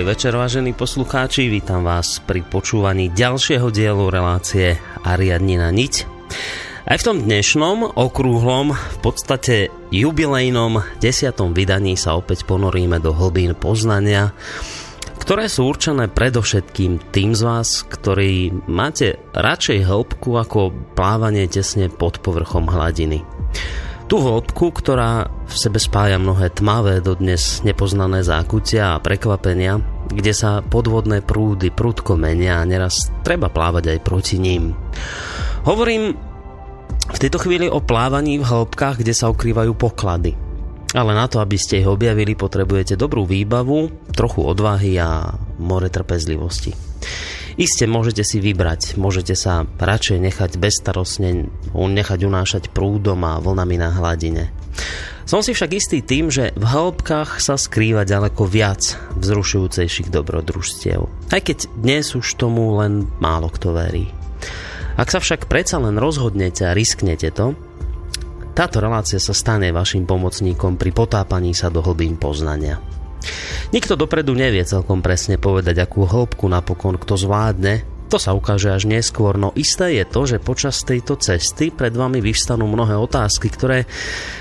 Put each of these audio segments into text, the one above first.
Dobrý večer, vážení poslucháči. Vítam vás pri počúvaní ďalšieho dielu relácie Ariadnina niť. Aj v tom dnešnom, okrúhlom, v podstate jubilejnom desiatom vydaní sa opäť ponoríme do hlbín poznania, ktoré sú určené predovšetkým tým z vás, ktorí máte radšej hĺbku ako plávanie tesne pod povrchom hladiny tú hĺbku, ktorá v sebe spája mnohé tmavé, dodnes nepoznané zákutia a prekvapenia, kde sa podvodné prúdy prudko menia a neraz treba plávať aj proti ním. Hovorím v tejto chvíli o plávaní v hĺbkach, kde sa ukrývajú poklady. Ale na to, aby ste ich objavili, potrebujete dobrú výbavu, trochu odvahy a more trpezlivosti. Iste môžete si vybrať, môžete sa radšej nechať bezstarostne nechať unášať prúdom a vlnami na hladine. Som si však istý tým, že v hĺbkach sa skrýva ďaleko viac vzrušujúcejších dobrodružstiev. Aj keď dnes už tomu len málo kto verí. Ak sa však predsa len rozhodnete a risknete to, táto relácia sa stane vašim pomocníkom pri potápaní sa do hlbín poznania. Nikto dopredu nevie celkom presne povedať, akú hĺbku napokon kto zvládne, to sa ukáže až neskôr, no isté je to, že počas tejto cesty pred vami vyvstanú mnohé otázky, ktoré,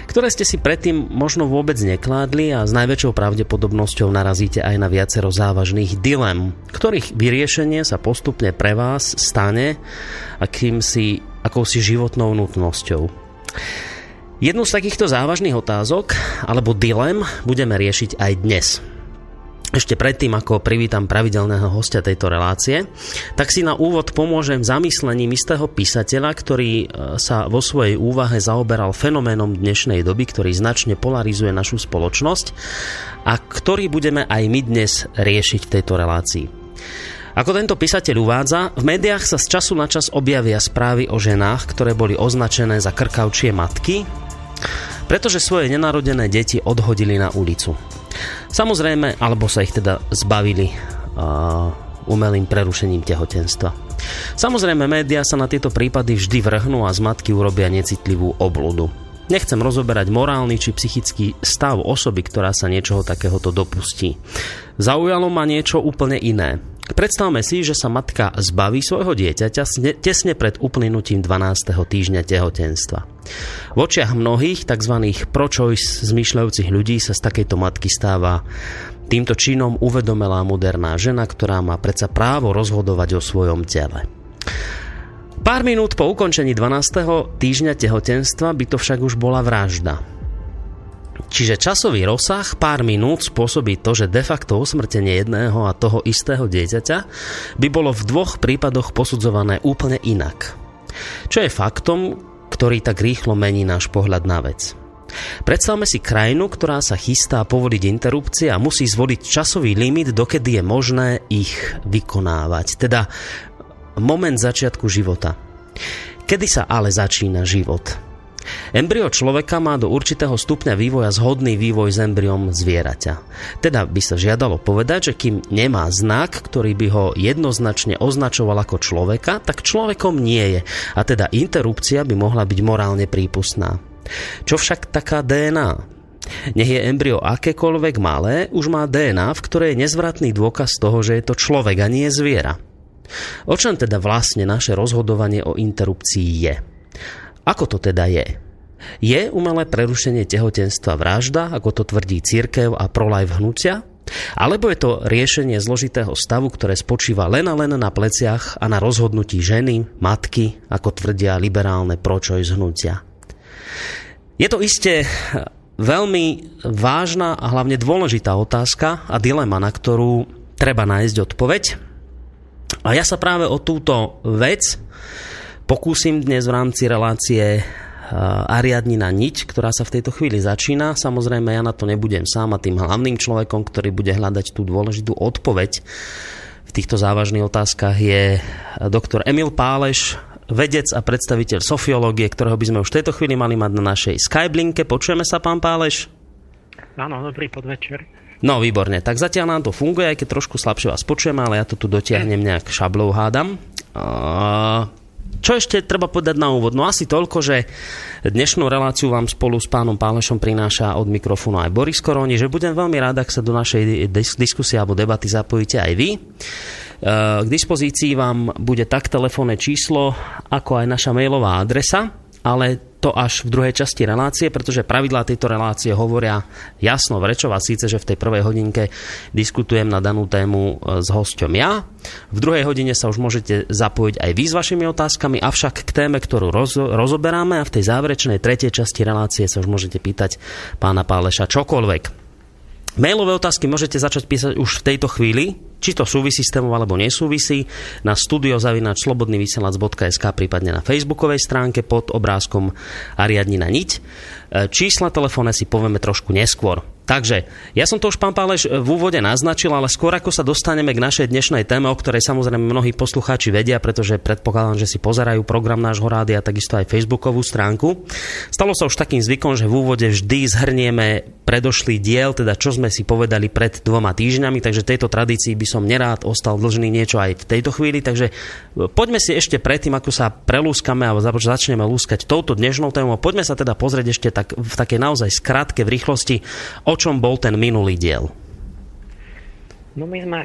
ktoré ste si predtým možno vôbec nekládli a s najväčšou pravdepodobnosťou narazíte aj na viacero závažných dilem, ktorých vyriešenie sa postupne pre vás stane akýmsi, akousi životnou nutnosťou. Jednu z takýchto závažných otázok alebo dilem budeme riešiť aj dnes. Ešte predtým, ako privítam pravidelného hostia tejto relácie, tak si na úvod pomôžem zamyslením istého písateľa, ktorý e, sa vo svojej úvahe zaoberal fenoménom dnešnej doby, ktorý značne polarizuje našu spoločnosť a ktorý budeme aj my dnes riešiť v tejto relácii. Ako tento písateľ uvádza, v médiách sa z času na čas objavia správy o ženách, ktoré boli označené za krkavčie matky, pretože svoje nenarodené deti odhodili na ulicu. Samozrejme, alebo sa ich teda zbavili uh, umelým prerušením tehotenstva. Samozrejme, médiá sa na tieto prípady vždy vrhnú a z matky urobia necitlivú obludu. Nechcem rozoberať morálny či psychický stav osoby, ktorá sa niečoho takéhoto dopustí. Zaujalo ma niečo úplne iné. Predstavme si, že sa matka zbaví svojho dieťaťa tesne pred uplynutím 12. týždňa tehotenstva. V očiach mnohých tzv. pro-choice zmýšľajúcich ľudí sa z takejto matky stáva týmto činom uvedomelá moderná žena, ktorá má predsa právo rozhodovať o svojom tele. Pár minút po ukončení 12. týždňa tehotenstva by to však už bola vražda. Čiže časový rozsah pár minút spôsobí to, že de facto usmrtenie jedného a toho istého dieťaťa by bolo v dvoch prípadoch posudzované úplne inak. Čo je faktom, ktorý tak rýchlo mení náš pohľad na vec. Predstavme si krajinu, ktorá sa chystá povoliť interrupcie a musí zvoliť časový limit, dokedy je možné ich vykonávať. Teda moment začiatku života. Kedy sa ale začína život? Embryo človeka má do určitého stupňa vývoja zhodný vývoj s embryom zvieraťa. Teda by sa žiadalo povedať, že kým nemá znak, ktorý by ho jednoznačne označoval ako človeka, tak človekom nie je. A teda interrupcia by mohla byť morálne prípustná. Čo však taká DNA? Nech je embryo akékoľvek malé, už má DNA, v ktorej je nezvratný dôkaz toho, že je to človek a nie zviera. O čom teda vlastne naše rozhodovanie o interrupcii je? Ako to teda je? Je umelé prerušenie tehotenstva vražda, ako to tvrdí církev a prolife hnutia? Alebo je to riešenie zložitého stavu, ktoré spočíva len a len na pleciach a na rozhodnutí ženy, matky, ako tvrdia liberálne pročoj hnutia? Je to isté veľmi vážna a hlavne dôležitá otázka a dilema, na ktorú treba nájsť odpoveď. A ja sa práve o túto vec pokúsim dnes v rámci relácie Ariadnina niť, ktorá sa v tejto chvíli začína. Samozrejme, ja na to nebudem sám a tým hlavným človekom, ktorý bude hľadať tú dôležitú odpoveď v týchto závažných otázkach je doktor Emil Páleš, vedec a predstaviteľ sofiológie, ktorého by sme už v tejto chvíli mali mať na našej Skyblinke. Počujeme sa, pán Páleš? Áno, dobrý podvečer. No, výborne. Tak zatiaľ nám to funguje, aj keď trošku slabšie vás počujeme, ale ja to tu dotiahnem nejak šablou hádam. Uh, čo ešte treba povedať na úvod? No asi toľko, že dnešnú reláciu vám spolu s pánom Pálešom prináša od mikrofónu aj Boris Koroni, že budem veľmi rád, ak sa do našej diskusie alebo debaty zapojíte aj vy. E, k dispozícii vám bude tak telefónne číslo, ako aj naša mailová adresa, ale to až v druhej časti relácie, pretože pravidlá tejto relácie hovoria jasno v rečova, síce, že v tej prvej hodinke diskutujem na danú tému e, s hosťom ja. V druhej hodine sa už môžete zapojiť aj vy s vašimi otázkami, avšak k téme, ktorú roz, rozoberáme a v tej záverečnej tretej časti relácie sa už môžete pýtať pána Páleša čokoľvek. Mailové otázky môžete začať písať už v tejto chvíli, či to súvisí s témou alebo nesúvisí, na studiozavinačslobodnyvysielac.sk prípadne na facebookovej stránke pod obrázkom Ariadnina niť. E, čísla telefóne si povieme trošku neskôr. Takže, ja som to už, pán Páleš, v úvode naznačil, ale skôr ako sa dostaneme k našej dnešnej téme, o ktorej samozrejme mnohí poslucháči vedia, pretože predpokladám, že si pozerajú program nášho rádia a takisto aj facebookovú stránku. Stalo sa už takým zvykom, že v úvode vždy zhrnieme predošlý diel, teda čo sme si povedali pred dvoma týždňami, takže tejto tradícii by som nerád ostal dlžný niečo aj v tejto chvíli, takže e, poďme si ešte predtým, ako sa prelúskame alebo začneme lúskať touto dnešnou témou, poďme sa teda pozrieť ešte tak, v takej naozaj skratke, v rýchlosti, o čom bol ten minulý diel? No my sme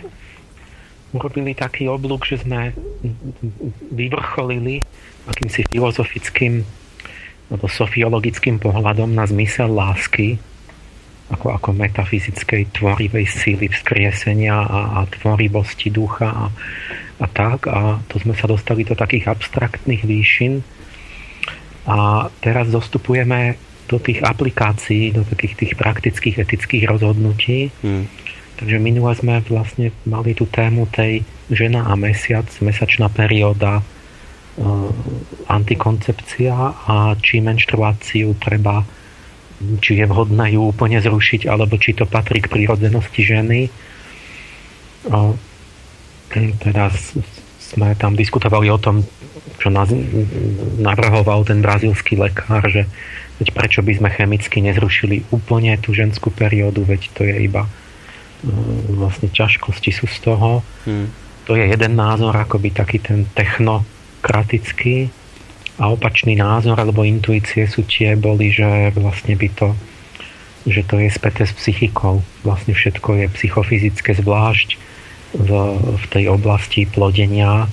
urobili taký oblúk, že sme vyvrcholili akýmsi filozofickým alebo sofiologickým pohľadom na zmysel lásky ako, ako metafyzickej tvorivej síly vzkriesenia a, a tvorivosti ducha a, a tak. A to sme sa dostali do takých abstraktných výšin. A teraz dostupujeme do tých aplikácií, do takých tých praktických etických rozhodnutí. Hmm. Takže minule sme vlastne mali tú tému tej žena a mesiac, mesačná perióda, e, antikoncepcia a či menštruáciu treba, či je vhodné ju úplne zrušiť, alebo či to patrí k prírodzenosti ženy. E, teda sme tam diskutovali o tom, čo navrhoval ten brazilský lekár, že Veď prečo by sme chemicky nezrušili úplne tú ženskú periódu, veď to je iba mm, vlastne ťažkosti sú z toho. Hmm. To je jeden názor, akoby taký ten technokratický a opačný názor alebo intuície sú tie boli, že vlastne by to že to je späté s psychikou. Vlastne všetko je psychofyzické zvlášť v, v tej oblasti plodenia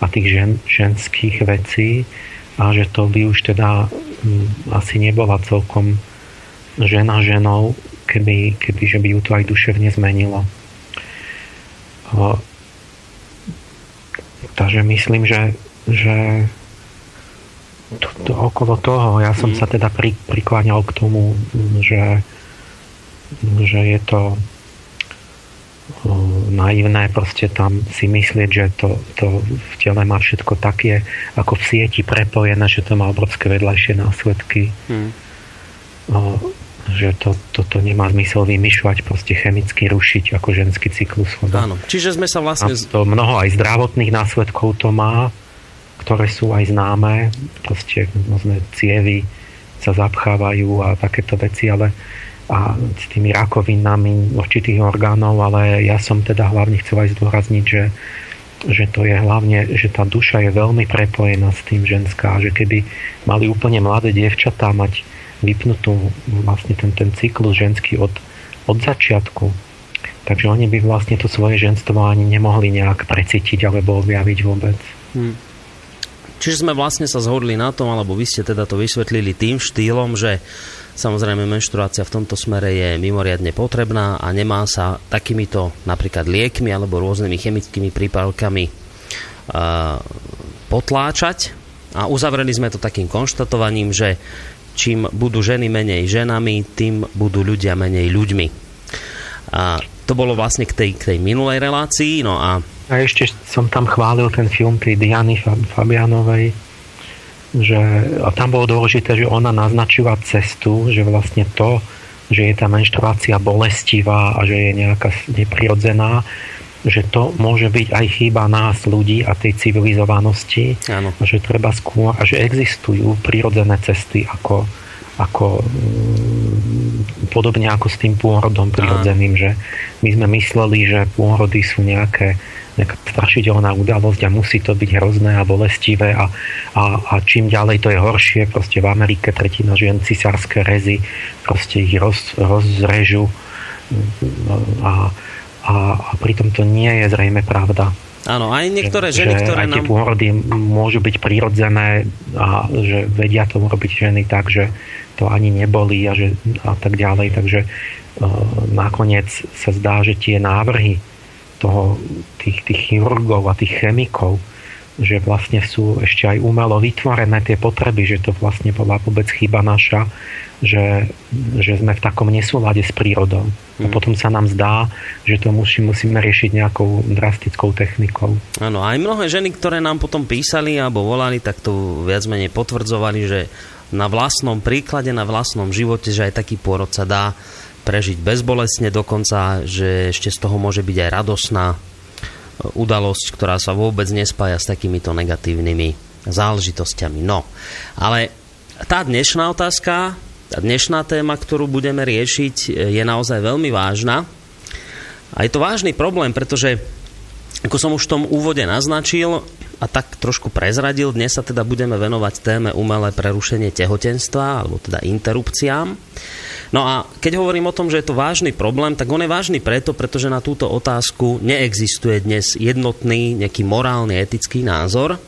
a tých žen, ženských vecí a že to by už teda mm, asi nebola celkom žena ženou, keby, keby že by ju to aj duševne zmenilo. Takže myslím, že, že to, okolo toho ja som mm. sa teda pri, prikláňal k tomu, že, že je to naivné proste tam si myslieť, že to, to v tele má všetko také ako v sieti prepojené, že to má obrovské vedľajšie následky. Hmm. O, že to, toto nemá zmysel vymýšľať, proste chemicky rušiť ako ženský cyklus. Áno, čiže sme sa vlastne... A to mnoho aj zdravotných následkov to má, ktoré sú aj známe, proste rôzne cievy sa zapchávajú a takéto veci, ale a s tými rakovinami určitých orgánov, ale ja som teda hlavne chcel aj zdôrazniť, že, že to je hlavne, že tá duša je veľmi prepojená s tým ženská, že keby mali úplne mladé dievčatá mať vypnutú vlastne ten, ten cyklus ženský od, od začiatku, takže oni by vlastne to svoje ženstvo ani nemohli nejak precítiť alebo objaviť vôbec. Hmm. Čiže sme vlastne sa zhodli na tom, alebo vy ste teda to vysvetlili tým štýlom, že Samozrejme, menštruácia v tomto smere je mimoriadne potrebná a nemá sa takýmito napríklad liekmi alebo rôznymi chemickými prípravkami potláčať. A uzavreli sme to takým konštatovaním, že čím budú ženy menej ženami, tým budú ľudia menej ľuďmi. A to bolo vlastne k tej, k tej minulej relácii. No a... a ešte som tam chválil ten film tej Diany Fabianovej, že a tam bolo dôležité, že ona naznačila cestu, že vlastne to, že je tá menštruácia bolestivá a že je nejaká neprirodzená, že to môže byť aj chyba nás ľudí a tej civilizovanosti Áno. že treba skôr a že existujú prirodzené cesty ako, ako mm, podobne ako s tým pôrodom prirodzeným, že my sme mysleli, že pôrody sú nejaké nejaká strašidelná udalosť a musí to byť hrozné a bolestivé a, a, a čím ďalej to je horšie, proste v Amerike tretina žien cisárske rezy, proste ich roz, rozrežu a, a, a pritom to nie je zrejme pravda. Áno, aj niektoré že, ženy, ktoré aj nám... tie pôrody môžu byť prirodzené a že vedia to robiť ženy tak, že to ani neboli a, že, a tak ďalej. Takže uh, nakoniec sa zdá, že tie návrhy toho, tých, tých chirurgov a tých chemikov, že vlastne sú ešte aj umelo vytvorené tie potreby, že to vlastne bola vôbec chyba naša, že, že sme v takom nesúlade s prírodou. A mhm. potom sa nám zdá, že to musí, musíme riešiť nejakou drastickou technikou. Áno, aj mnohé ženy, ktoré nám potom písali alebo volali, tak to viac menej potvrdzovali, že na vlastnom príklade, na vlastnom živote, že aj taký pôrod sa dá prežiť bezbolesne dokonca, že ešte z toho môže byť aj radosná e, udalosť, ktorá sa vôbec nespája s takýmito negatívnymi záležitosťami. No, ale tá dnešná otázka, tá dnešná téma, ktorú budeme riešiť, je naozaj veľmi vážna. A je to vážny problém, pretože ako som už v tom úvode naznačil a tak trošku prezradil, dnes sa teda budeme venovať téme umelé prerušenie tehotenstva, alebo teda interrupciám. No a keď hovorím o tom, že je to vážny problém, tak on je vážny preto, pretože na túto otázku neexistuje dnes jednotný nejaký morálny, etický názor.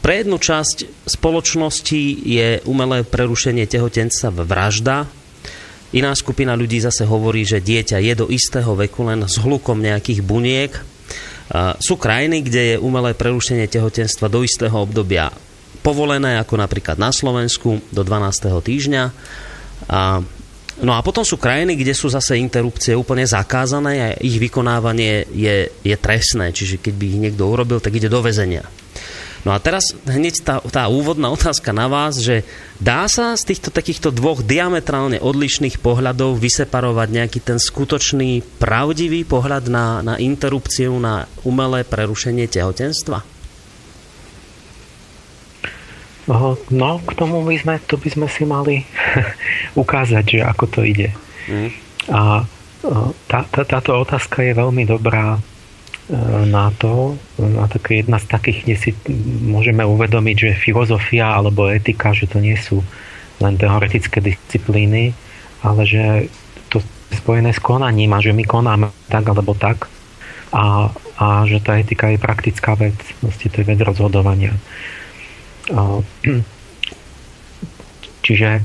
Pre jednu časť spoločnosti je umelé prerušenie tehotenstva vražda, Iná skupina ľudí zase hovorí, že dieťa je do istého veku len s hlukom nejakých buniek. Sú krajiny, kde je umelé prerušenie tehotenstva do istého obdobia povolené, ako napríklad na Slovensku do 12. týždňa. No a potom sú krajiny, kde sú zase interrupcie úplne zakázané a ich vykonávanie je, je trestné. Čiže keď by ich niekto urobil, tak ide do väzenia. No a teraz hneď tá, tá úvodná otázka na vás, že dá sa z týchto takýchto dvoch diametrálne odlišných pohľadov vyseparovať nejaký ten skutočný, pravdivý pohľad na, na interrupciu, na umelé prerušenie tehotenstva? No, k tomu by sme, to by sme si mali ukázať, že ako to ide. Mm. A tá, tá, táto otázka je veľmi dobrá e, na to, na také jedna z takých, kde si môžeme uvedomiť, že filozofia alebo etika, že to nie sú len teoretické disciplíny, ale že to je spojené s konaním a že my konáme tak alebo tak a, a že tá etika je praktická vec, vlastne to je vec rozhodovania. Čiže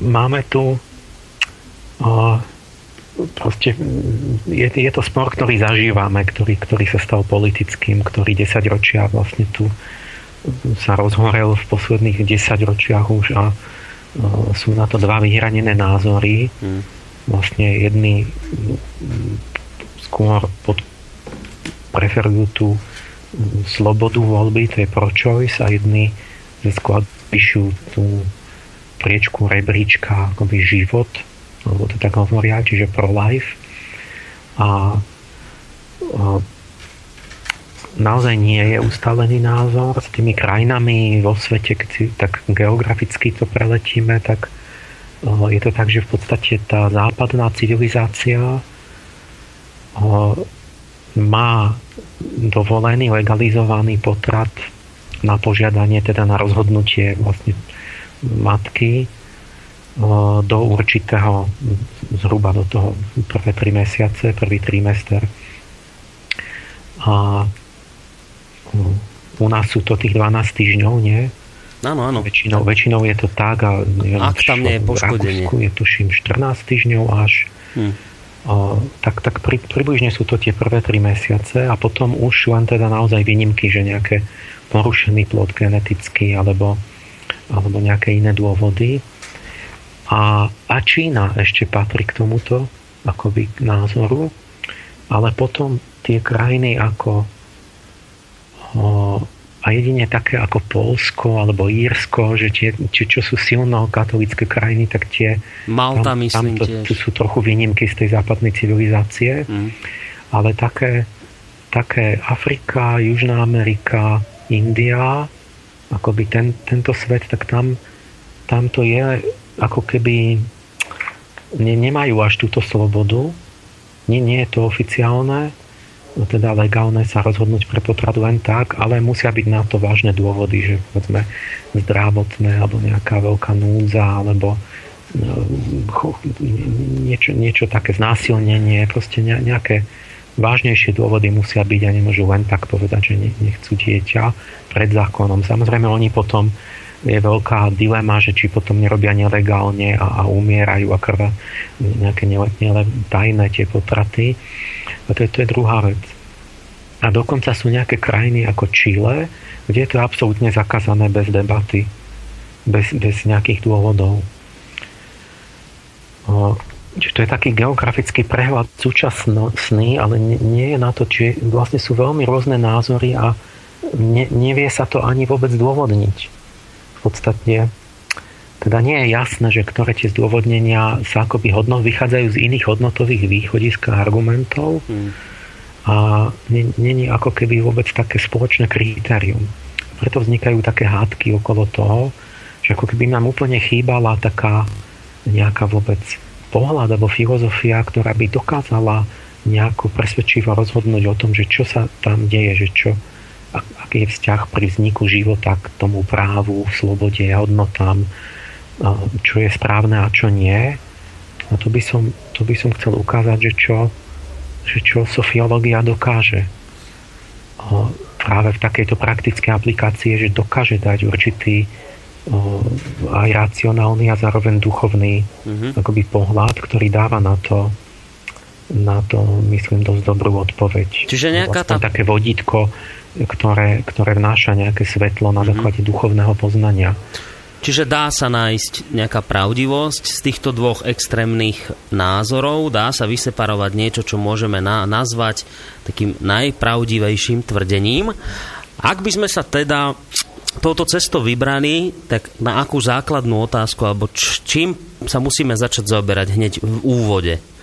máme tu proste je, je to spor, ktorý zažívame, ktorý, ktorý sa stal politickým, ktorý 10 ročia vlastne tu sa rozhorel v posledných 10 ročiach už a sú na to dva vyhranené názory. Hmm. Vlastne jedni skôr pod, preferujú tú slobodu voľby, to je pro-choice a jedni skôr píšu tú priečku rebríčka akoby život, alebo to tak hovoria, čiže pro-life. A, a naozaj nie je ustálený názor s tými krajinami vo svete, keď si tak geograficky to preletíme, tak je to tak, že v podstate tá západná civilizácia má dovolený, legalizovaný potrat na požiadanie, teda na rozhodnutie vlastne matky do určitého, zhruba do toho prvé tri mesiace, prvý trimester. A u nás sú to tých 12 týždňov, nie? Áno, áno. Väčšinou, väčšinou je to tak a neviem, Ak tam nie je poškodenie. V je tuším 14 týždňov až. Hm. O, tak, tak pri, približne sú to tie prvé 3 mesiace a potom už len teda naozaj výnimky, že nejaké porušený plod genetický alebo, alebo nejaké iné dôvody. A, a Čína ešte patrí k tomuto akoby k názoru, ale potom tie krajiny ako a jedine také ako Polsko alebo Írsko, že tie, tie čo sú silno katolické krajiny, tak tie... Malta, tam, myslím tam to, tiež. Tu sú trochu výnimky z tej západnej civilizácie, mm. ale také, také Afrika, Južná Amerika, India, akoby ten, tento svet, tak tam, tam to je ako keby ne, nemajú až túto slobodu, nie, nie je to oficiálne, teda legálne sa rozhodnúť pre potrat len tak, ale musia byť na to vážne dôvody, že povedzme zdravotné alebo nejaká veľká núdza alebo no, niečo, niečo také znásilnenie, proste nejaké vážnejšie dôvody musia byť a nemôžu len tak povedať, že nechcú dieťa pred zákonom. Samozrejme, oni potom je veľká dilema, že či potom nerobia nelegálne a, a umierajú a krva nejaké neletne, tajné tie potraty. A to je, to je druhá vec. A dokonca sú nejaké krajiny ako Čile, kde je to absolútne zakázané bez debaty, bez, bez nejakých dôvodov. Čiže to je taký geografický prehľad súčasný, ale nie je na to, či vlastne sú veľmi rôzne názory a ne, nevie sa to ani vôbec dôvodniť podstate teda nie je jasné, že ktoré tie zdôvodnenia sa akoby hodnot, vychádzajú z iných hodnotových východisk a argumentov hmm. a není ako keby vôbec také spoločné kritérium. Preto vznikajú také hádky okolo toho, že ako keby nám úplne chýbala taká nejaká vôbec pohľad alebo filozofia, ktorá by dokázala nejako presvedčivo rozhodnúť o tom, že čo sa tam deje, že čo, aký je vzťah pri vzniku života k tomu právu, slobode, hodnotám, čo je správne a čo nie. A to by som, to by som chcel ukázať, že čo, že čo sofiológia dokáže. Práve v takejto praktickej aplikácii, že dokáže dať určitý aj racionálny a zároveň duchovný mm-hmm. akoby pohľad, ktorý dáva na to, na to, myslím, dosť dobrú odpoveď. Čiže nejaká tá... také vodítko, ktoré, ktoré vnáša nejaké svetlo na mhm. základe mm-hmm. duchovného poznania. Čiže dá sa nájsť nejaká pravdivosť z týchto dvoch extrémnych názorov, dá sa vyseparovať niečo, čo môžeme na- nazvať takým najpravdivejším tvrdením. Ak by sme sa teda touto cestou vybrali, tak na akú základnú otázku, alebo č- čím sa musíme začať zaoberať hneď v úvode?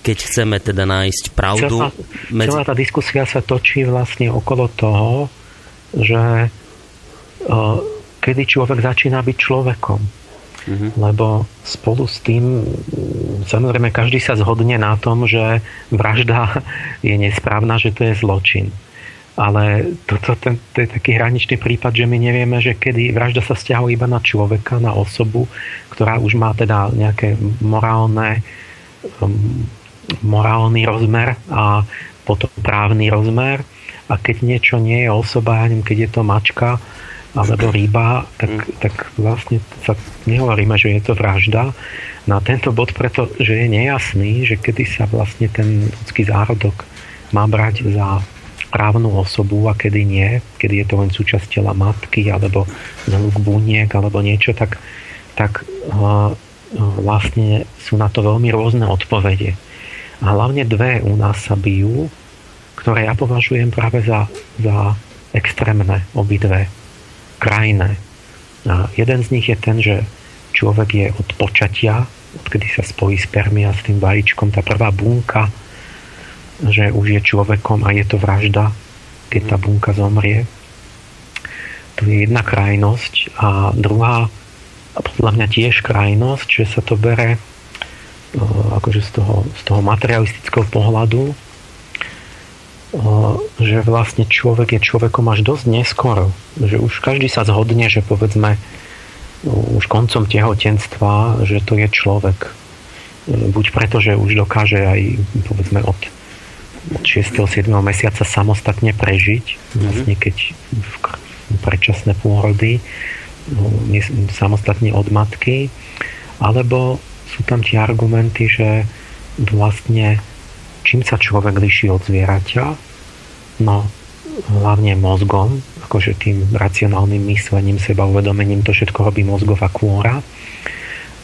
Keď chceme teda nájsť pravdu. Celá, medzi... celá tá diskusia sa točí vlastne okolo toho, že uh, kedy človek začína byť človekom. Mm-hmm. Lebo spolu s tým, samozrejme, každý sa zhodne na tom, že vražda je nesprávna, že to je zločin. Ale toto, ten, to je taký hraničný prípad, že my nevieme, že kedy vražda sa stiahuje iba na človeka, na osobu, ktorá už má teda nejaké morálne um, morálny rozmer a potom právny rozmer a keď niečo nie je osoba, ja neviem, keď je to mačka alebo ryba, tak, mm. tak vlastne sa nehovoríme, že je to vražda. Na tento bod preto, že je nejasný, že kedy sa vlastne ten ľudský zárodok má brať za právnu osobu a kedy nie, kedy je to len súčasť tela matky alebo zhluk buniek alebo niečo, tak, tak uh, vlastne sú na to veľmi rôzne odpovede. A hlavne dve u nás sa bijú ktoré ja považujem práve za, za extrémne obidve, krajné. A jeden z nich je ten, že človek je od počatia, odkedy sa spojí spermia s tým vajíčkom, tá prvá bunka, že už je človekom a je to vražda, keď tá bunka zomrie. To je jedna krajnosť. A druhá, podľa mňa tiež krajnosť, že sa to bere akože z toho, z toho materialistického pohľadu, že vlastne človek je človekom až dosť neskoro. Že už každý sa zhodne, že povedzme už koncom tehotenstva, že to je človek. Buď preto, že už dokáže aj povedzme od, od 6. 7. mesiaca samostatne prežiť, mm-hmm. vlastne keď v predčasné pôrody no, samostatne od matky, alebo sú tam tie argumenty, že vlastne čím sa človek líši od zvieraťa? No, hlavne mozgom, akože tým racionálnym myslením, seba uvedomením, to všetko robí mozgová kôra.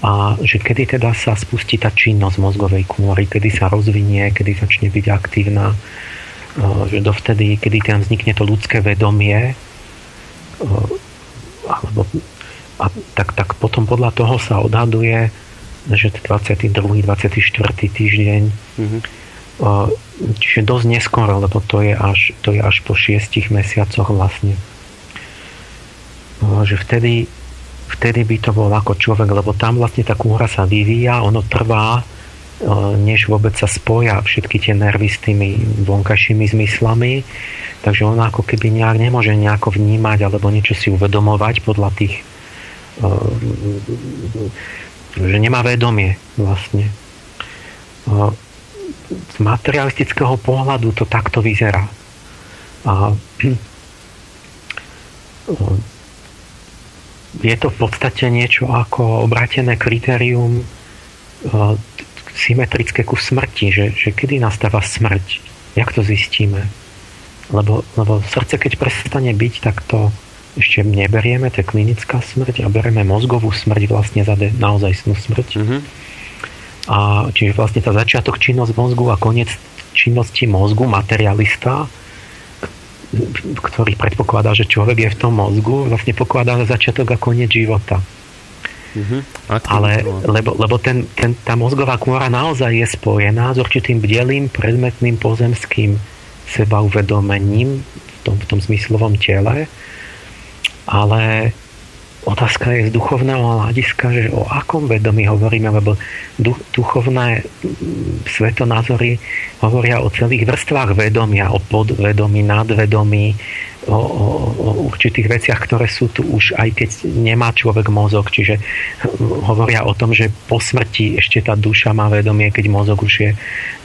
A že kedy teda sa spustí tá činnosť mozgovej kôry, kedy sa rozvinie, kedy začne byť aktívna, e, že dovtedy, kedy tam vznikne to ľudské vedomie, e, alebo, a tak, tak potom podľa toho sa odhaduje, že 22. 24. týždeň mm-hmm čiže dosť neskoro, lebo to je až, to je až po šiestich mesiacoch vlastne. Že vtedy, vtedy by to bol ako človek, lebo tam vlastne tá kúra sa vyvíja, ono trvá, než vôbec sa spoja všetky tie nervy s tými vonkajšími zmyslami, takže ona ako keby nejak nemôže nejako vnímať alebo niečo si uvedomovať podľa tých že nemá vedomie vlastne z materialistického pohľadu to takto vyzerá. A je to v podstate niečo ako obratené kritérium e, symetrické ku smrti, že, že kedy nastáva smrť, jak to zistíme. Lebo, lebo srdce, keď prestane byť, tak to ešte neberieme, to je klinická smrť a bereme mozgovú smrť vlastne za naozaj snú smrť. Mm-hmm a čiže vlastne tá začiatok činnosť mozgu a koniec činnosti mozgu, materialista, ktorý predpokladá, že človek je v tom mozgu, vlastne pokladá začiatok a koniec života. Mm-hmm. Ale, lebo, lebo ten, ten, tá mozgová kôra naozaj je spojená s určitým bdelým, predmetným, pozemským sebauvedomením v tom, v tom zmyslovom tele, ale otázka je z duchovného hľadiska, že o akom vedomí hovoríme, lebo duchovné svetonázory hovoria o celých vrstvách vedomia, o podvedomí, nadvedomí, o, o, o určitých veciach, ktoré sú tu už aj keď nemá človek mozog, čiže hovoria o tom, že po smrti ešte tá duša má vedomie, keď mozog už je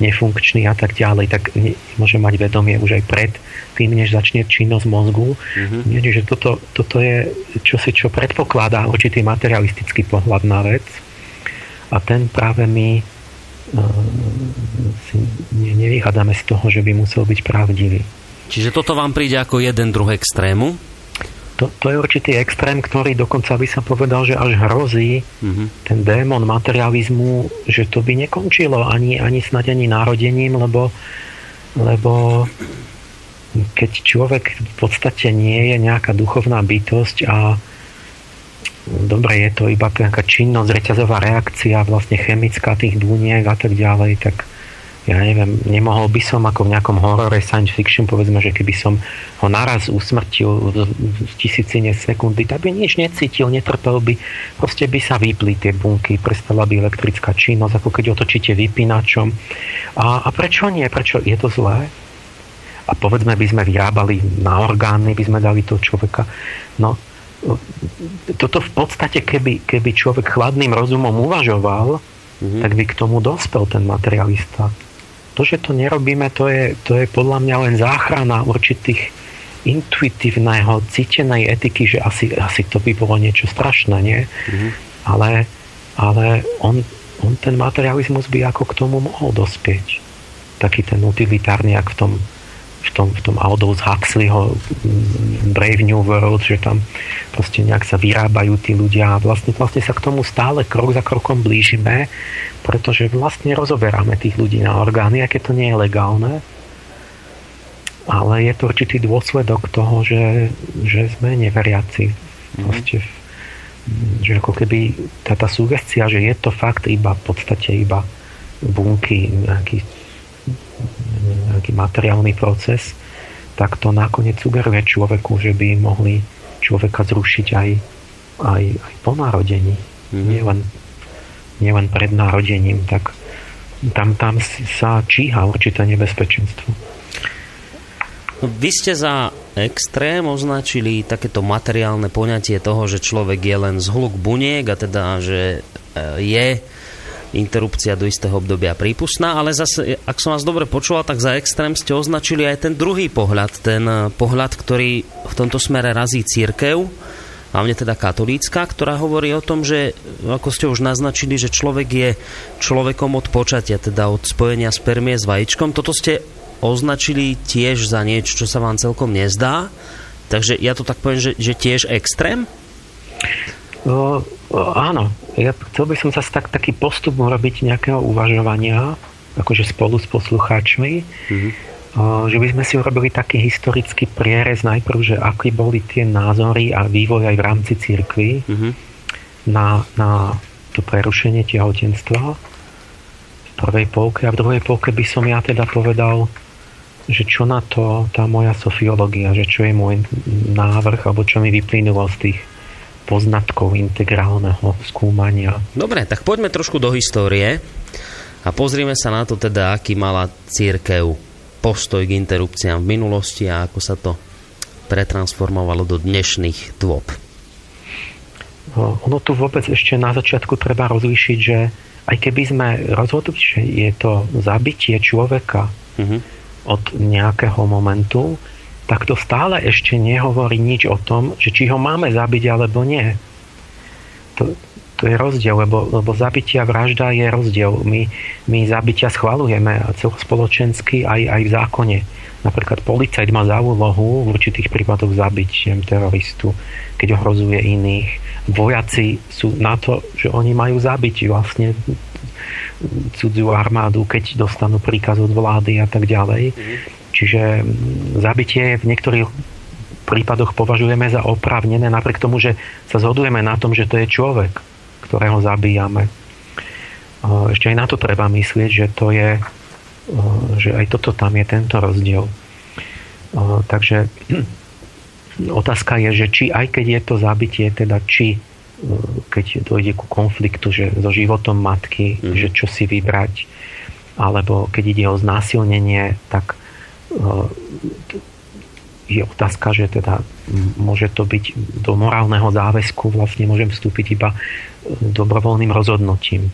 nefunkčný a tak ďalej, tak môže mať vedomie už aj pred tým, než začne činnosť mozgu. Mm-hmm. Čiže toto, toto je čosi, čo predpokladá určitý materialistický pohľad na vec a ten práve my uh, si nevychádzame z toho, že by musel byť pravdivý. Čiže toto vám príde ako jeden druh extrému? To, to je určitý extrém, ktorý dokonca by sa povedal, že až hrozí mm-hmm. ten démon materializmu, že to by nekončilo ani, ani snad ani národením, lebo, lebo keď človek v podstate nie je nejaká duchovná bytosť a dobre, je to iba nejaká činnosť, reťazová reakcia, vlastne chemická tých dúniek a tak ďalej, tak ja neviem, nemohol by som ako v nejakom horore science fiction, povedzme, že keby som ho naraz usmrtil v tisícine sekundy, tak by nič necítil, netrpel by, proste by sa vypli tie bunky, prestala by elektrická činnosť, ako keď otočíte vypínačom. A, a prečo nie? Prečo je to zlé? A povedzme, by sme vyrábali na orgány, by sme dali toho človeka. No, toto v podstate, keby, keby človek chladným rozumom uvažoval, mm-hmm. tak by k tomu dospel ten materialista to, že to nerobíme, to je, to je podľa mňa len záchrana určitých intuitívneho, cítenej etiky, že asi, asi to by bolo niečo strašné, nie? Mm-hmm. Ale, ale on, on ten materializmus by ako k tomu mohol dospieť. Taký ten utilitárny, ak v tom v tom, v tom Aldous Huxleyho mm, Brave New World, že tam proste nejak sa vyrábajú tí ľudia a vlastne, vlastne sa k tomu stále krok za krokom blížime, pretože vlastne rozoberáme tých ľudí na orgány, aké to nie je legálne, ale je to určitý dôsledok toho, že, že sme neveriaci. Mhm. Proste, že ako keby tá, tá sugestia, že je to fakt iba v podstate iba bunky, nejaký nejaký materiálny proces, tak to nakoniec sugeruje človeku, že by mohli človeka zrušiť aj, aj, aj po narodení. Mm-hmm. Nielen, nielen pred narodením. Tak tam, tam sa číha určité nebezpečenstvo. No, vy ste za extrém označili takéto materiálne poňatie toho, že človek je len zhluk buniek a teda, že e, je interrupcia do istého obdobia prípustná, ale zase, ak som vás dobre počúval, tak za extrém ste označili aj ten druhý pohľad, ten eh, pohľad, ktorý v tomto smere razí církev, hlavne teda katolícka, ktorá hovorí o tom, že ako ste už naznačili, že človek je človekom od počatia, teda od spojenia spermie s vajíčkom. Toto ste označili tiež za niečo, čo sa vám celkom nezdá. Takže ja to tak poviem, že, že tiež extrém? O, o, áno, ja chcel by som sa tak, taký postup urobiť nejakého uvažovania, akože spolu s poslucháčmi, mm-hmm. o, že by sme si urobili taký historický prierez najprv, že aké boli tie názory a vývoj aj v rámci církvy mm-hmm. na, na to prerušenie tehotenstva v prvej polke a v druhej polke by som ja teda povedal, že čo na to tá moja sofiológia, že čo je môj návrh alebo čo mi vyplynulo z tých poznatkov integrálneho skúmania. Dobre, tak poďme trošku do histórie a pozrime sa na to teda, aký mala církev postoj k interrupciám v minulosti a ako sa to pretransformovalo do dnešných dôb. Ono tu vôbec ešte na začiatku treba rozlíšiť, že aj keby sme rozhodli, že je to zabitie človeka uh-huh. od nejakého momentu, tak to stále ešte nehovorí nič o tom, že či ho máme zabiť alebo nie. To, to je rozdiel, lebo, lebo zabitia vražda je rozdiel. My, my zabitia schvalujeme celospoločensky aj, aj v zákone. Napríklad policajt má za úlohu v určitých prípadoch zabiť teroristu, keď ohrozuje iných. Vojaci sú na to, že oni majú zabiť vlastne cudziu armádu, keď dostanú príkaz od vlády a tak ďalej. Mm. Čiže zabitie v niektorých prípadoch považujeme za oprávnené, napriek tomu, že sa zhodujeme na tom, že to je človek, ktorého zabíjame. Ešte aj na to treba myslieť, že to je, že aj toto tam je tento rozdiel. Takže otázka je, že či aj keď je to zabitie, teda či keď dojde ku konfliktu že so životom matky, mm. že čo si vybrať, alebo keď ide o znásilnenie, tak je otázka, že teda môže to byť do morálneho záväzku, vlastne môžem vstúpiť iba dobrovoľným rozhodnutím.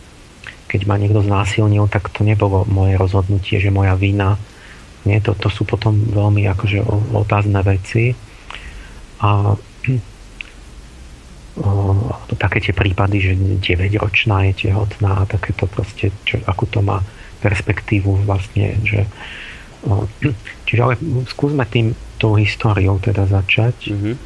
Keď ma niekto znásilnil, tak to nebolo moje rozhodnutie, že moja vina. Nie, to, to sú potom veľmi akože otázne veci. A o, to také tie prípady, že 9-ročná je tehotná a takéto proste, čo, akú to má perspektívu vlastne, že čiže ale skúsme tým tou históriou teda začať. Mm-hmm.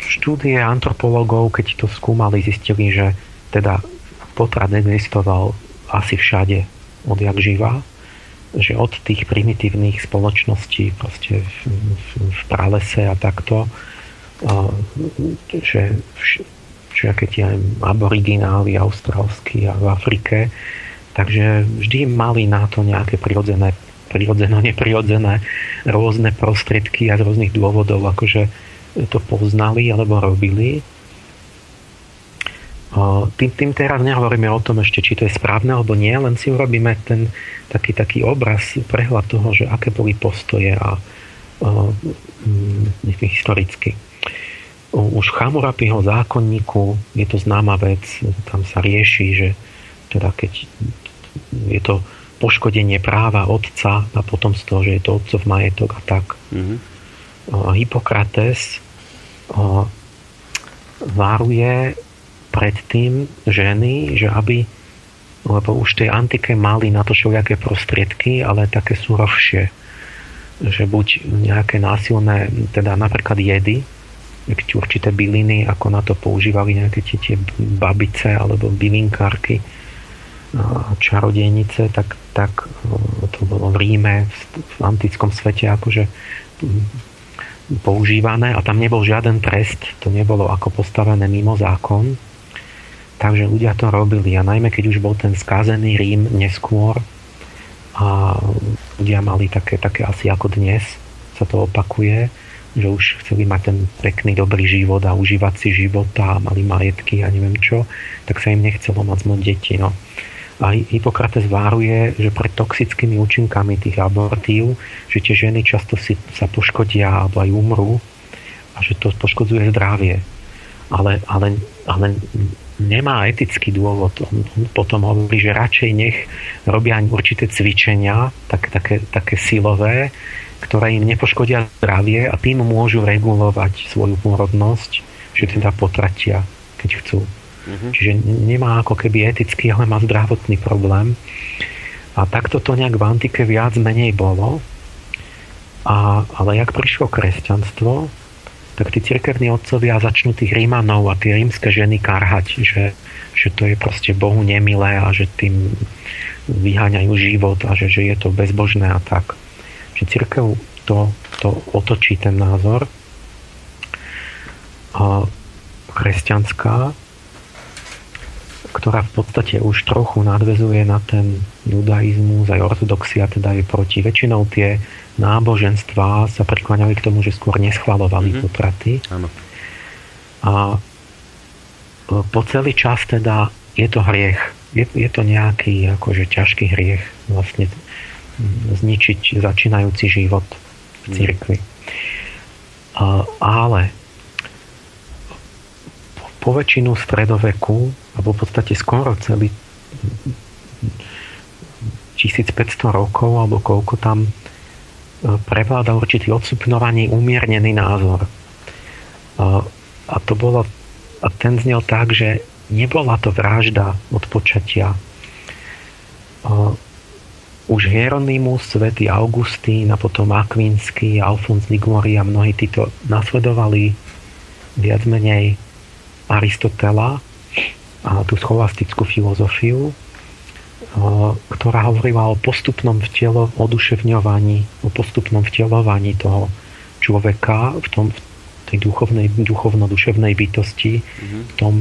Štúdie antropologov, keď to skúmali, zistili, že teda potrat existoval asi všade odjak živa, že od tých primitívnych spoločností proste v, v, v pralese a takto, že všaké tie aboriginály austrálsky a v Afrike. Takže vždy mali na to nejaké prirodzené, prirodzené, neprirodzené rôzne prostriedky a z rôznych dôvodov akože to poznali alebo robili. Tým, tým teraz nehovoríme o tom ešte, či to je správne alebo nie, len si urobíme ten taký, taký obraz, prehľad toho, že aké boli postoje a, a, a historicky. Už v Chamurapiho zákonníku je to známa vec, tam sa rieši, že teda keď je to poškodenie práva otca a potom z toho, že je to otcov majetok a tak. Mm-hmm. Hippokrates varuje pred tým ženy, že aby lebo už tej antike mali na to všelijaké prostriedky, ale také surovšie. Že buď nejaké násilné, teda napríklad jedy, určité byliny, ako na to používali nejaké tie, tie babice alebo bylinkárky, čarodejnice, tak, tak to bolo v Ríme, v antickom svete akože používané a tam nebol žiaden trest, to nebolo ako postavené mimo zákon, Takže ľudia to robili a najmä keď už bol ten skazený Rím neskôr a ľudia mali také, také asi ako dnes sa to opakuje, že už chceli mať ten pekný, dobrý život a užívať si života a mali majetky a neviem čo, tak sa im nechcelo mať moc deti. No. A Hippokrates váruje, že pred toxickými účinkami tých abortív, že tie ženy často si, sa poškodia alebo aj umrú a že to poškodzuje zdravie. Ale, ale, ale nemá etický dôvod. On potom hovorí, že radšej nech robia určité cvičenia, tak, také, také silové, ktoré im nepoškodia zdravie a tým môžu regulovať svoju pôrodnosť, že teda potratia, keď chcú. Mm-hmm. Čiže nemá ako keby etický, ale má zdravotný problém. A takto to nejak v antike viac menej bolo. A, ale jak prišlo kresťanstvo, tak tí cirkevní otcovia začnú tých Rímanov a tie rímske ženy karhať, že, že to je proste Bohu nemilé a že tým vyháňajú život a že, že je to bezbožné a tak. Že církev to, to otočí ten názor. A kresťanská, ktorá v podstate už trochu nadvezuje na ten judaizmus, aj ortodoxia teda je proti. Väčšinou tie náboženstva sa prikláňali k tomu, že skôr neschvalovali mm-hmm. potraty. Áno. A e, po celý čas teda je to hriech. Je, je to nejaký akože ťažký hriech vlastne zničiť začínajúci život v mhm. cirkvi. Mm. Ale po, väčšinu stredoveku, alebo v podstate skoro celý 1500 rokov, alebo koľko tam prevládal určitý odsupňovaný, umiernený názor. A to bolo, a ten znel tak, že nebola to vražda od počatia. Už Hieronymus, svätý Augustín a potom Akvinsky, Alfons Ligori a mnohí títo nasledovali viac menej Aristotela a tú scholastickú filozofiu ktorá hovorila o postupnom vtelo, oduševňovaní, o postupnom vtelovaní toho človeka v tom v tej duchovnej, duchovno-duševnej bytosti, mm-hmm. v tom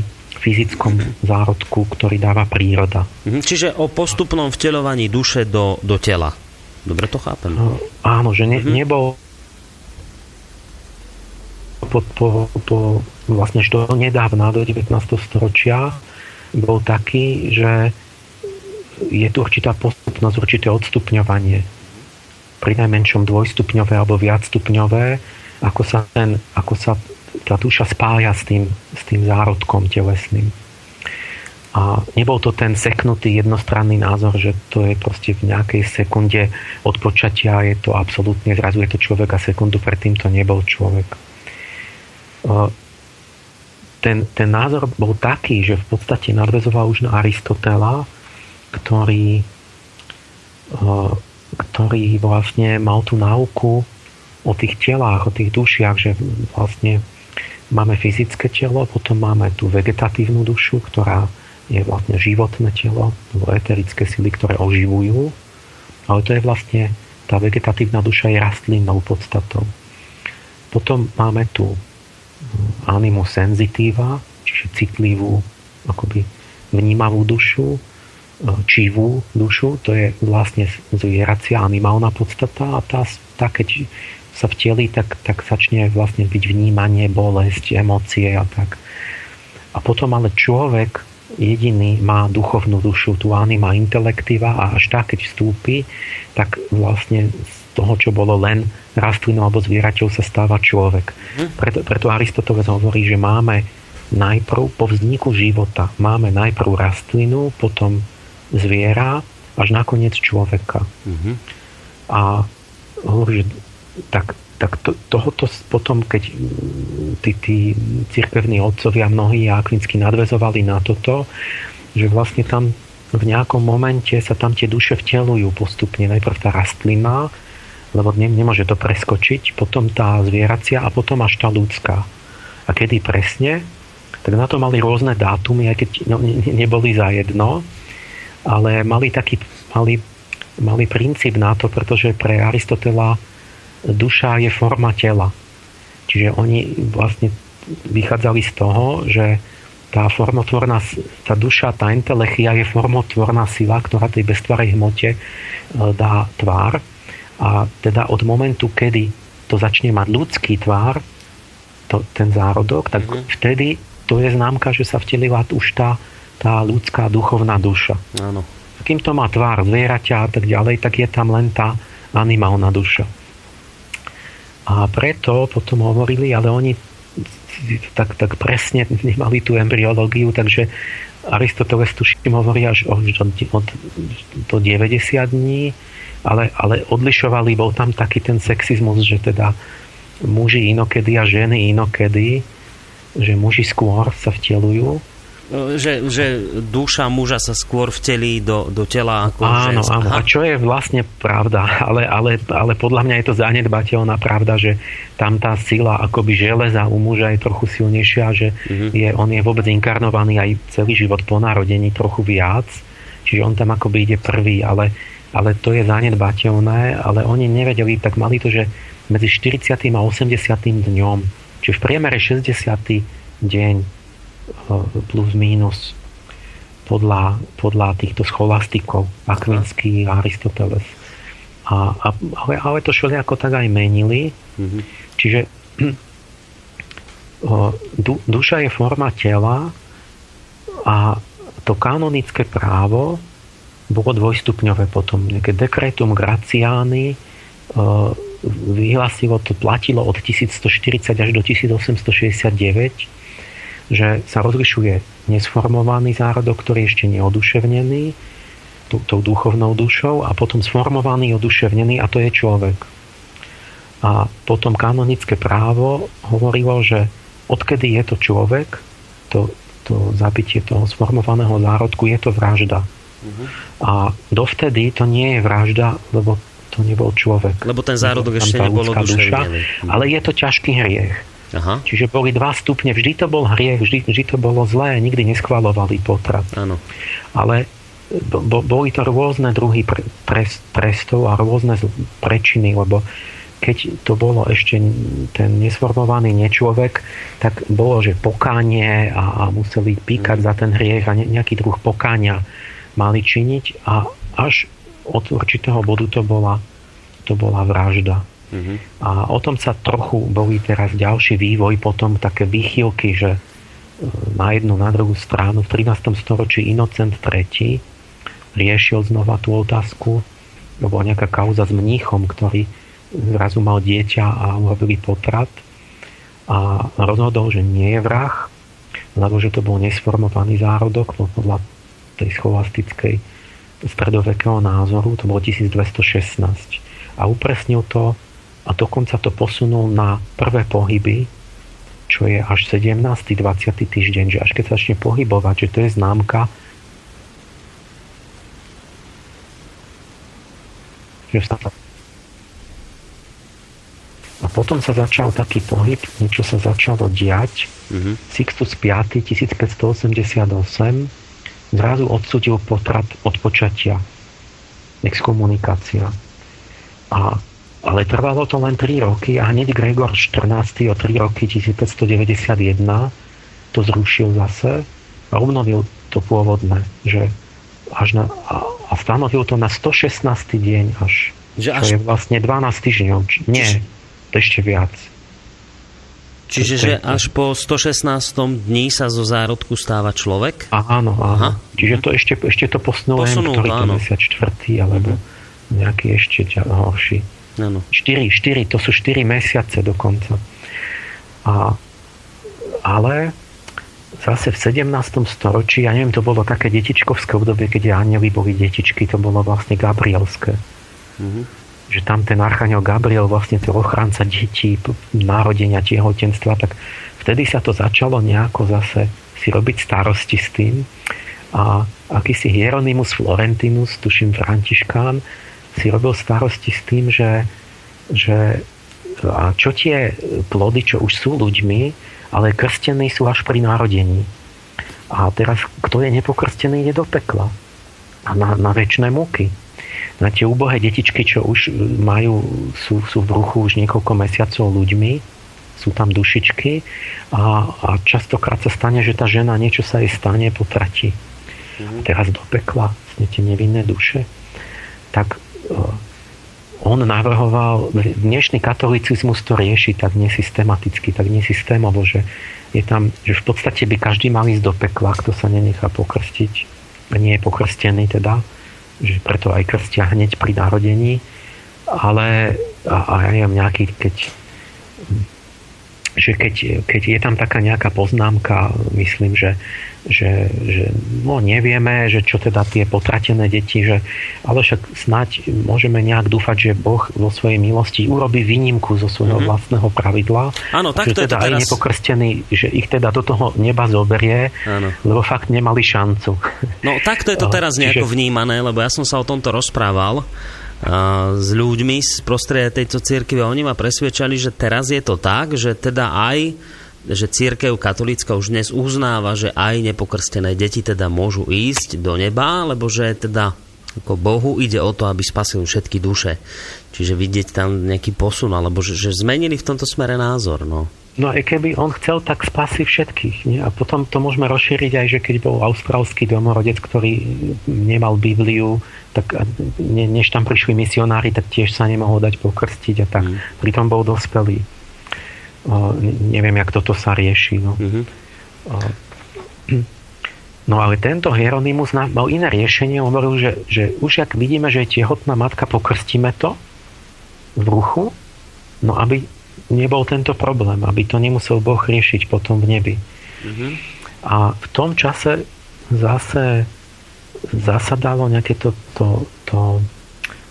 fyzickom zárodku, ktorý dáva príroda. Mm-hmm. Čiže o postupnom vtelovaní duše do, do tela. Dobre to chápem? No, áno, že ne, mm-hmm. nebol po, po, po, vlastne do nedávna, do 19. storočia bol taký, že je tu určitá postupnosť, určité odstupňovanie. Pri najmenšom dvojstupňové alebo viacstupňové, ako sa, ten, ako sa tá duša spája s tým, s tým zárodkom telesným. A nebol to ten seknutý jednostranný názor, že to je proste v nejakej sekunde od počatia je to absolútne, zrazu je to človek a sekundu predtým to nebol človek. Ten, ten názor bol taký, že v podstate nadvezoval už na Aristotela, ktorý, eh, ktorý vlastne mal tú náuku o tých telách, o tých dušiach, že vlastne máme fyzické telo, potom máme tú vegetatívnu dušu, ktorá je vlastne životné telo, alebo eterické sily, ktoré oživujú, ale to je vlastne, tá vegetatívna duša je rastlinnou podstatou. Potom máme tu animu senzitíva, čiže citlivú, akoby vnímavú dušu, čivú dušu, to je vlastne zvieracia animálna podstata a tá, tá keď sa vteli, tak, tak začne vlastne byť vnímanie, bolesť, emócie a tak. A potom ale človek jediný má duchovnú dušu, tú anima intelektíva a až tak, keď vstúpi, tak vlastne toho, čo bolo len rastlinou alebo zvieraťou, sa stáva človek. Mhm. Preto, preto Aristoteles hovorí, že máme najprv po vzniku života, máme najprv rastlinu, potom zviera, až nakoniec človeka. Mm-hmm. A hovorí, že tak, tak to, tohoto potom, keď tí, tí cirkevní otcovia mnohí a akvinsky nadvezovali na toto, že vlastne tam v nejakom momente sa tam tie duše vtelujú postupne. Najprv tá rastlina, lebo ne, nemôže to preskočiť, potom tá zvieracia a potom až tá ľudská. A kedy presne, tak na to mali rôzne dátumy, aj keď no, ne, neboli za jedno, ale mali taký mali, mali princíp na to, pretože pre Aristotela duša je forma tela. Čiže oni vlastne vychádzali z toho, že tá formotvorná, tá duša, tá entelechia je formotvorná sila, ktorá tej beztvarej hmote e, dá tvár. A teda od momentu, kedy to začne mať ľudský tvár, to, ten zárodok, tak mm-hmm. vtedy to je známka, že sa vtelila už tá, tá ľudská duchovná duša. Áno. Kým to má tvár zvieraťa a tak ďalej, tak je tam len tá animálna duša. A preto potom hovorili, ale oni tak, tak presne nemali tú embryológiu, takže Aristoteles tuším hovorí až od, od, do 90 dní, ale, ale odlišovali, bol tam taký ten sexizmus, že teda muži inokedy a ženy inokedy, že muži skôr sa vtelujú že, že duša muža sa skôr vtelí do, do tela ako Áno, áno. A čo je vlastne pravda, ale, ale, ale podľa mňa je to zanedbateľná pravda, že tam tá sila akoby železa u muža je trochu silnejšia, že mm-hmm. je, on je vôbec inkarnovaný aj celý život po narodení trochu viac, čiže on tam akoby ide prvý, ale, ale to je zanedbateľné, ale oni nevedeli, tak mali to, že medzi 40. a 80. dňom, čiže v priemere 60. deň plus minus podľa, podľa týchto scholastikov, Akvinský a Aristoteles. A, a, ale, ale to ako tak aj menili. Mm-hmm. Čiže du, duša je forma tela a to kanonické právo bolo dvojstupňové potom. Nejaké dekretum Graciány vyhlasilo, to platilo od 1140 až do 1869 že sa rozlišuje nesformovaný zárodok, ktorý je ešte neoduševnený, tú, tou duchovnou dušou, a potom sformovaný, oduševnený, a to je človek. A potom kanonické právo hovorilo, že odkedy je to človek, to, to zabitie toho sformovaného zárodku, je to vražda. Uh-huh. A dovtedy to nie je vražda, lebo to nebol človek. Lebo ten zárodok ešte nebol oduševnený. Ale je to ťažký hriech. Aha. Čiže boli dva stupne, vždy to bol hriech, vždy, vždy to bolo zlé, nikdy neschvalovali potrat. Áno. Ale bo, boli to rôzne druhy pre, pres, trestov a rôzne prečiny, lebo keď to bolo ešte ten nesformovaný nečlovek, tak bolo, že pokánie a, a museli píkať mm. za ten hriech a ne, nejaký druh pokáňa mali činiť a až od určitého bodu to bola, to bola vražda. Uh-huh. A o tom sa trochu boli teraz ďalší vývoj, potom také výchylky, že e, na jednu, na druhú stranu v 13. storočí Inocent III riešil znova tú otázku, bola nejaká kauza s mníchom, ktorý zrazu mal dieťa a urobili potrat a rozhodol, že nie je vrah, lebo že to bol nesformovaný zárodok podľa tej scholastickej stredovekého názoru, to bolo 1216. A upresnil to a dokonca to posunul na prvé pohyby, čo je až 17. 20. týždeň, že až keď sa začne pohybovať, že to je známka, že sa a potom sa začal taký pohyb, niečo sa začalo diať. Mm-hmm. Sixtus V 1588 zrazu odsudil potrat od počatia. Exkomunikácia. A ale trvalo to len 3 roky a hneď Gregor 14. o 3 roky 1591 to zrušil zase a obnovil to pôvodné, že až na, a, a stanovil to na 116. deň až, že až... čo je vlastne 12 týždňov. Nie, Čiže... to ešte viac. Čiže že až po 116. dní sa zo zárodku stáva človek? Áno, áno. Aha. Čiže to ešte, ešte to posunul, posunul ktorý to 54. alebo uh-huh. nejaký ešte horší. Ano. 4, 4, to sú 4 mesiace dokonca. A, ale zase v 17. storočí, ja neviem, to bolo také detičkovské obdobie, keď anieli boli detičky, to bolo vlastne gabrielské. Mm-hmm. Že tam ten archaniel Gabriel, vlastne ten ochranca detí, narodenia, tehotenstva, tak vtedy sa to začalo nejako zase si robiť starosti s tým. A akýsi Hieronymus Florentinus, tuším Františkán, si robil starosti s tým, že, že a čo tie plody, čo už sú ľuďmi, ale krstení sú až pri narodení. A teraz, kto je nepokrstený, je do pekla. A na, na väčšie múky. Na tie úbohé detičky, čo už majú, sú, sú v bruchu už niekoľko mesiacov ľuďmi, sú tam dušičky a, a častokrát sa stane, že tá žena niečo sa jej stane, potratí. Mm-hmm. Teraz do pekla, tie nevinné duše. Tak on navrhoval, dnešný katolicizmus to rieši tak nesystematicky, tak nesystémovo, že je tam, že v podstate by každý mal ísť do pekla, kto sa nenechá pokrstiť, nie je pokrstený teda, že preto aj krstia hneď pri narodení, ale a, a ja neviem, nejaký, keď že keď, keď je tam taká nejaká poznámka, myslím, že, že, že no nevieme, že čo teda tie potratené deti, že, ale však snáď môžeme nejak dúfať, že Boh vo svojej milosti urobí výnimku zo svojho mm-hmm. vlastného pravidla. Áno, tak že teda aj teraz... nepokrstení, že ich teda do toho neba zoberie, Áno. lebo fakt nemali šancu. No takto je to teraz nejako Čiže... vnímané, lebo ja som sa o tomto rozprával s ľuďmi z prostredia tejto církvy a oni ma presvedčali, že teraz je to tak, že teda aj že církev katolícka už dnes uznáva, že aj nepokrstené deti teda môžu ísť do neba, lebo že teda ako Bohu ide o to, aby spasil všetky duše. Čiže vidieť tam nejaký posun, alebo že, že zmenili v tomto smere názor. No. No aj keby on chcel, tak spasí všetkých. Nie? A potom to môžeme rozšíriť aj, že keď bol austrálsky domorodec, ktorý nemal Bibliu, tak ne, než tam prišli misionári, tak tiež sa nemohol dať pokrstiť a tak. Mm. Pritom bol dospelý. Neviem, jak toto sa rieši. No. Mm-hmm. No ale tento Hieronymus mal iné riešenie. Hovoril, že, že už ak vidíme, že je tehotná matka, pokrstíme to v ruchu, no aby nebol tento problém, aby to nemusel Boh riešiť potom v nebi. Mm-hmm. A v tom čase zase zasadalo nejaké to, to, to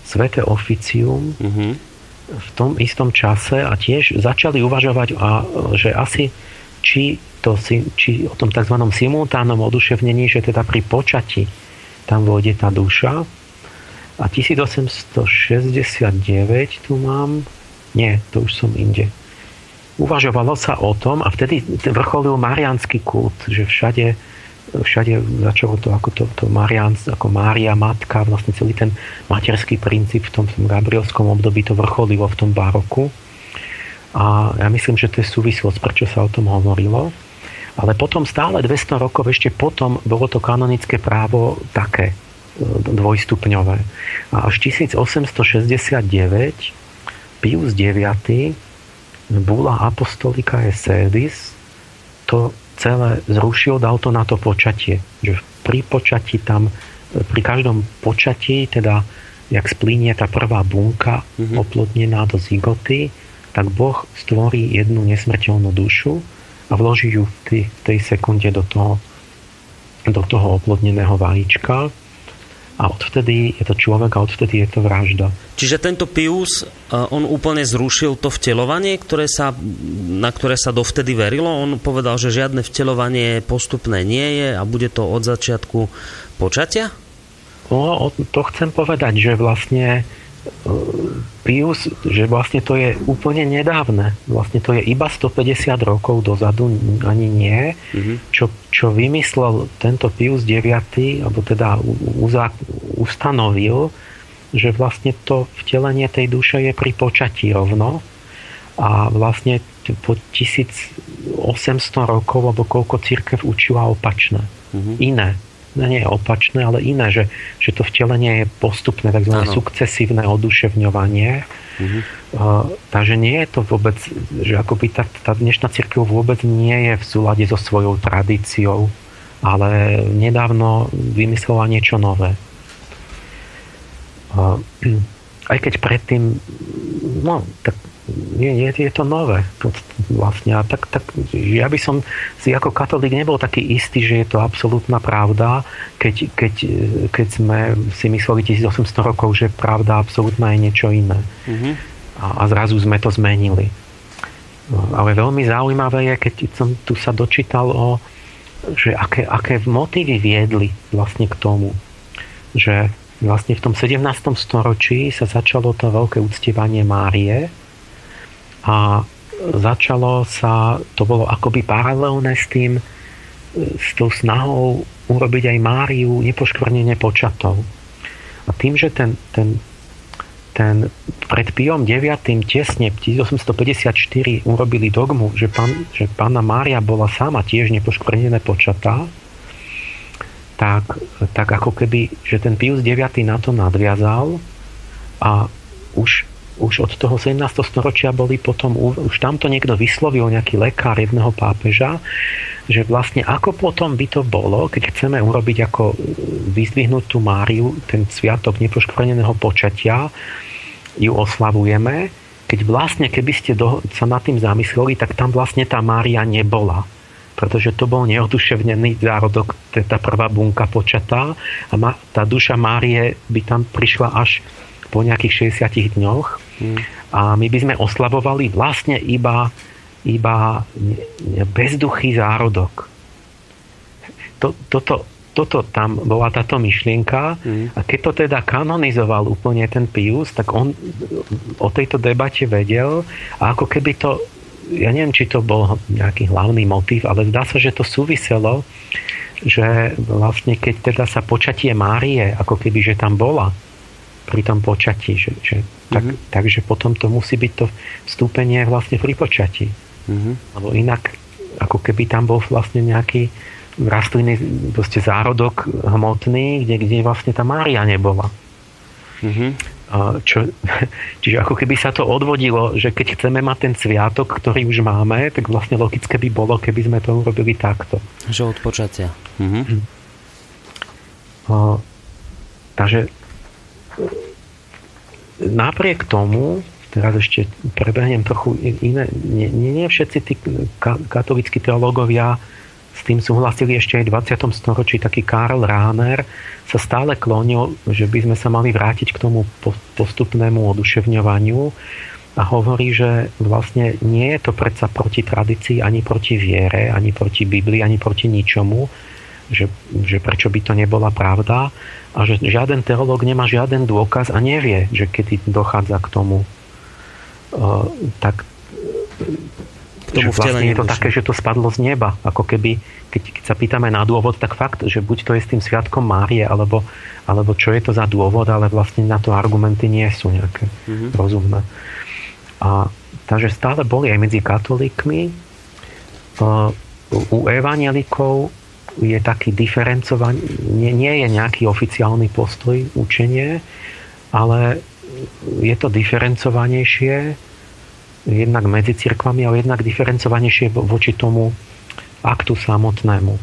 sveté oficium mm-hmm. V tom istom čase a tiež začali uvažovať, a, že asi či, to, či o tom tzv. simultánnom oduševnení, že teda pri počati tam vôjde tá duša. A 1869 tu mám nie, to už som inde. Uvažovalo sa o tom a vtedy vrcholil mariánsky kult, že všade, všade začalo to ako to, to Marián, ako Mária, matka, vlastne celý ten materský princíp v tom, v tom gabrielskom období to vrcholilo v tom baroku. A ja myslím, že to je súvislosť, prečo sa o tom hovorilo. Ale potom stále 200 rokov ešte potom bolo to kanonické právo také e, dvojstupňové. A až 1869 Pius IX, Bula Apostolika je sedis, to celé zrušil, dal to na to počatie. Že pri počatí tam, pri každom počatí, teda jak splínie tá prvá bunka mm-hmm. oplodnená do zigoty, tak Boh stvorí jednu nesmrteľnú dušu a vloží ju v tej, v tej sekunde do toho, do toho oplodneného vajíčka a odvtedy je to človek a odvtedy je to vražda. Čiže tento Pius, e, on úplne zrušil to vtelovanie, ktoré sa, na ktoré sa dovtedy verilo. On povedal, že žiadne vtelovanie postupné nie je a bude to od začiatku počatia? No, to chcem povedať, že vlastne Pius, že vlastne to je úplne nedávne. Vlastne to je iba 150 rokov dozadu, ani nie. Mm-hmm. Čo, čo vymyslel tento Pius 9, alebo teda uzá, ustanovil, že vlastne to vtelenie tej duše je pri počatí rovno. A vlastne po 1800 rokov, alebo koľko církev učila opačné. Mm-hmm. Iné nie je opačné, ale iné, že, že to vtelenie je postupné, takzvané ano. sukcesívne oduševňovanie. Uh-huh. Uh, takže nie je to vôbec, že akoby tá, tá dnešná církev vôbec nie je v súlade so svojou tradíciou, ale nedávno vymyslela niečo nové. Uh, aj keď predtým no, tak nie, nie, je to nové vlastne. A tak, tak, ja by som si ako katolík nebol taký istý, že je to absolútna pravda, keď, keď, keď sme si mysleli 1800 rokov, že pravda absolútna je niečo iné. Mm-hmm. A, a zrazu sme to zmenili. Ale veľmi zaujímavé je, keď som tu sa dočítal o, že aké, aké motívy viedli vlastne k tomu, že vlastne v tom 17. storočí sa začalo to veľké uctievanie Márie, a začalo sa, to bolo akoby paralelné s tým, s tou snahou urobiť aj Máriu nepoškvrnene počatou. A tým, že ten, ten, ten pred Pijom 9. tesne 1854 urobili dogmu, že, pán, že pána Mária bola sama tiež nepoškvrnené počatá, tak, tak ako keby, že ten Pius 9. na to nadviazal a už už od toho 17. storočia boli potom, už tamto niekto vyslovil, nejaký lekár jedného pápeža, že vlastne ako potom by to bolo, keď chceme urobiť ako e, vyzdvihnúť tú Máriu, ten sviatok nepoškvrneného počatia, ju oslavujeme, keď vlastne, keby ste do, sa nad tým zamysleli, tak tam vlastne tá Mária nebola pretože to bol neoduševnený zárodok, tá prvá bunka počatá a tá duša Márie by tam prišla až po nejakých 60 dňoch a my by sme oslavovali vlastne iba, iba bezduchý zárodok. To, toto, toto tam bola táto myšlienka mm. a keď to teda kanonizoval úplne ten Pius, tak on o tejto debate vedel a ako keby to, ja neviem, či to bol nejaký hlavný motív, ale zdá sa, že to súviselo, že vlastne keď teda sa počatie Márie, ako keby, že tam bola, pri tom počatí. Že, že, tak, mm-hmm. Takže potom to musí byť to vstúpenie vlastne pri počatí. Mm-hmm. Lebo inak, ako keby tam bol vlastne nejaký rastlinný proste zárodok hmotný, kde, kde vlastne tá Mária nebola. Mm-hmm. Čo, čiže ako keby sa to odvodilo, že keď chceme mať ten sviatok, ktorý už máme, tak vlastne logické by bolo, keby sme to urobili takto. Že od počatia. Mm-hmm. Uh, takže napriek tomu, teraz ešte prebehnem trochu iné, nie, nie všetci tí katolíckí teológovia s tým súhlasili ešte aj v 20. storočí. Taký Karl Rahner sa stále klonil, že by sme sa mali vrátiť k tomu postupnému oduševňovaniu a hovorí, že vlastne nie je to predsa proti tradícii, ani proti viere, ani proti Biblii, ani proti ničomu, že, že prečo by to nebola pravda a že žiaden teológ nemá žiaden dôkaz a nevie, že keď dochádza k tomu, uh, tak k tomu že vlastne je to také, že to spadlo z neba. Ako keby, keď, keď sa pýtame na dôvod, tak fakt, že buď to je s tým sviatkom Márie, alebo, alebo čo je to za dôvod, ale vlastne na to argumenty nie sú nejaké mm-hmm. rozumné. A, takže stále boli aj medzi katolíkmi. Uh, u evanielikov je taký diferencovaný, nie, nie je nejaký oficiálny postoj učenie, ale je to diferencovanejšie jednak medzi cirkvami, ale jednak diferencovanejšie voči tomu aktu samotnému.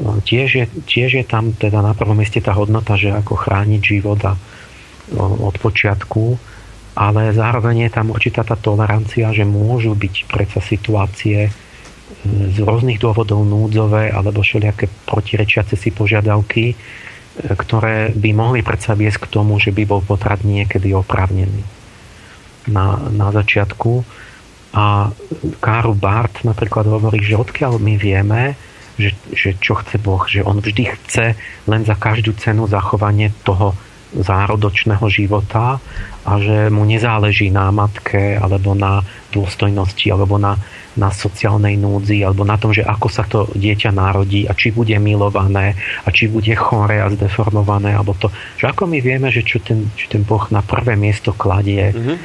Tiež je, tiež je tam teda na prvom mieste tá hodnota, že ako chrániť život a od počiatku, ale zároveň je tam určitá tá tolerancia, že môžu byť predsa situácie, z rôznych dôvodov núdzové alebo všelijaké protirečiace si požiadavky, e, ktoré by mohli predsa viesť k tomu, že by bol potrat niekedy oprávnený na, na začiatku. A Karl Barth napríklad hovorí, že odkiaľ my vieme, že, že čo chce Boh, že on vždy chce len za každú cenu zachovanie toho zárodočného života a že mu nezáleží na matke alebo na dôstojnosti alebo na na sociálnej núdzi alebo na tom, že ako sa to dieťa narodí a či bude milované a či bude chore a zdeformované alebo to, že ako my vieme, že čo ten, čo ten Boh na prvé miesto kladie mm-hmm.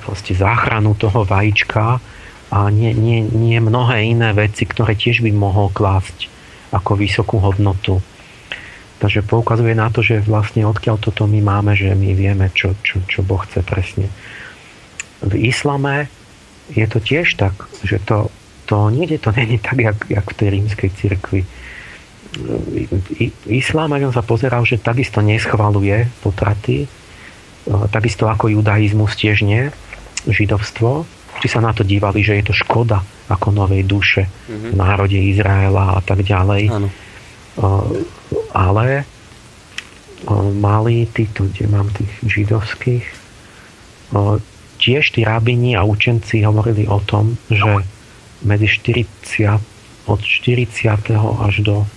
proste záchranu toho vajíčka a nie, nie, nie mnohé iné veci, ktoré tiež by mohol klásť ako vysokú hodnotu. Takže poukazuje na to, že vlastne odkiaľ toto my máme, že my vieme, čo, čo, čo Boh chce presne. V islame je to tiež tak, že to, to niekde to není tak, jak, jak v tej rímskej cirkvi. Islám, sa pozeral, že takisto neschvaluje potraty, takisto ako judaizmus tiež nie, židovstvo, vždy sa na to dívali, že je to škoda ako novej duše mm-hmm. v národe Izraela a tak ďalej. Ano. Ale mali títo, kde mám tých židovských, tiež tí rabini a učenci hovorili o tom, že medzi 40, od 40. až do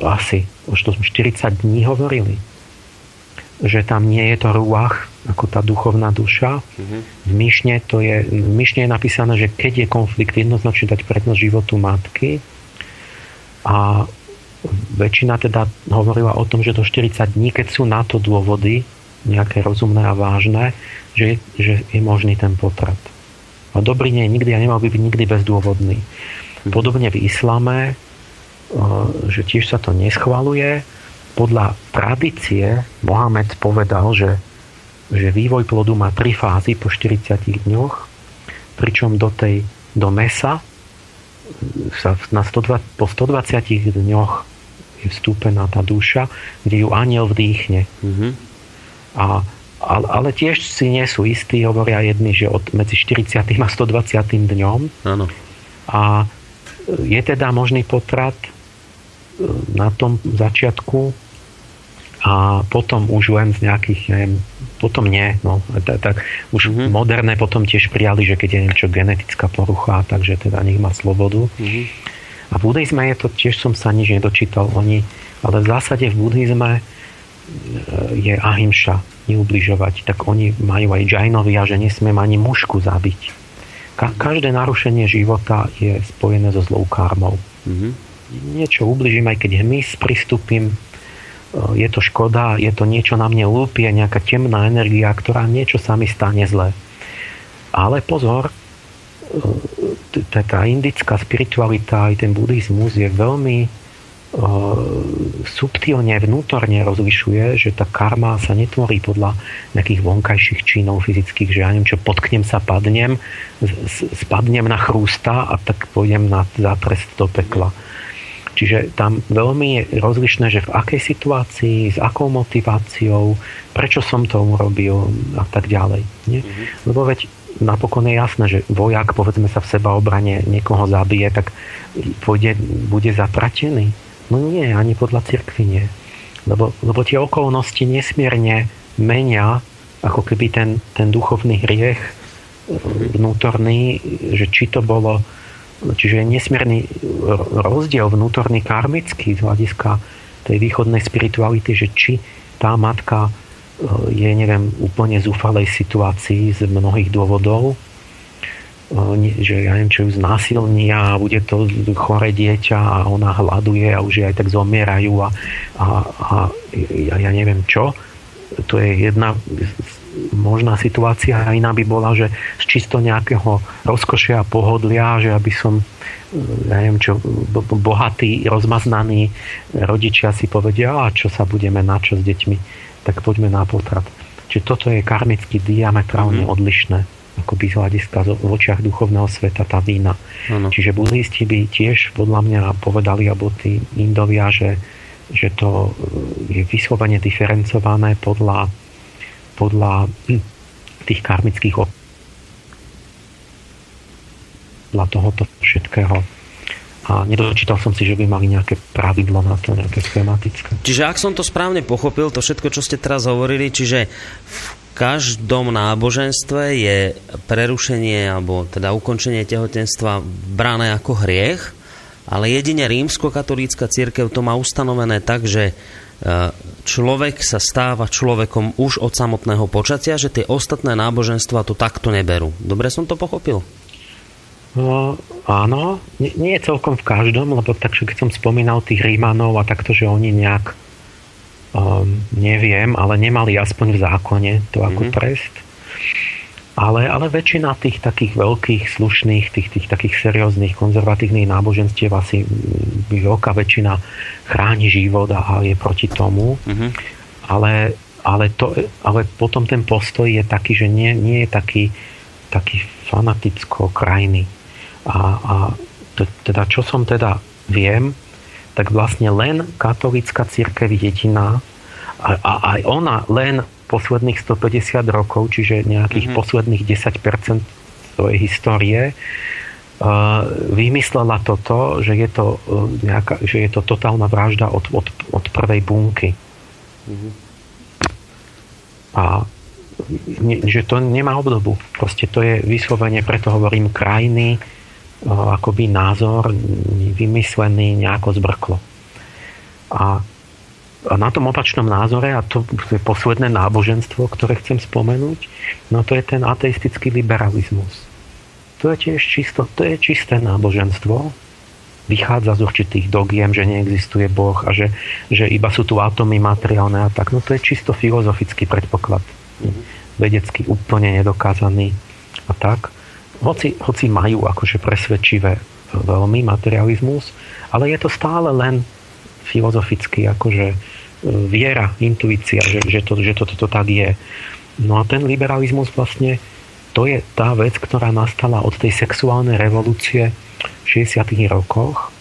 asi už to 40 dní hovorili, že tam nie je to ruach, ako tá duchovná duša. Mm-hmm. V Myšne, to je, v Myšne je napísané, že keď je konflikt, jednoznačne dať prednosť životu matky. A väčšina teda hovorila o tom, že do 40 dní, keď sú na to dôvody, nejaké rozumné a vážne, že, že je možný ten potrat. A dobrý nie je nikdy a nemal by byť nikdy bezdôvodný. Mhm. Podobne v islame, že tiež sa to neschvaluje, podľa tradície Mohamed povedal, že, že vývoj plodu má tri fázy po 40 dňoch, pričom do tej do mesa sa na 120, po 120 dňoch je vstúpená tá duša, kde ju aniel vdýchne. Mm-hmm. A, ale, ale tiež si nie sú istí, hovoria jedni, že od medzi 40. a 120. dňom. Áno. A je teda možný potrat na tom začiatku a potom už len z nejakých, neviem, potom nie, no, tak, tak už mm-hmm. moderné potom tiež prijali, že keď je niečo genetická porucha, takže teda nech má slobodu. Mm-hmm. A v buddhizme je to, tiež som sa nič nedočítal oni, ale v zásade v buddhizme e, je ahimša, neubližovať, tak oni majú aj džajnovia, že nesmiem ani mušku zabiť. Ka- každé narušenie života je spojené so zlou karmou. Mm-hmm niečo ubližím, aj keď hmyz pristúpim, je to škoda, je to niečo na mne lúpie, nejaká temná energia, ktorá niečo sa mi stane zle. Ale pozor, e, tá indická spiritualita, aj ten buddhizmus je veľmi subtilne, vnútorne rozlišuje, že tá karma sa netvorí podľa nejakých vonkajších činov fyzických, že ja neviem čo, potknem sa, padnem, spadnem na chrústa a tak pôjdem na zátrest do pekla. Čiže tam veľmi je rozlišné, že v akej situácii, s akou motiváciou, prečo som to urobil a tak ďalej. Nie? Mm-hmm. Lebo veď napokon je jasné, že vojak, povedzme sa v seba obrane niekoho zabije, tak pôjde, bude zatratený. No nie, ani podľa cirkvi nie. Lebo, lebo tie okolnosti nesmierne menia ako keby ten, ten duchovný hriech vnútorný, že či to bolo Čiže je nesmierny rozdiel vnútorný karmický z hľadiska tej východnej spirituality, že či tá matka e, je, neviem, úplne zúfalej situácii z mnohých dôvodov, e, že ja neviem, čo ju znásilní a bude to chore dieťa a ona hľaduje a už aj tak zomierajú a, a, a ja, ja neviem čo. To je jedna možná situácia iná by bola, že z čisto nejakého rozkošia a pohodlia, že aby som ja neviem čo, bohatý, rozmaznaný rodičia si povedia, a čo sa budeme na čo s deťmi, tak poďme na potrat. Čiže toto je karmicky diametrálne mm-hmm. odlišné ako by z hľadiska v očiach duchovného sveta tá vína. Ano. Čiže buddhisti by tiež podľa mňa povedali, alebo tí indovia, že, že to je vyslovene diferencované podľa podľa hm, tých karmických podľa tohoto všetkého. A nedočítal som si, že by mali nejaké pravidlo na to, nejaké schematické. Čiže ak som to správne pochopil, to všetko, čo ste teraz hovorili, čiže v každom náboženstve je prerušenie alebo teda ukončenie tehotenstva brané ako hriech, ale jedine rímsko-katolícka církev to má ustanovené tak, že človek sa stáva človekom už od samotného počatia, že tie ostatné náboženstva to takto neberú. Dobre som to pochopil? No, áno, nie, nie je celkom v každom, lebo takže keď som spomínal tých Rímanov a takto, že oni nejak um, neviem, ale nemali aspoň v zákone to ako mm-hmm. trest. Ale, ale väčšina tých takých veľkých, slušných, tých, tých takých serióznych, konzervatívnych náboženstiev asi veľká väčšina chráni život a je proti tomu. Mm-hmm. Ale, ale, to, ale potom ten postoj je taký, že nie, nie je taký, taký fanaticko krajný. A, a teda čo som teda viem, tak vlastne len katolická církev jediná a, a aj ona len posledných 150 rokov, čiže nejakých mm-hmm. posledných 10% svojej histórie, vymyslela toto, že je to, nejaká, že je to totálna vražda od, od, od prvej bunky. Mm-hmm. A ne, že to nemá obdobu. Proste to je vyslovene, preto hovorím, krajný akoby názor vymyslený nejako zbrklo. A, a na tom opačnom názore, a to je posledné náboženstvo, ktoré chcem spomenúť, no to je ten ateistický liberalizmus. To je tiež čisto, to je čisté náboženstvo, vychádza z určitých dogiem, že neexistuje Boh a že, že iba sú tu atómy materiálne a tak. No to je čisto filozofický predpoklad. Vedecky úplne nedokázaný a tak. Hoci, hoci majú akože presvedčivé veľmi materializmus, ale je to stále len filozoficky akože e, viera, intuícia, že, že, to, že to, to, tak je. No a ten liberalizmus vlastne to je tá vec, ktorá nastala od tej sexuálnej revolúcie v 60. rokoch,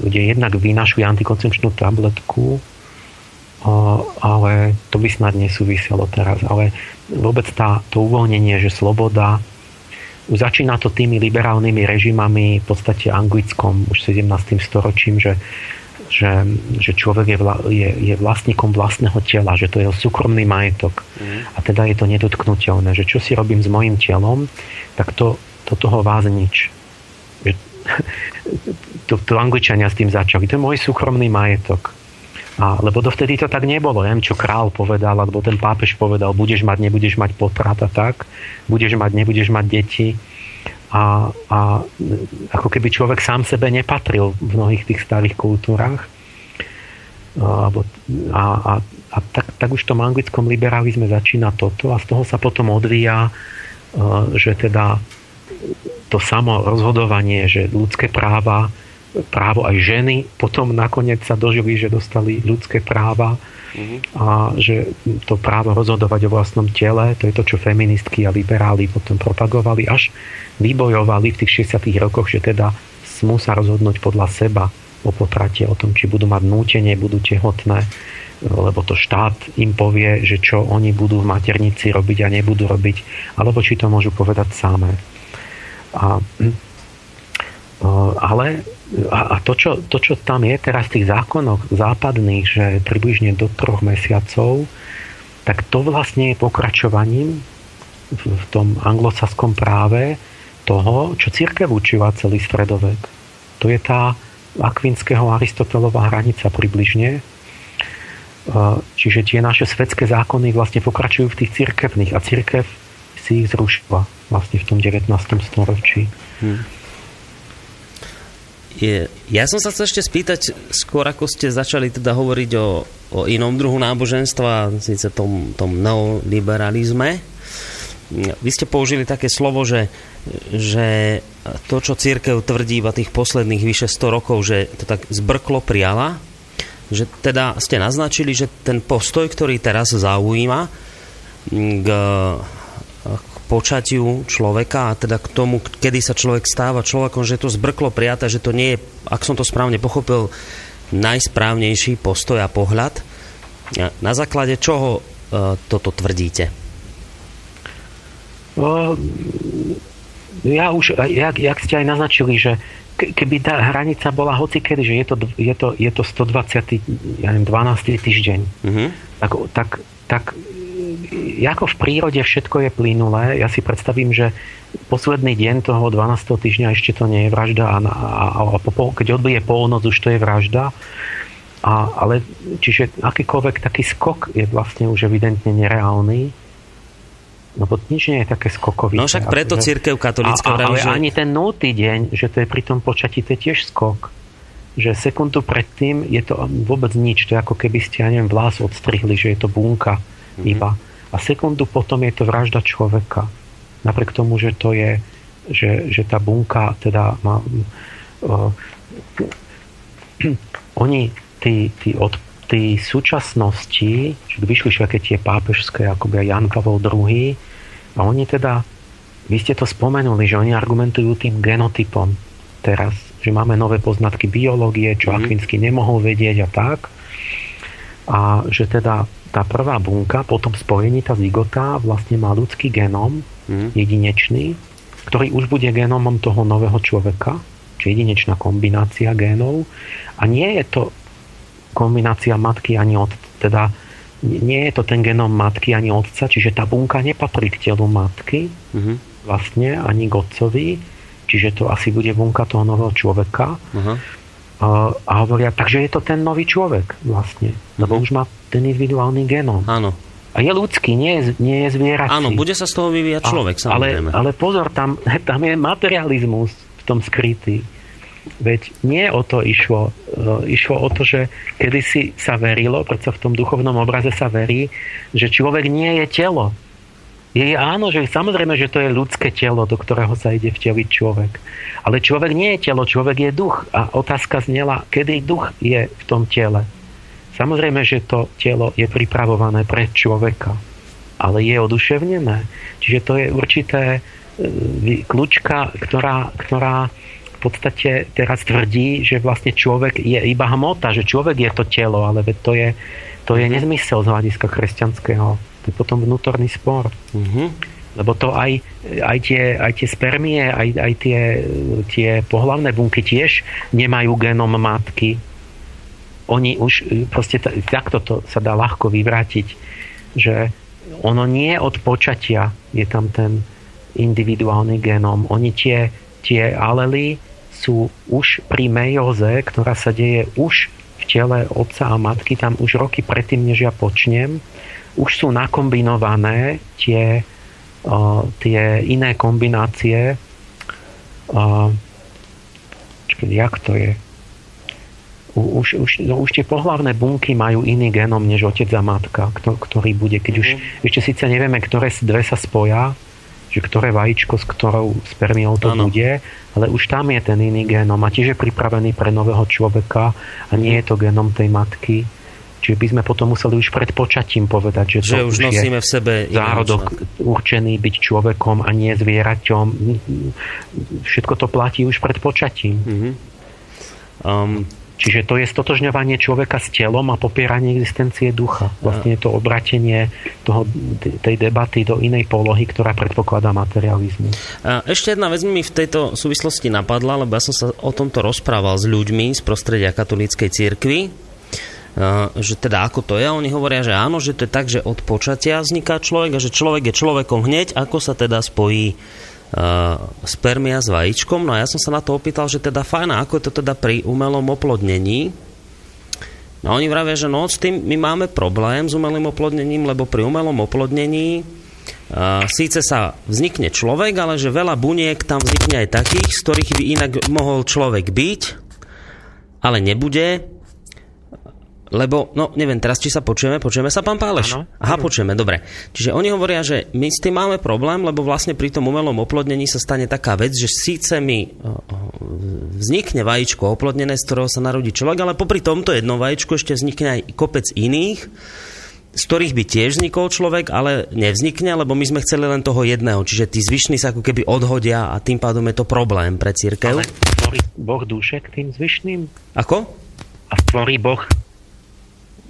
kde jednak vynašli antikoncepčnú tabletku, ale to by snad nesúviselo teraz. Ale vôbec tá, to uvoľnenie, že sloboda, začína to tými liberálnymi režimami v podstate anglickom už 17. storočím, že že, že človek je, vla, je, je vlastníkom vlastného tela, že to je jeho súkromný majetok mm. a teda je to nedotknutelné, že čo si robím s mojim telom, tak to, to toho vás nič. Že, to, to Angličania s tým začali. To je môj súkromný majetok. A, lebo dovtedy to tak nebolo. Neviem, čo král povedal, alebo ten pápež povedal, budeš mať, nebudeš mať potrat a tak. Budeš mať, nebudeš mať deti a, a ako keby človek sám sebe nepatril v mnohých tých starých kultúrach. A, a, a, a tak, tak už v tom anglickom liberalizme začína toto a z toho sa potom odvíja, že teda to samo rozhodovanie, že ľudské práva, právo aj ženy, potom nakoniec sa dožili, že dostali ľudské práva, a že to právo rozhodovať o vlastnom tele, to je to, čo feministky a liberáli potom propagovali, až vybojovali v tých 60 rokoch, že teda smú sa rozhodnúť podľa seba o potrate, o tom, či budú mať nútenie, budú tehotné, lebo to štát im povie, že čo oni budú v maternici robiť a nebudú robiť, alebo či to môžu povedať samé. A, ale a, to, čo, to, čo tam je teraz v tých zákonoch západných, že približne do troch mesiacov, tak to vlastne je pokračovaním v, tom anglosaskom práve toho, čo církev učila celý stredovek. To je tá akvinského Aristotelová hranica približne. Čiže tie naše svetské zákony vlastne pokračujú v tých církevných a církev si ich zrušila vlastne v tom 19. storočí. Hmm. Je, ja som sa chcel ešte spýtať, skôr ako ste začali teda hovoriť o, o inom druhu náboženstva, síce tom, tom neoliberalizme. Vy ste použili také slovo, že, že to, čo církev tvrdí v tých posledných vyše 100 rokov, že to tak zbrklo prijala, že teda ste naznačili, že ten postoj, ktorý teraz zaujíma k počatiu človeka a teda k tomu, kedy sa človek stáva človekom, že to zbrklo prijaté, že to nie je, ak som to správne pochopil, najsprávnejší postoj a pohľad. Na základe čoho uh, toto tvrdíte? Ja už, jak, jak ste aj naznačili, že keby tá hranica bola hocikedy, že je to, je to, je to 120. Ja neviem, 12. týždeň, uh-huh. tak, tak, tak ako v prírode všetko je plynulé, ja si predstavím, že posledný deň toho 12. týždňa ešte to nie je vražda a, a, a po, keď odbije polnoc, už to je vražda. A, ale čiže akýkoľvek taký skok je vlastne už evidentne nereálny. No bo nič nie je také skokovité. No však preto že... církev katolická Ale že... ani ten nultý deň, že to je pri tom počatí, to je tiež skok. Že sekundu predtým je to vôbec nič. To je ako keby ste, ja neviem, vlás odstrihli, že je to bunka mm-hmm. iba a sekundu potom je to vražda človeka. Napriek tomu, že to je, že, že tá bunka teda má... Uh, oni, tí, tí, od, tí súčasnosti, že vyšli všaké tie pápežské, akoby aj Jan Pavel II, a oni teda, vy ste to spomenuli, že oni argumentujú tým genotypom teraz, že máme nové poznatky biológie, čo mm. Akvinsky nemohol vedieť a tak. A že teda tá prvá bunka, potom spojení, tá zygota vlastne má ľudský genom, mm. jedinečný, ktorý už bude genomom toho nového človeka, či jedinečná kombinácia génov. A nie je to kombinácia matky ani od, teda nie je to ten genom matky ani otca, čiže tá bunka nepatrí k telu matky, mm-hmm. vlastne ani k otcovi, čiže to asi bude bunka toho nového človeka. Uh-huh. A hovoria, takže je to ten nový človek vlastne, lebo už má ten individuálny genom. Áno. A je ľudský, nie je, nie je zvierací. Áno, bude sa z toho vyvíjať človek, a, samozrejme. Ale, ale pozor, tam, tam je materializmus v tom skrytý. Veď nie o to išlo. E, išlo o to, že kedysi sa verilo, predsa v tom duchovnom obraze sa verí, že človek nie je telo. Je áno, že samozrejme, že to je ľudské telo, do ktorého sa ide vteliť človek. Ale človek nie je telo, človek je duch. A otázka znela, kedy duch je v tom tele. Samozrejme, že to telo je pripravované pre človeka, ale je oduševnené. Čiže to je určité e, kľúčka, ktorá, ktorá v podstate teraz tvrdí, že vlastne človek je iba hmota, že človek je to telo, ale to je, to je nezmysel z hľadiska kresťanského je potom vnútorný spor. Mm-hmm. Lebo to aj, aj, tie, aj tie spermie, aj, aj tie, tie pohlavné bunky tiež nemajú genom matky. Oni už proste takto to sa dá ľahko vyvrátiť, že ono nie od počatia je tam ten individuálny genom. Oni tie, tie alely sú už pri mejoze, ktorá sa deje už v tele otca a matky, tam už roky predtým, než ja počnem, už sú nakombinované tie, uh, tie iné kombinácie. Uh, čakaj, jak to je? Už, už, no, už tie pohlavné bunky majú iný genom než otec a matka, ktorý bude, keď mm-hmm. už mhm. ešte síce nevieme, ktoré dve sa spoja, že ktoré vajíčko s ktorou spermiou to ano. bude, ale už tam je ten iný genom a tiež je pripravený pre nového človeka a nie je to genom tej matky. Čiže by sme potom museli už pred počatím povedať, že, že to už nosíme v sebe zárodok určený byť človekom a nie zvieraťom. Všetko to platí už pred počatím. Mm-hmm. Um, Čiže to je stotožňovanie človeka s telom a popieranie existencie ducha. Vlastne je to obratenie toho, tej debaty do inej polohy, ktorá predpokladá materializmus. Ešte jedna vec mi v tejto súvislosti napadla, lebo ja som sa o tomto rozprával s ľuďmi z prostredia katolíckej cirkvi že teda ako to je. Oni hovoria, že áno, že to je tak, že od počatia vzniká človek a že človek je človekom hneď, ako sa teda spojí uh, spermia s vajíčkom. No a ja som sa na to opýtal, že teda fajn, ako je to teda pri umelom oplodnení. No oni vravia, že no s tým my máme problém s umelým oplodnením, lebo pri umelom oplodnení uh, síce sa vznikne človek, ale že veľa buniek tam vznikne aj takých, z ktorých by inak mohol človek byť, ale nebude, lebo, no neviem, teraz či sa počujeme, počujeme sa, pán Páleš? Ano, Aha, počujeme, dobre. Čiže oni hovoria, že my s tým máme problém, lebo vlastne pri tom umelom oplodnení sa stane taká vec, že síce mi vznikne vajíčko oplodnené, z ktorého sa narodí človek, ale popri tomto jednom vajíčku ešte vznikne aj kopec iných, z ktorých by tiež vznikol človek, ale nevznikne, lebo my sme chceli len toho jedného. Čiže tí zvyšní sa ako keby odhodia a tým pádom je to problém pre církev. Ale tvorí Boh duše k tým zvyšným? Ako? A tvorí Boh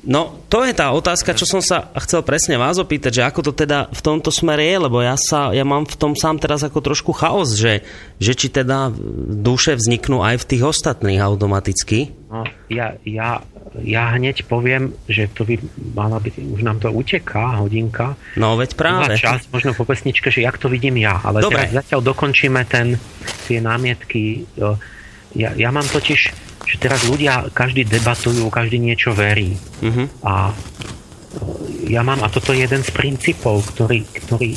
No, to je tá otázka, čo som sa chcel presne vás opýtať, že ako to teda v tomto smere je, lebo ja, sa, ja mám v tom sám teraz ako trošku chaos, že, že či teda duše vzniknú aj v tých ostatných automaticky. No, ja, ja, ja hneď poviem, že to by mala byť, už nám to uteká, hodinka. No, veď práve. čas, možno po pesničke, že jak to vidím ja, ale Dobre. teraz zatiaľ dokončíme ten, tie námietky. Ja, ja mám totiž že teraz ľudia, každý debatujú, každý niečo verí. Uh-huh. A ja mám, a toto je jeden z princípov, ktorý, ktorý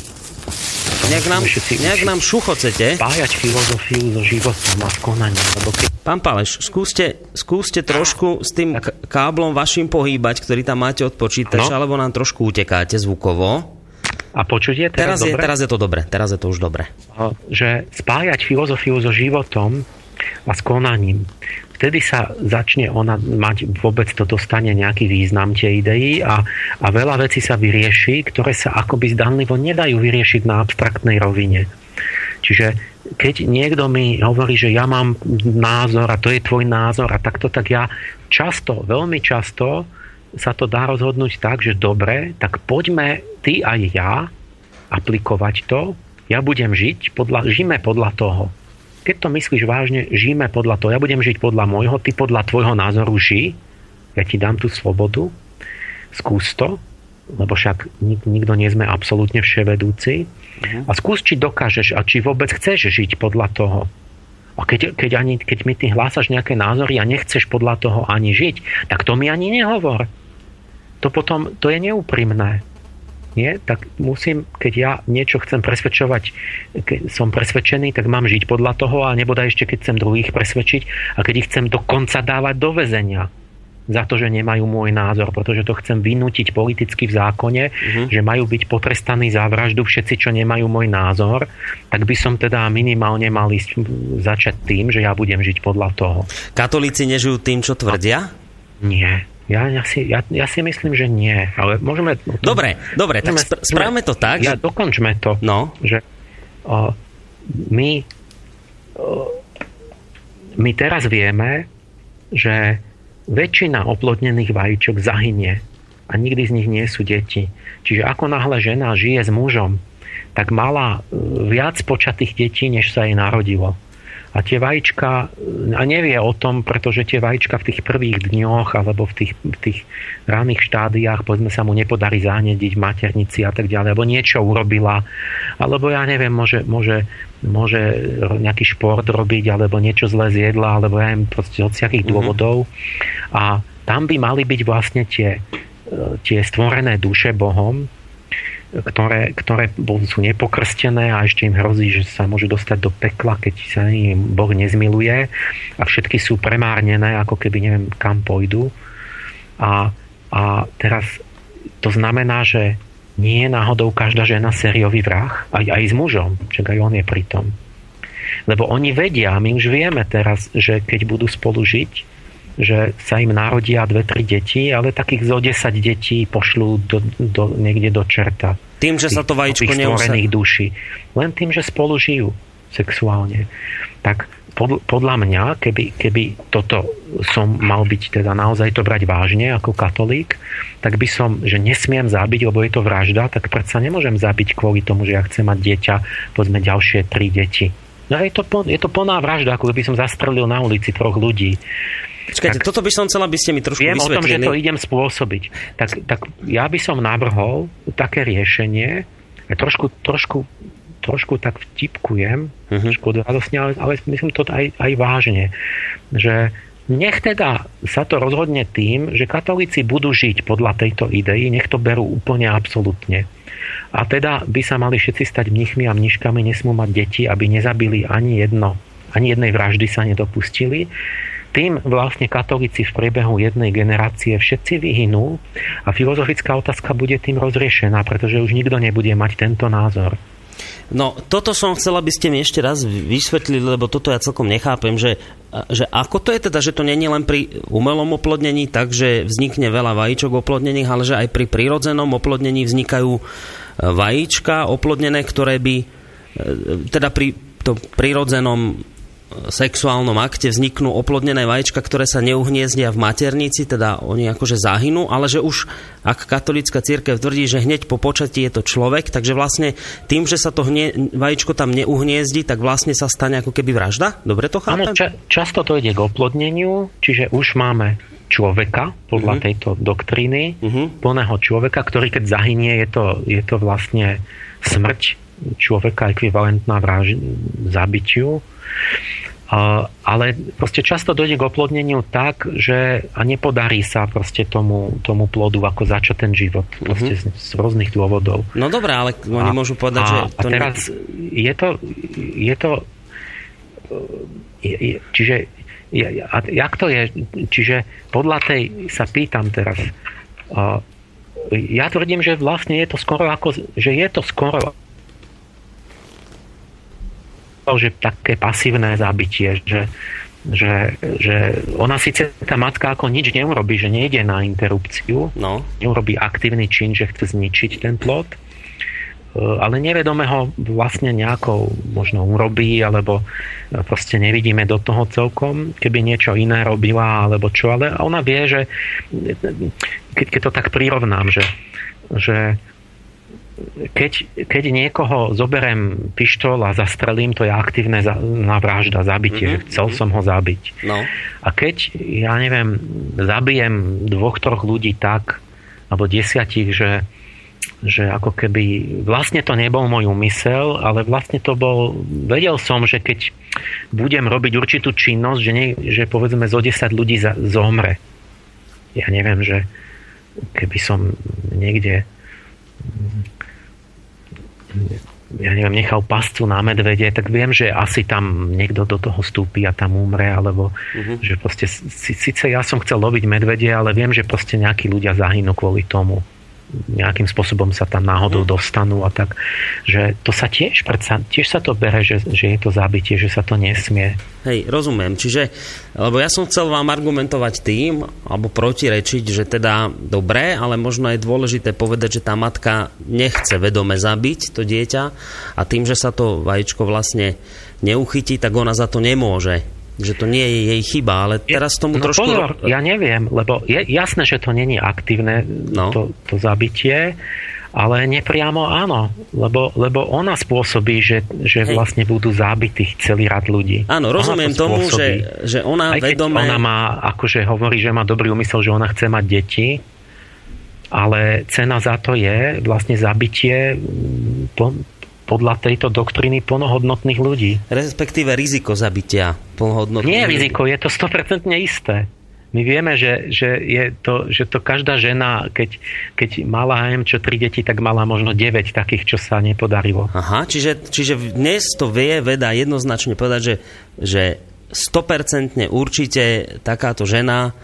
Nejak nám, nejak nám šuchocete. Spájať filozofiu so životom a konaním. Lebo keď... Pán Paleš, skúste, skúste trošku s tým tak. káblom vašim pohýbať, ktorý tam máte od počítača, no. alebo nám trošku utekáte zvukovo. A počuť je teraz, teraz je, teraz je to dobre, teraz je to už dobre. Že spájať filozofiu so životom a s konaním vtedy sa začne ona mať, vôbec to dostane nejaký význam tie idei a, a veľa vecí sa vyrieši, ktoré sa akoby zdanlivo nedajú vyriešiť na abstraktnej rovine. Čiže keď niekto mi hovorí, že ja mám názor a to je tvoj názor a takto, tak ja často, veľmi často sa to dá rozhodnúť tak, že dobre, tak poďme ty aj ja aplikovať to, ja budem žiť, podľa, žijeme podľa toho. Keď to myslíš vážne, žijeme podľa toho, ja budem žiť podľa môjho, ty podľa tvojho názoru ži, ja ti dám tú slobodu, skús to, lebo však nik, nikto nie sme absolútne vševedúci. Uh-huh. A skús, či dokážeš a či vôbec chceš žiť podľa toho. A keď, keď, ani, keď mi ty hlásaš nejaké názory a nechceš podľa toho ani žiť, tak to mi ani nehovor. To potom, to je neúprimné. Nie? Tak musím, keď ja niečo chcem presvedčovať, keď som presvedčený, tak mám žiť podľa toho a nebodaj ešte, keď chcem druhých presvedčiť a keď ich chcem dokonca dávať do väzenia za to, že nemajú môj názor, pretože to chcem vynútiť politicky v zákone, uh-huh. že majú byť potrestaní za vraždu všetci, čo nemajú môj názor, tak by som teda minimálne mal ísť začať tým, že ja budem žiť podľa toho. Katolíci nežijú tým, čo tvrdia? Nie. Ja, ja, si, ja, ja si myslím, že nie. Ale môžeme... Dobre, dobre, môžeme, tak spr- správame to tak. Ja, že... dokončme to. No. Že o, my, o, my teraz vieme, že väčšina oplodnených vajíčok zahynie a nikdy z nich nie sú deti. Čiže ako náhle žena žije s mužom, tak mala e, viac počatých detí, než sa jej narodilo a tie vajíčka, a nevie o tom, pretože tie vajíčka v tých prvých dňoch alebo v tých, v tých raných štádiách, povedzme sa mu nepodarí zanediť v maternici a tak ďalej, alebo niečo urobila, alebo ja neviem, môže, môže, môže nejaký šport robiť, alebo niečo zle zjedla, alebo ja neviem, proste od mm-hmm. dôvodov. A tam by mali byť vlastne tie, tie stvorené duše Bohom, ktoré, ktoré sú nepokrstené a ešte im hrozí, že sa môžu dostať do pekla, keď sa im Boh nezmiluje a všetky sú premárnené, ako keby neviem kam pôjdu. A, a teraz to znamená, že nie je náhodou každá žena sériový vrah, aj, aj s mužom, čak aj on je pritom. Lebo oni vedia, my už vieme teraz, že keď budú spolu žiť, že sa im narodia dve, tri deti, ale takých zo 10 detí pošlú do, do, niekde do čerta. Tým, že sa to vajíčko neusadí. duší. Len tým, že spolu žijú sexuálne. Tak pod, podľa mňa, keby, keby toto som mal byť, teda naozaj to brať vážne ako katolík, tak by som, že nesmiem zabiť, lebo je to vražda, tak predsa nemôžem zabiť kvôli tomu, že ja chcem mať dieťa, povedzme ďalšie tri deti. No je to, je to plná vražda, ako keby som zastrelil na ulici troch ľudí. Počkajte, tak, toto by som chcel, aby ste mi trošku viem vysvetlili. o tom, že to idem spôsobiť. Tak, tak ja by som navrhol také riešenie, trošku, trošku, trošku tak vtipkujem, uh-huh. trošku radosne, ale, ale myslím to aj, aj vážne, že nech teda sa to rozhodne tým, že katolíci budú žiť podľa tejto idei, nech to berú úplne absolútne. A teda by sa mali všetci stať mnichmi a mniškami, nesmú mať deti, aby nezabili ani jedno, ani jednej vraždy sa nedopustili tým vlastne katolíci v priebehu jednej generácie všetci vyhynú a filozofická otázka bude tým rozriešená, pretože už nikto nebude mať tento názor. No, toto som chcel, aby ste mi ešte raz vysvetlili, lebo toto ja celkom nechápem, že, že ako to je teda, že to není len pri umelom oplodnení, takže vznikne veľa vajíčok oplodnených, ale že aj pri prírodzenom oplodnení vznikajú e, vajíčka oplodnené, ktoré by e, teda pri tom prírodzenom sexuálnom akte vzniknú oplodnené vajíčka, ktoré sa neuhniezdia v maternici, teda oni akože zahynú, ale že už ak katolická církev tvrdí, že hneď po počatí je to človek, takže vlastne tým, že sa to hnie, vajíčko tam neuhniezdi, tak vlastne sa stane ako keby vražda? Dobre to chápem? Áno, ča- často to ide k oplodneniu, čiže už máme človeka podľa uh-huh. tejto doktríny, uh-huh. plného človeka, ktorý keď zahynie, je to, je to vlastne smrť človeka ekvivalentná vraž- zabitiu ale proste často dojde k oplodneniu tak, že a nepodarí sa proste tomu, tomu plodu ako začať ten život proste mm-hmm. z, z rôznych dôvodov. No dobré, ale oni a, môžu povedať, a, že... To a teraz ne... je to, je to je, je, čiže a jak to je? Čiže podľa tej sa pýtam teraz, ja tvrdím, že vlastne je to skoro ako, že je to skoro že také pasívne zabitie, že, že, že ona síce tá matka ako nič neurobí, že nejde na interrupciu, no. neurobí aktívny čin, že chce zničiť ten plod, ale nevedome ho vlastne nejako možno urobí, alebo proste nevidíme do toho celkom, keby niečo iné robila, alebo čo, ale ona vie, že keď, keď to tak prirovnám, že, že keď, keď niekoho zoberem pištol a zastrelím, to je aktívne na vražda, zabitie, mm-hmm. že chcel mhm. som ho zabiť. No. A keď, ja neviem, zabijem dvoch, troch ľudí tak, alebo desiatich, že, že ako keby vlastne to nebol môj úmysel, ale vlastne to bol, vedel som, že keď budem robiť určitú činnosť, že, nie, že povedzme zo 10 ľudí za, zomre. Ja neviem, že keby som niekde ja neviem, nechal pascu na medvede, tak viem, že asi tam niekto do toho stúpi a tam umre, alebo uh-huh. že proste, síce ja som chcel loviť medvede, ale viem, že proste nejakí ľudia zahynú kvôli tomu nejakým spôsobom sa tam náhodou mm. dostanú a tak, že to sa tiež, predsa, tiež sa to bere, že, že je to zabitie, že sa to nesmie. Hej, rozumiem. Čiže, lebo ja som chcel vám argumentovať tým, alebo protirečiť, že teda dobre, ale možno je dôležité povedať, že tá matka nechce vedome zabiť to dieťa a tým, že sa to vajíčko vlastne neuchytí, tak ona za to nemôže že to nie je jej chyba, ale teraz tomu no, trošku... Pozor, ja neviem, lebo je jasné, že to není aktívne, no. to, to zabitie, ale nepriamo áno, lebo, lebo ona spôsobí, že, že vlastne budú zabitých celý rad ľudí. Áno, rozumiem to tomu, že, že ona Aj vedome... ona má, akože hovorí, že má dobrý úmysel, že ona chce mať deti, ale cena za to je vlastne zabitie podľa tejto doktriny plnohodnotných ľudí. Respektíve riziko zabitia plnohodnotných Nie ľudí. riziko, je to 100% isté. My vieme, že, že, je to, že to každá žena, keď, keď mala aj čo tri deti, tak mala možno 9 takých, čo sa nepodarilo. Aha, čiže, čiže dnes to vie veda jednoznačne povedať, že, že 100% určite takáto žena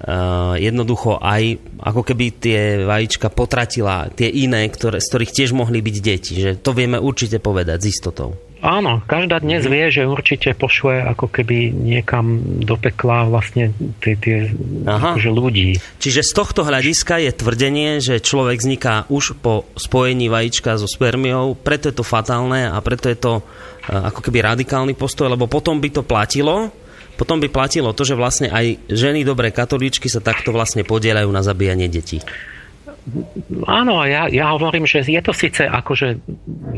Uh, jednoducho aj ako keby tie vajíčka potratila tie iné, ktoré, z ktorých tiež mohli byť deti. Že to vieme určite povedať s istotou. Áno, každá dnes vie, že určite pošle ako keby niekam do pekla vlastne tie, tie akože ľudí. Čiže z tohto hľadiska je tvrdenie, že človek vzniká už po spojení vajíčka so spermiou, preto je to fatálne a preto je to uh, ako keby radikálny postoj, lebo potom by to platilo, potom by platilo to, že vlastne aj ženy dobré katolíčky sa takto vlastne podielajú na zabíjanie detí. Áno, ja, ja hovorím, že je to síce akože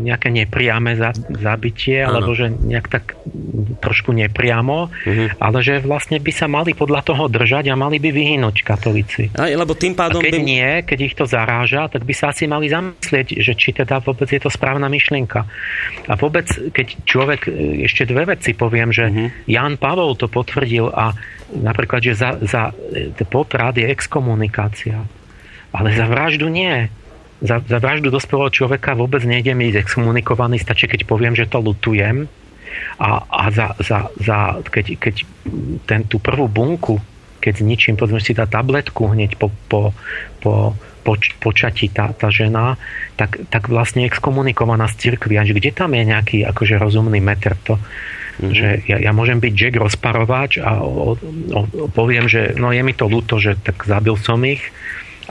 nejaké nepriame zabitie, ano. alebo že nejak tak trošku nepriamo, uh-huh. ale že vlastne by sa mali podľa toho držať a mali by vyhynúť katolíci. Aj, lebo tým pádom a keď by... nie, keď ich to zaráža, tak by sa asi mali zamyslieť, že či teda vôbec je to správna myšlienka. A vôbec, keď človek, e, ešte dve veci poviem, že uh-huh. Jan Pavol to potvrdil a napríklad, že za, za e, potrat je exkomunikácia. Ale za vraždu nie. Za, za vraždu dospelého človeka vôbec nejdem ísť exkomunikovaný, stačí, keď poviem, že to lutujem. A, a za, za, za, keď, keď ten, tú prvú bunku, keď zničím, povedzme si tá tabletku hneď po, po, po poč, počatí tá, tá žena, tak, tak vlastne exkomunikovaná z cirkvi. Až kde tam je nejaký akože rozumný meter to, mm-hmm. že ja, ja môžem byť Jack rozparovač a o, o, o, poviem, že no je mi to ľúto, že tak zabil som ich,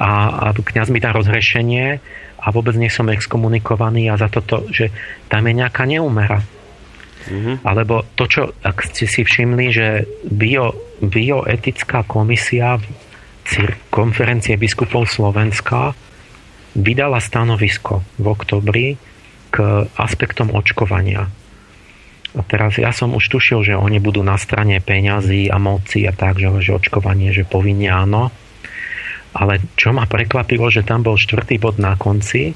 a, a kniaz mi dá rozhrešenie a vôbec nie som exkomunikovaný a za toto, že tam je nejaká neumera. Mm-hmm. Alebo to, čo, ak ste si všimli, že bio, bioetická komisia konferencie biskupov Slovenska vydala stanovisko v oktobri k aspektom očkovania. A teraz ja som už tušil, že oni budú na strane peňazí a moci a tak, že, že očkovanie, že povinne áno. Ale čo ma prekvapilo, že tam bol štvrtý bod na konci,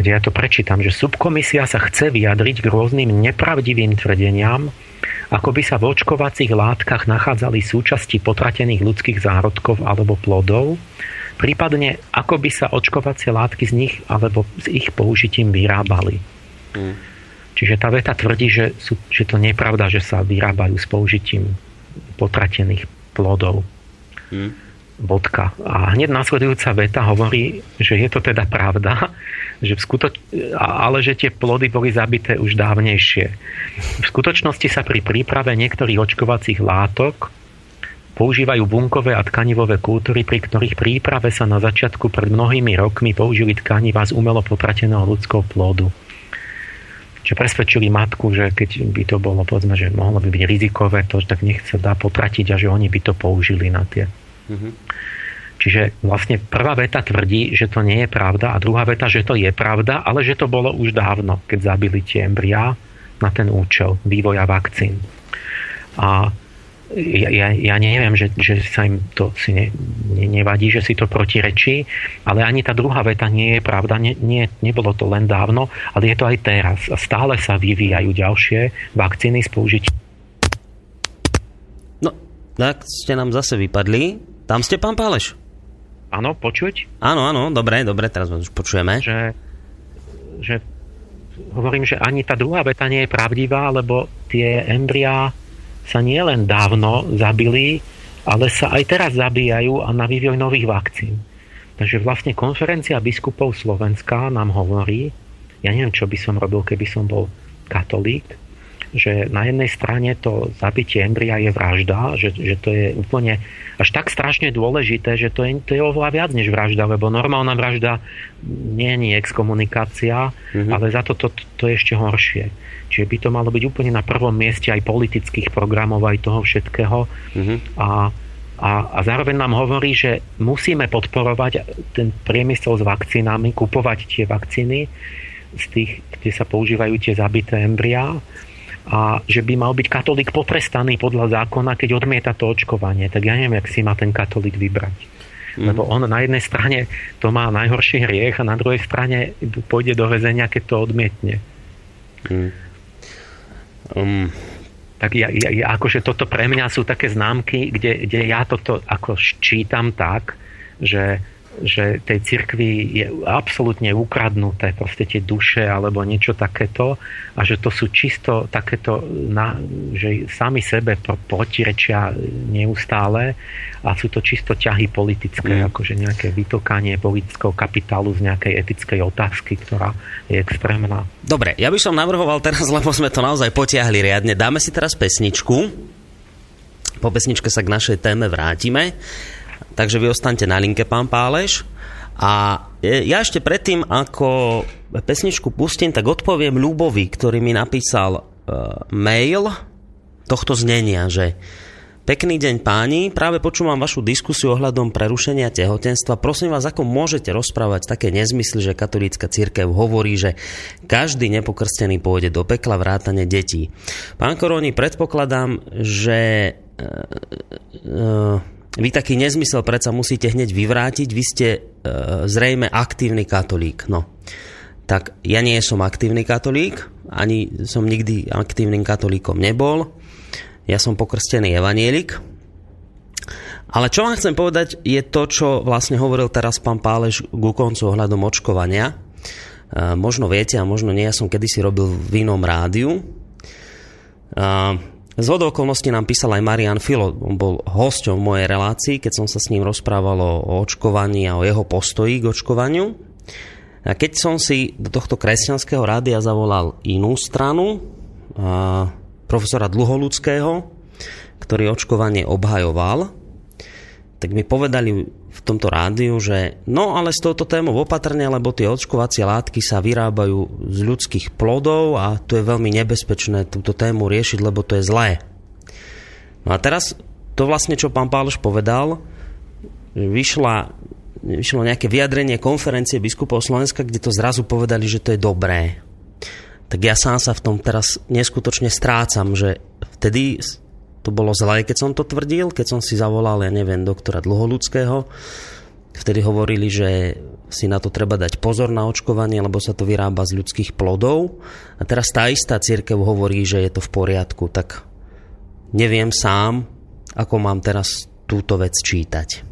kde ja to prečítam, že subkomisia sa chce vyjadriť k rôznym nepravdivým tvrdeniam, ako by sa v očkovacích látkach nachádzali súčasti potratených ľudských zárodkov alebo plodov, prípadne ako by sa očkovacie látky z nich alebo s ich použitím vyrábali. Hmm. Čiže tá veta tvrdí, že, sú, že to nie je pravda, že sa vyrábajú s použitím potratených plodov. Hmm bodka. A hneď následujúca veta hovorí, že je to teda pravda, že v skutoč- ale že tie plody boli zabité už dávnejšie. V skutočnosti sa pri príprave niektorých očkovacích látok používajú bunkové a tkanivové kultúry, pri ktorých príprave sa na začiatku pred mnohými rokmi použili tkaniva z umelo potrateného ľudského plódu. Čo presvedčili matku, že keď by to bolo, povedzme, že mohlo by byť rizikové, to tak nech sa dá potratiť a že oni by to použili na tie. Mm-hmm. Čiže vlastne prvá veta tvrdí, že to nie je pravda a druhá veta, že to je pravda, ale že to bolo už dávno, keď zabili tie embryá na ten účel vývoja vakcín. A ja, ja, ja neviem, že, že sa im to si ne, ne, nevadí, že si to protirečí, ale ani tá druhá veta nie je pravda. Nie, nie, nebolo to len dávno, ale je to aj teraz. A stále sa vyvíjajú ďalšie vakcíny s použitím. No, tak ste nám zase vypadli. Tam ste, pán Páleš? Áno, počuť? Áno, áno, dobre, dobre, teraz už počujeme. Že, že hovorím, že ani tá druhá veta nie je pravdivá, lebo tie embryá sa nielen dávno zabili, ale sa aj teraz zabíjajú a na vývoj nových vakcín. Takže vlastne konferencia biskupov Slovenska nám hovorí, ja neviem, čo by som robil, keby som bol katolík, že na jednej strane to zabitie embria je vražda, že, že to je úplne až tak strašne dôležité, že to je, to je oveľa viac než vražda, lebo normálna vražda nie je exkomunikácia, mm-hmm. ale za to, to to je ešte horšie. Čiže by to malo byť úplne na prvom mieste aj politických programov, aj toho všetkého. Mm-hmm. A, a, a zároveň nám hovorí, že musíme podporovať ten priemysel s vakcínami, kupovať tie vakcíny z tých, kde sa používajú tie zabité embryá a že by mal byť katolík potrestaný podľa zákona, keď odmieta to očkovanie. Tak ja neviem, jak si má ten katolík vybrať. Mm. Lebo on na jednej strane to má najhorší hriech a na druhej strane pôjde do väzenia, keď to odmietne. Mm. Um. Tak ja, ja, ja, akože toto pre mňa sú také známky, kde, kde ja toto ako čítam tak, že že tej cirkvi je absolútne ukradnuté proste tie duše alebo niečo takéto a že to sú čisto takéto, na, že sami sebe protirečia neustále a sú to čisto ťahy politické, mm. akože nejaké vytokanie politického kapitálu z nejakej etickej otázky, ktorá je extrémna. Dobre, ja by som navrhoval teraz, lebo sme to naozaj potiahli riadne, dáme si teraz pesničku. Po pesničke sa k našej téme vrátime. Takže vy ostaňte na linke, pán Páleš. A ja ešte predtým, ako pesničku pustím, tak odpoviem Ľubovi, ktorý mi napísal uh, mail tohto znenia, že Pekný deň páni, práve počúvam vašu diskusiu ohľadom prerušenia tehotenstva. Prosím vás, ako môžete rozprávať také nezmysly, že katolícka církev hovorí, že každý nepokrstený pôjde do pekla vrátane detí. Pán Koroni, predpokladám, že uh, uh, vy taký nezmysel predsa musíte hneď vyvrátiť, vy ste e, zrejme aktívny katolík. No. Tak ja nie som aktívny katolík, ani som nikdy aktívnym katolíkom nebol. Ja som pokrstený evanielik. Ale čo vám chcem povedať, je to, čo vlastne hovoril teraz pán Páleš ku koncu ohľadom očkovania. E, možno viete a možno nie, ja som kedysi robil v inom rádiu. E, z okolností nám písal aj Marian Filo, on bol hosťom v mojej relácii, keď som sa s ním rozprával o očkovaní a o jeho postoji k očkovaniu. A keď som si do tohto kresťanského rádia zavolal inú stranu, a profesora Dluholudského, ktorý očkovanie obhajoval, tak mi povedali v tomto rádiu, že no ale s touto témou opatrne, lebo tie očkovacie látky sa vyrábajú z ľudských plodov a to je veľmi nebezpečné túto tému riešiť, lebo to je zlé. No a teraz to vlastne, čo pán Páloš povedal, vyšla, vyšlo nejaké vyjadrenie konferencie biskupov Slovenska, kde to zrazu povedali, že to je dobré. Tak ja sám sa v tom teraz neskutočne strácam, že vtedy to bolo zlé, keď som to tvrdil, keď som si zavolal, ja neviem, doktora Dlholudského. Vtedy hovorili, že si na to treba dať pozor na očkovanie, lebo sa to vyrába z ľudských plodov. A teraz tá istá církev hovorí, že je to v poriadku. Tak neviem sám, ako mám teraz túto vec čítať.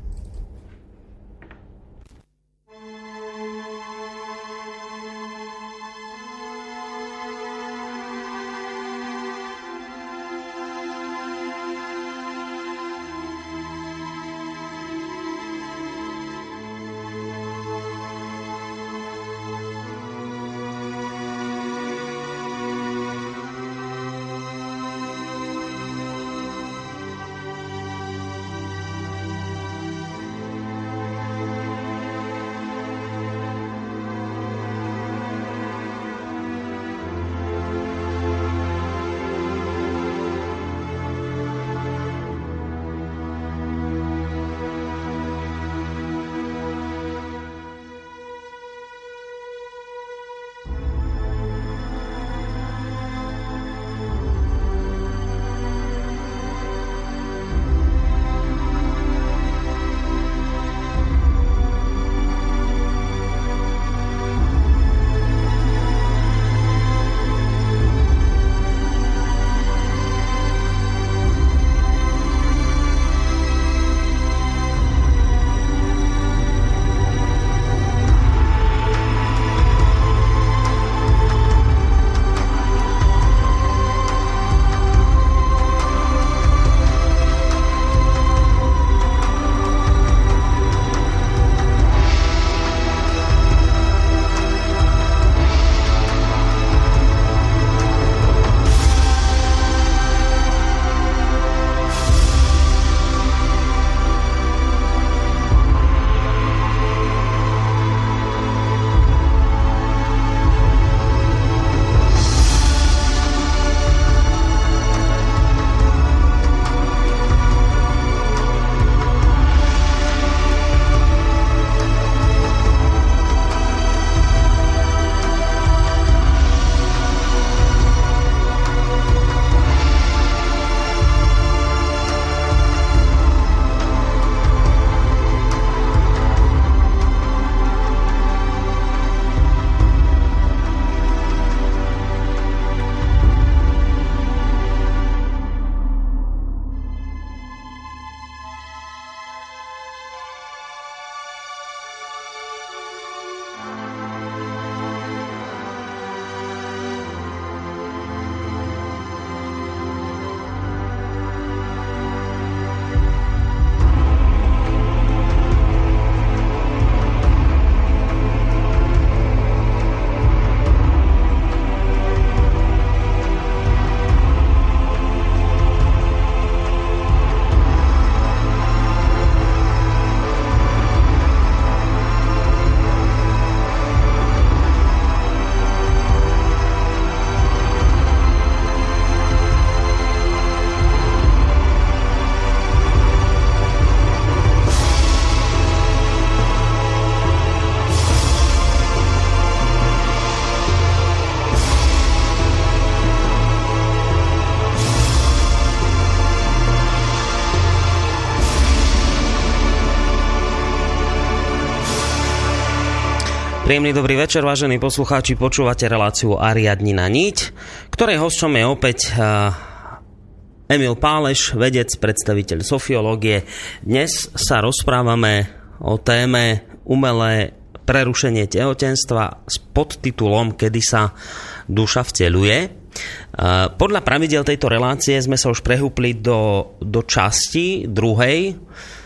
Príjemný dobrý večer, vážení poslucháči, počúvate reláciu Ariadnina niť, ktorej hosťom je opäť uh, Emil Páleš, vedec, predstaviteľ sofiológie. Dnes sa rozprávame o téme umelé prerušenie tehotenstva s podtitulom Kedy sa duša vteluje. Uh, podľa pravidel tejto relácie sme sa už prehúpli do, do časti druhej, Eh,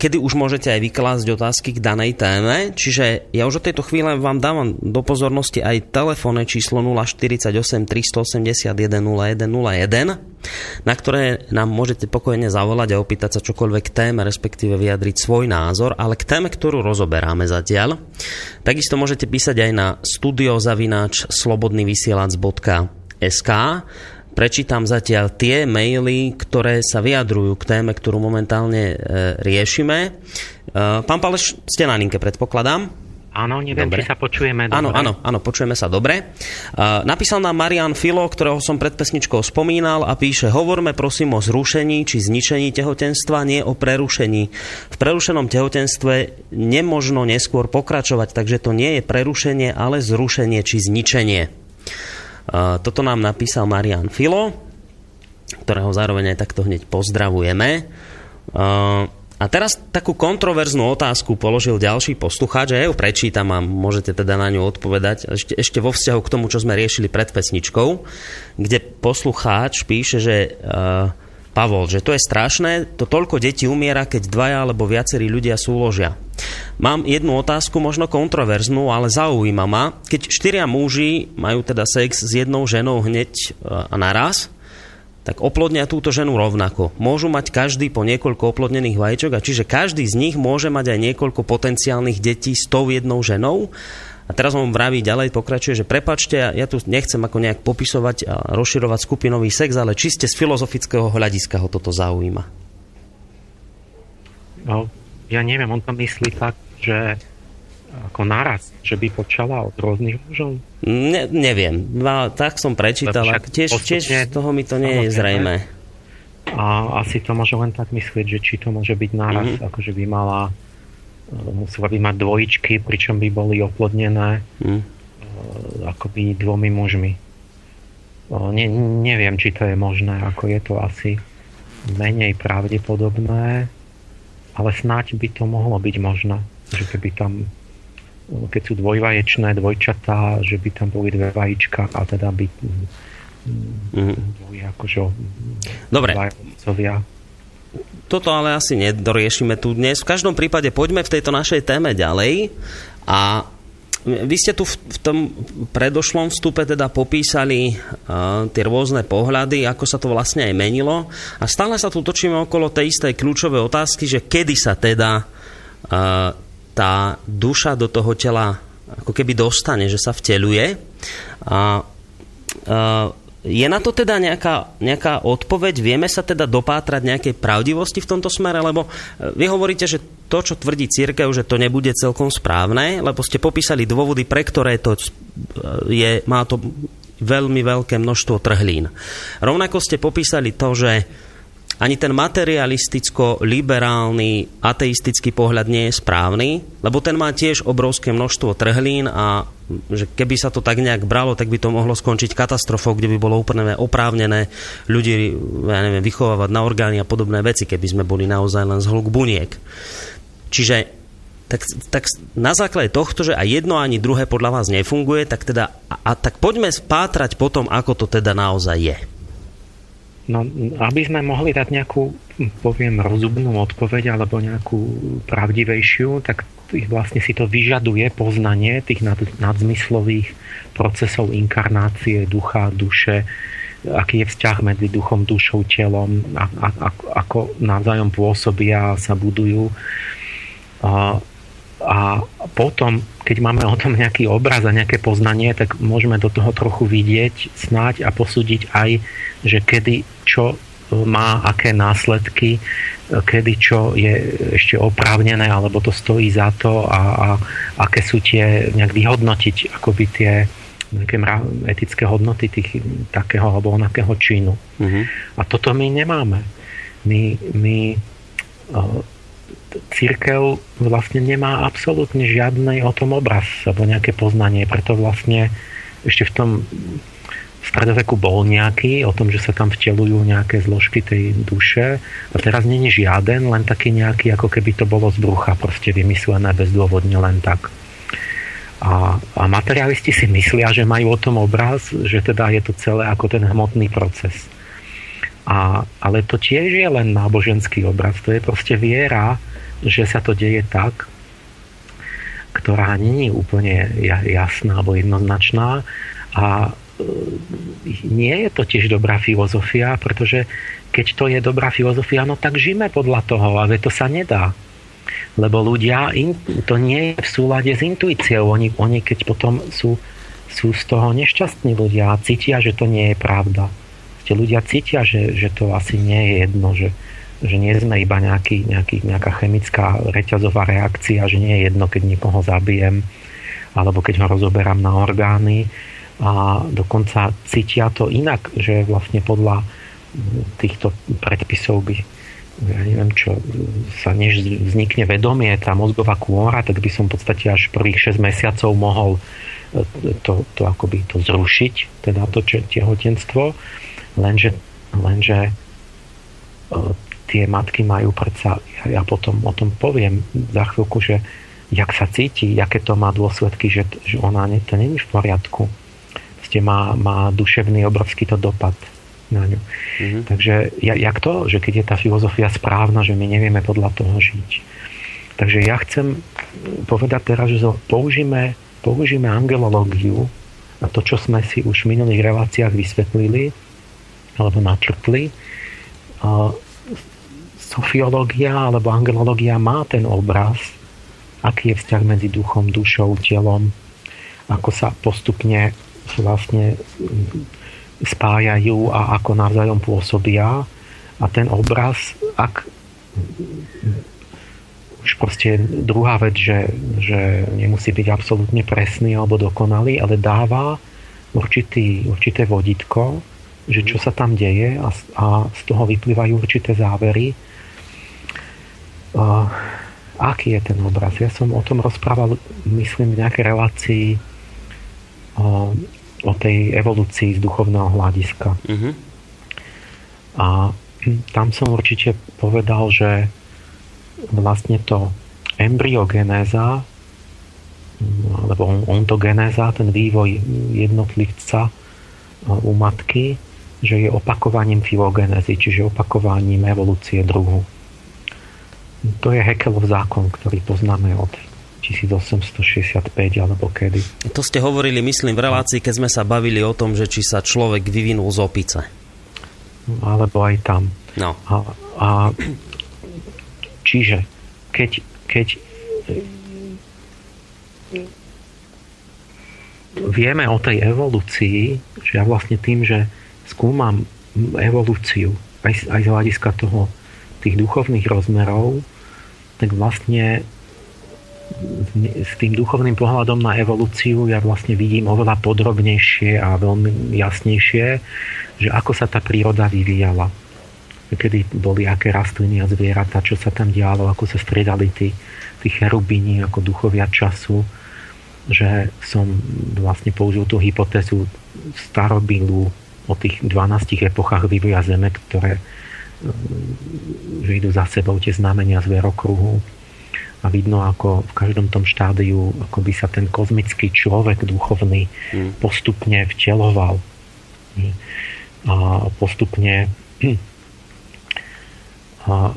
kedy už môžete aj vyklásť otázky k danej téme. Čiže ja už od tejto chvíle vám dávam do pozornosti aj telefónne číslo 048 381 0101, na ktoré nám môžete pokojne zavolať a opýtať sa čokoľvek téme, respektíve vyjadriť svoj názor, ale k téme, ktorú rozoberáme zatiaľ. Takisto môžete písať aj na studiozavináč slobodnyvysielac.sk Prečítam zatiaľ tie maily, ktoré sa vyjadrujú k téme, ktorú momentálne e, riešime. E, pán Paleš, ste na linke, predpokladám. Áno, neviem, dobre. či sa počujeme dobre. Áno, áno, áno, počujeme sa dobre. Uh, napísal nám Marian Filo, ktorého som pred pesničkou spomínal a píše, hovorme prosím o zrušení či zničení tehotenstva, nie o prerušení. V prerušenom tehotenstve nemožno neskôr pokračovať, takže to nie je prerušenie, ale zrušenie či zničenie. Toto nám napísal Marian Filo, ktorého zároveň aj takto hneď pozdravujeme. A teraz takú kontroverznú otázku položil ďalší poslucháč, ja ju prečítam a môžete teda na ňu odpovedať ešte, ešte vo vzťahu k tomu, čo sme riešili pred pesničkou, kde poslucháč píše, že uh, Pavol, že to je strašné, to toľko detí umiera, keď dvaja alebo viacerí ľudia súložia. Mám jednu otázku, možno kontroverznú, ale zaujíma ma. Keď štyria muži majú teda sex s jednou ženou hneď e, a naraz, tak oplodnia túto ženu rovnako. Môžu mať každý po niekoľko oplodnených vajíčok a čiže každý z nich môže mať aj niekoľko potenciálnych detí s tou jednou ženou a teraz on vraví ďalej, pokračuje, že prepačte, ja tu nechcem ako nejak popisovať a rozširovať skupinový sex, ale čiste z filozofického hľadiska ho toto zaujíma. No, ja neviem, on to myslí tak, že ako naraz, že by počala od rôznych mužov? Ne, neviem, no, tak som prečítal, tiež, tiež z toho mi to nie je zrejme. A asi to môže len tak myslieť, že či to môže byť naraz, mm-hmm. ako že by mala musela by mať dvojičky, pričom by boli oplodnené mm. akoby dvomi mužmi. Ne, neviem, či to je možné, ako je to asi menej pravdepodobné, ale snáď by to mohlo byť možné, že keby tam keď sú dvojvaječné dvojčatá, že by tam boli dve vajíčka a teda by mm. boli akože Dobre toto ale asi nedoriešime tu dnes. V každom prípade poďme v tejto našej téme ďalej. A vy ste tu v, v tom predošlom vstupe teda popísali uh, tie rôzne pohľady, ako sa to vlastne aj menilo. A stále sa tu točíme okolo tej istej kľúčovej otázky, že kedy sa teda uh, tá duša do toho tela ako keby dostane, že sa vteluje. A uh, je na to teda nejaká, nejaká odpoveď? Vieme sa teda dopátrať nejakej pravdivosti v tomto smere? Lebo e, vy hovoríte, že to, čo tvrdí církev, že to nebude celkom správne, lebo ste popísali dôvody, pre ktoré to e, je, má to veľmi veľké množstvo trhlín. Rovnako ste popísali to, že ani ten materialisticko-liberálny ateistický pohľad nie je správny, lebo ten má tiež obrovské množstvo trhlín a že keby sa to tak nejak bralo, tak by to mohlo skončiť katastrofou, kde by bolo úplne oprávnené ľudí ja neviem, vychovávať na orgány a podobné veci, keby sme boli naozaj len zhluk buniek. Čiže tak, tak na základe tohto, že aj jedno ani druhé podľa vás nefunguje, tak teda a, a tak poďme spátrať potom, ako to teda naozaj je. No, aby sme mohli dať nejakú, poviem, rozumnú odpoveď alebo nejakú pravdivejšiu, tak vlastne si to vyžaduje poznanie tých nad, nadzmyslových procesov inkarnácie ducha, duše, aký je vzťah medzi duchom, dušou, telom, a, a, ako navzájom pôsobia a sa budujú. A, a potom, keď máme o tom nejaký obraz a nejaké poznanie, tak môžeme do toho trochu vidieť, snáď a posúdiť aj, že kedy čo e, má aké následky, e, kedy čo je ešte oprávnené, alebo to stojí za to a, a aké sú tie, nejak vyhodnotiť akoby tie nejaké etické hodnoty tých, takého alebo onakého činu. Mm-hmm. A toto my nemáme. My, my uh, církev vlastne nemá absolútne žiadny o tom obraz alebo nejaké poznanie, preto vlastne ešte v tom stredoveku bol nejaký, o tom, že sa tam vtelujú nejaké zložky tej duše a teraz není žiaden, len taký nejaký, ako keby to bolo z brucha, proste vymyslené bezdôvodne len tak. A, a materialisti si myslia, že majú o tom obraz, že teda je to celé ako ten hmotný proces. A, ale to tiež je len náboženský obraz. To je proste viera, že sa to deje tak, ktorá není úplne jasná alebo jednoznačná a nie je to tiež dobrá filozofia, pretože keď to je dobrá filozofia, no tak žijeme podľa toho, ale to sa nedá. Lebo ľudia, to nie je v súlade s intuíciou. Oni, oni keď potom sú, sú z toho nešťastní ľudia a cítia, že to nie je pravda. Ste ľudia cítia, že, že to asi nie je jedno, že, že nie sme iba nejaký, nejaký, nejaká chemická reťazová reakcia, že nie je jedno, keď niekoho zabijem alebo keď ho rozoberám na orgány, a dokonca cítia to inak, že vlastne podľa týchto predpisov by ja neviem čo, sa než vznikne vedomie, tá mozgová kôra, tak by som v podstate až prvých 6 mesiacov mohol e, to, to akoby to zrušiť, teda to čo, tehotenstvo, lenže, lenže e, tie matky majú predsa, ja potom o tom poviem za chvíľku, že jak sa cíti, aké to má dôsledky, že, že ona to není v poriadku proste má, má duševný obrovský to dopad na ňu. Mm-hmm. Takže jak to, že keď je tá filozofia správna, že my nevieme podľa toho žiť. Takže ja chcem povedať teraz, že použijeme, použijeme angelológiu a to, čo sme si už v minulých reláciách vysvetlili alebo načrtli. Sofiológia alebo angelológia má ten obraz, aký je vzťah medzi duchom, dušou, telom, ako sa postupne vlastne spájajú a ako navzájom pôsobia a ten obraz, ak už proste druhá vec, že, že nemusí byť absolútne presný alebo dokonalý, ale dáva určitý, určité vodítko, že čo sa tam deje a, a z toho vyplývajú určité závery. Uh, aký je ten obraz? Ja som o tom rozprával, myslím, v nejakej relácii o tej evolúcii z duchovného hľadiska. Uh-huh. A tam som určite povedal, že vlastne to embryogenéza alebo ontogenéza, ten vývoj jednotlivca u matky, že je opakovaním filogenézy, čiže opakovaním evolúcie druhu. To je Hekelov zákon, ktorý poznáme od 1865 alebo kedy. To ste hovorili, myslím, v relácii, keď sme sa bavili o tom, že či sa človek vyvinul z opice. Alebo aj tam. No. A, a čiže keď, keď vieme o tej evolúcii, že ja vlastne tým, že skúmam evolúciu aj, aj z hľadiska toho, tých duchovných rozmerov, tak vlastne s tým duchovným pohľadom na evolúciu ja vlastne vidím oveľa podrobnejšie a veľmi jasnejšie, že ako sa tá príroda vyvíjala. Kedy boli aké rastliny a zvieratá, čo sa tam dialo, ako sa striedali tí, tí cherubini ako duchovia času, že som vlastne použil tú hypotézu starobilu o tých 12 epochách vývoja Zeme, ktoré že idú za sebou tie znamenia zverokruhu a vidno, ako v každom tom štádiu, ako by sa ten kozmický človek duchovný mm. postupne vteloval. A postupne a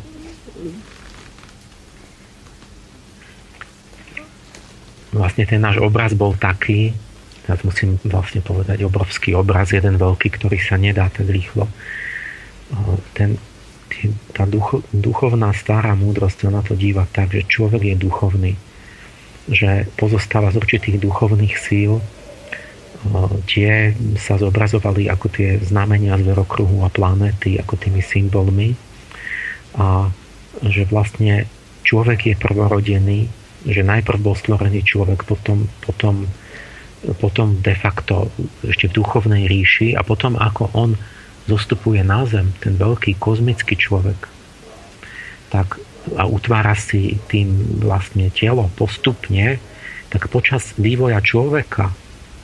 vlastne ten náš obraz bol taký, teraz musím vlastne povedať obrovský obraz, jeden veľký, ktorý sa nedá tak rýchlo. Ten, tá ducho, duchovná stará múdrosť sa na to díva tak, že človek je duchovný, že pozostáva z určitých duchovných síl, tie sa zobrazovali ako tie znamenia zverokruhu a planéty, ako tými symbolmi a že vlastne človek je prvorodený, že najprv bol stvorený človek, potom, potom, potom de facto ešte v duchovnej ríši a potom ako on zostupuje na zem ten veľký kozmický človek, tak a utvára si tým vlastne telo postupne, tak počas vývoja človeka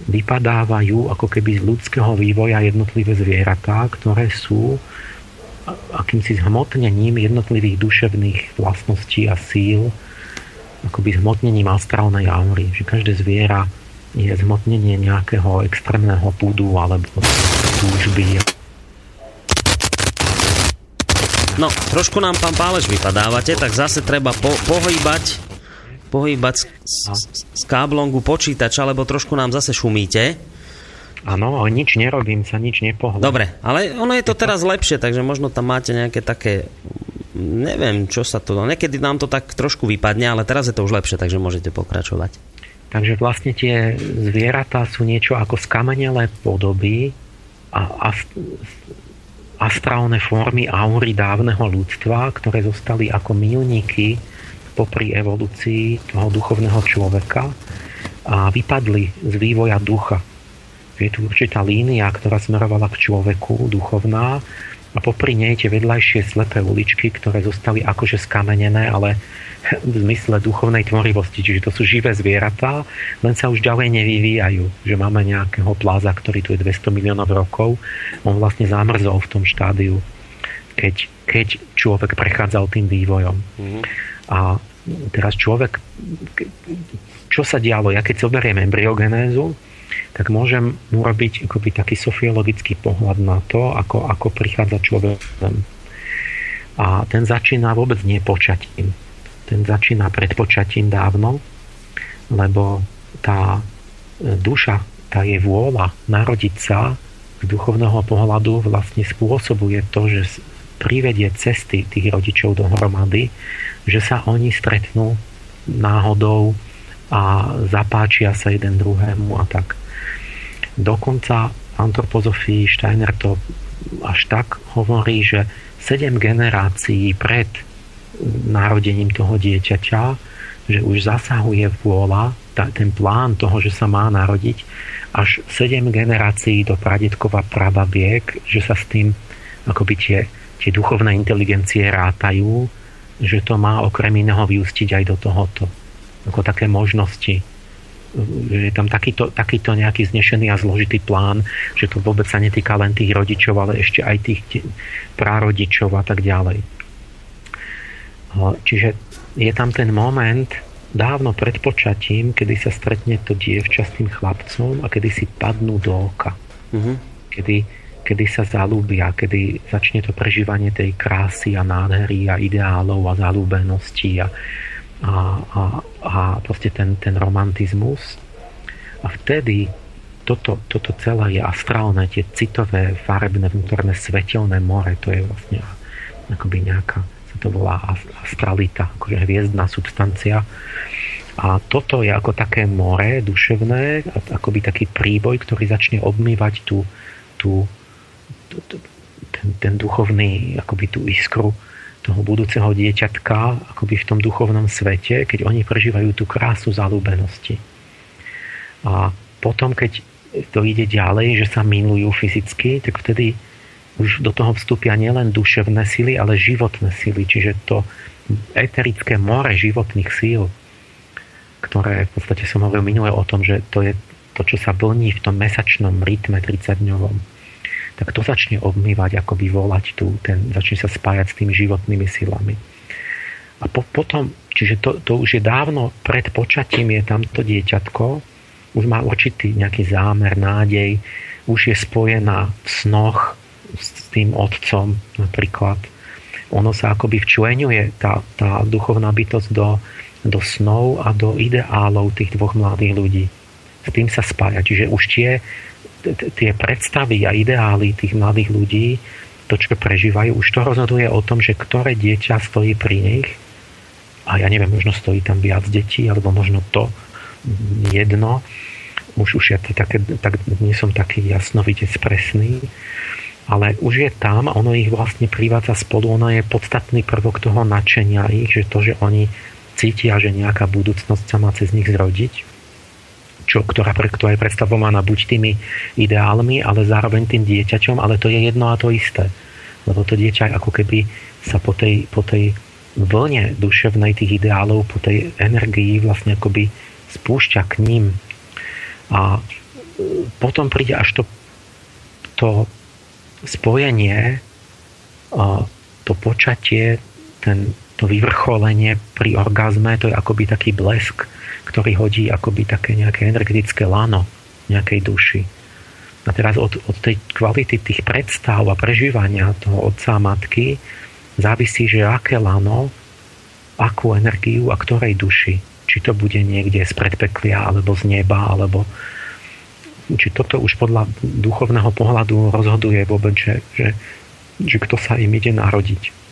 vypadávajú ako keby z ľudského vývoja jednotlivé zvieratá, ktoré sú akýmsi zhmotnením jednotlivých duševných vlastností a síl, akoby zhmotnením astrálnej aury. Že každé zviera je zhmotnenie nejakého extrémneho púdu alebo túžby. No, trošku nám, pán Pálež, vypadávate, tak zase treba po- pohybať pohybať z, z, z káblongu počítača, lebo trošku nám zase šumíte. Áno, ale nič nerobím, sa nič nepohľadám. Dobre, ale ono je to teraz lepšie, takže možno tam máte nejaké také neviem, čo sa to... Niekedy nám to tak trošku vypadne, ale teraz je to už lepšie, takže môžete pokračovať. Takže vlastne tie zvieratá sú niečo ako skamenelé podoby a, astrálne formy aury dávneho ľudstva, ktoré zostali ako milníky popri evolúcii toho duchovného človeka a vypadli z vývoja ducha. Je tu určitá línia, ktorá smerovala k človeku, duchovná, a popri nej tie vedľajšie slepé uličky, ktoré zostali akože skamenené, ale v zmysle duchovnej tvorivosti. Čiže to sú živé zvieratá, len sa už ďalej nevyvíjajú. Že máme nejakého pláza, ktorý tu je 200 miliónov rokov. On vlastne zamrzol v tom štádiu, keď, keď človek prechádzal tým vývojom. Mm-hmm. A teraz človek, čo sa dialo? Ja keď zoberiem embryogenézu, tak môžem urobiť akoby taký sofiologický pohľad na to, ako, ako prichádza človek A ten začína vôbec nie počatím. Ten začína pred počatím dávno, lebo tá e, duša, tá je vôľa narodiť sa z duchovného pohľadu vlastne spôsobuje to, že privedie cesty tých rodičov dohromady, že sa oni stretnú náhodou a zapáčia sa jeden druhému a tak. Dokonca v antropozofii Steiner to až tak hovorí, že 7 generácií pred narodením toho dieťaťa, že už zasahuje vôľa, ten plán toho, že sa má narodiť, až 7 generácií do pradetkova prababiek, že sa s tým akoby tie, tie duchovné inteligencie rátajú, že to má okrem iného vyústiť aj do tohoto. Ako také možnosti že je tam takýto, takýto nejaký znešený a zložitý plán, že to vôbec sa netýka len tých rodičov, ale ešte aj tých prarodičov a tak ďalej. Čiže je tam ten moment dávno pred počatím, kedy sa stretne to dievča s tým chlapcom a kedy si padnú do oka. Mm-hmm. Kedy, kedy sa zalúbia, kedy začne to prežívanie tej krásy a nádhery a ideálov a zalúbenosti a, a, a, a proste ten, ten romantizmus. A vtedy toto, toto celé je astrálne, tie citové, farebné, vnútorné, svetelné more, to je vlastne akoby nejaká, sa to volá astralita, akože hviezdná substancia. A toto je ako také more duševné, akoby taký príboj, ktorý začne obmývať tú, tú, tú, ten, ten duchovný, akoby tú iskru toho budúceho dieťatka akoby v tom duchovnom svete, keď oni prežívajú tú krásu zalúbenosti. A potom, keď to ide ďalej, že sa milujú fyzicky, tak vtedy už do toho vstúpia nielen duševné sily, ale životné sily. Čiže to eterické more životných síl, ktoré v podstate som hovoril minule o tom, že to je to, čo sa vlní v tom mesačnom rytme 30-dňovom tak to začne obmývať, ako vyvolať tu, ten, začne sa spájať s tými životnými silami. A po, potom, čiže to, to už je dávno pred počatím, je tam to dieťatko, už má určitý nejaký zámer, nádej, už je spojená v snoch s tým otcom napríklad. Ono sa akoby včlenuje, tá, tá duchovná bytosť do, do snov a do ideálov tých dvoch mladých ľudí. S tým sa spája. Čiže už tie tie predstavy a ideály tých mladých ľudí, to, čo prežívajú, už to rozhoduje o tom, že ktoré dieťa stojí pri nich. A ja neviem, možno stojí tam viac detí, alebo možno to jedno. Už, už ja také, tak, nie som taký jasnovitec presný. Ale už je tam ono ich vlastne privádza spolu. Ono je podstatný prvok toho nadšenia ich, že to, že oni cítia, že nejaká budúcnosť sa má cez nich zrodiť čo, ktorá, ktorá je predstavovaná buď tými ideálmi, ale zároveň tým dieťaťom, ale to je jedno a to isté. Lebo to dieťa ako keby sa po tej, po tej vlne duševnej tých ideálov, po tej energii vlastne akoby spúšťa k ním. A potom príde až to, to spojenie, to počatie, ten, to vyvrcholenie pri orgazme, to je akoby taký blesk, ktorý hodí akoby také nejaké energetické lano nejakej duši. A teraz od, od tej kvality tých predstav a prežívania toho otca a matky závisí, že aké lano, akú energiu a ktorej duši. Či to bude niekde z predpeklia, alebo z neba, alebo či toto už podľa duchovného pohľadu rozhoduje vôbec, že, že, že kto sa im ide narodiť.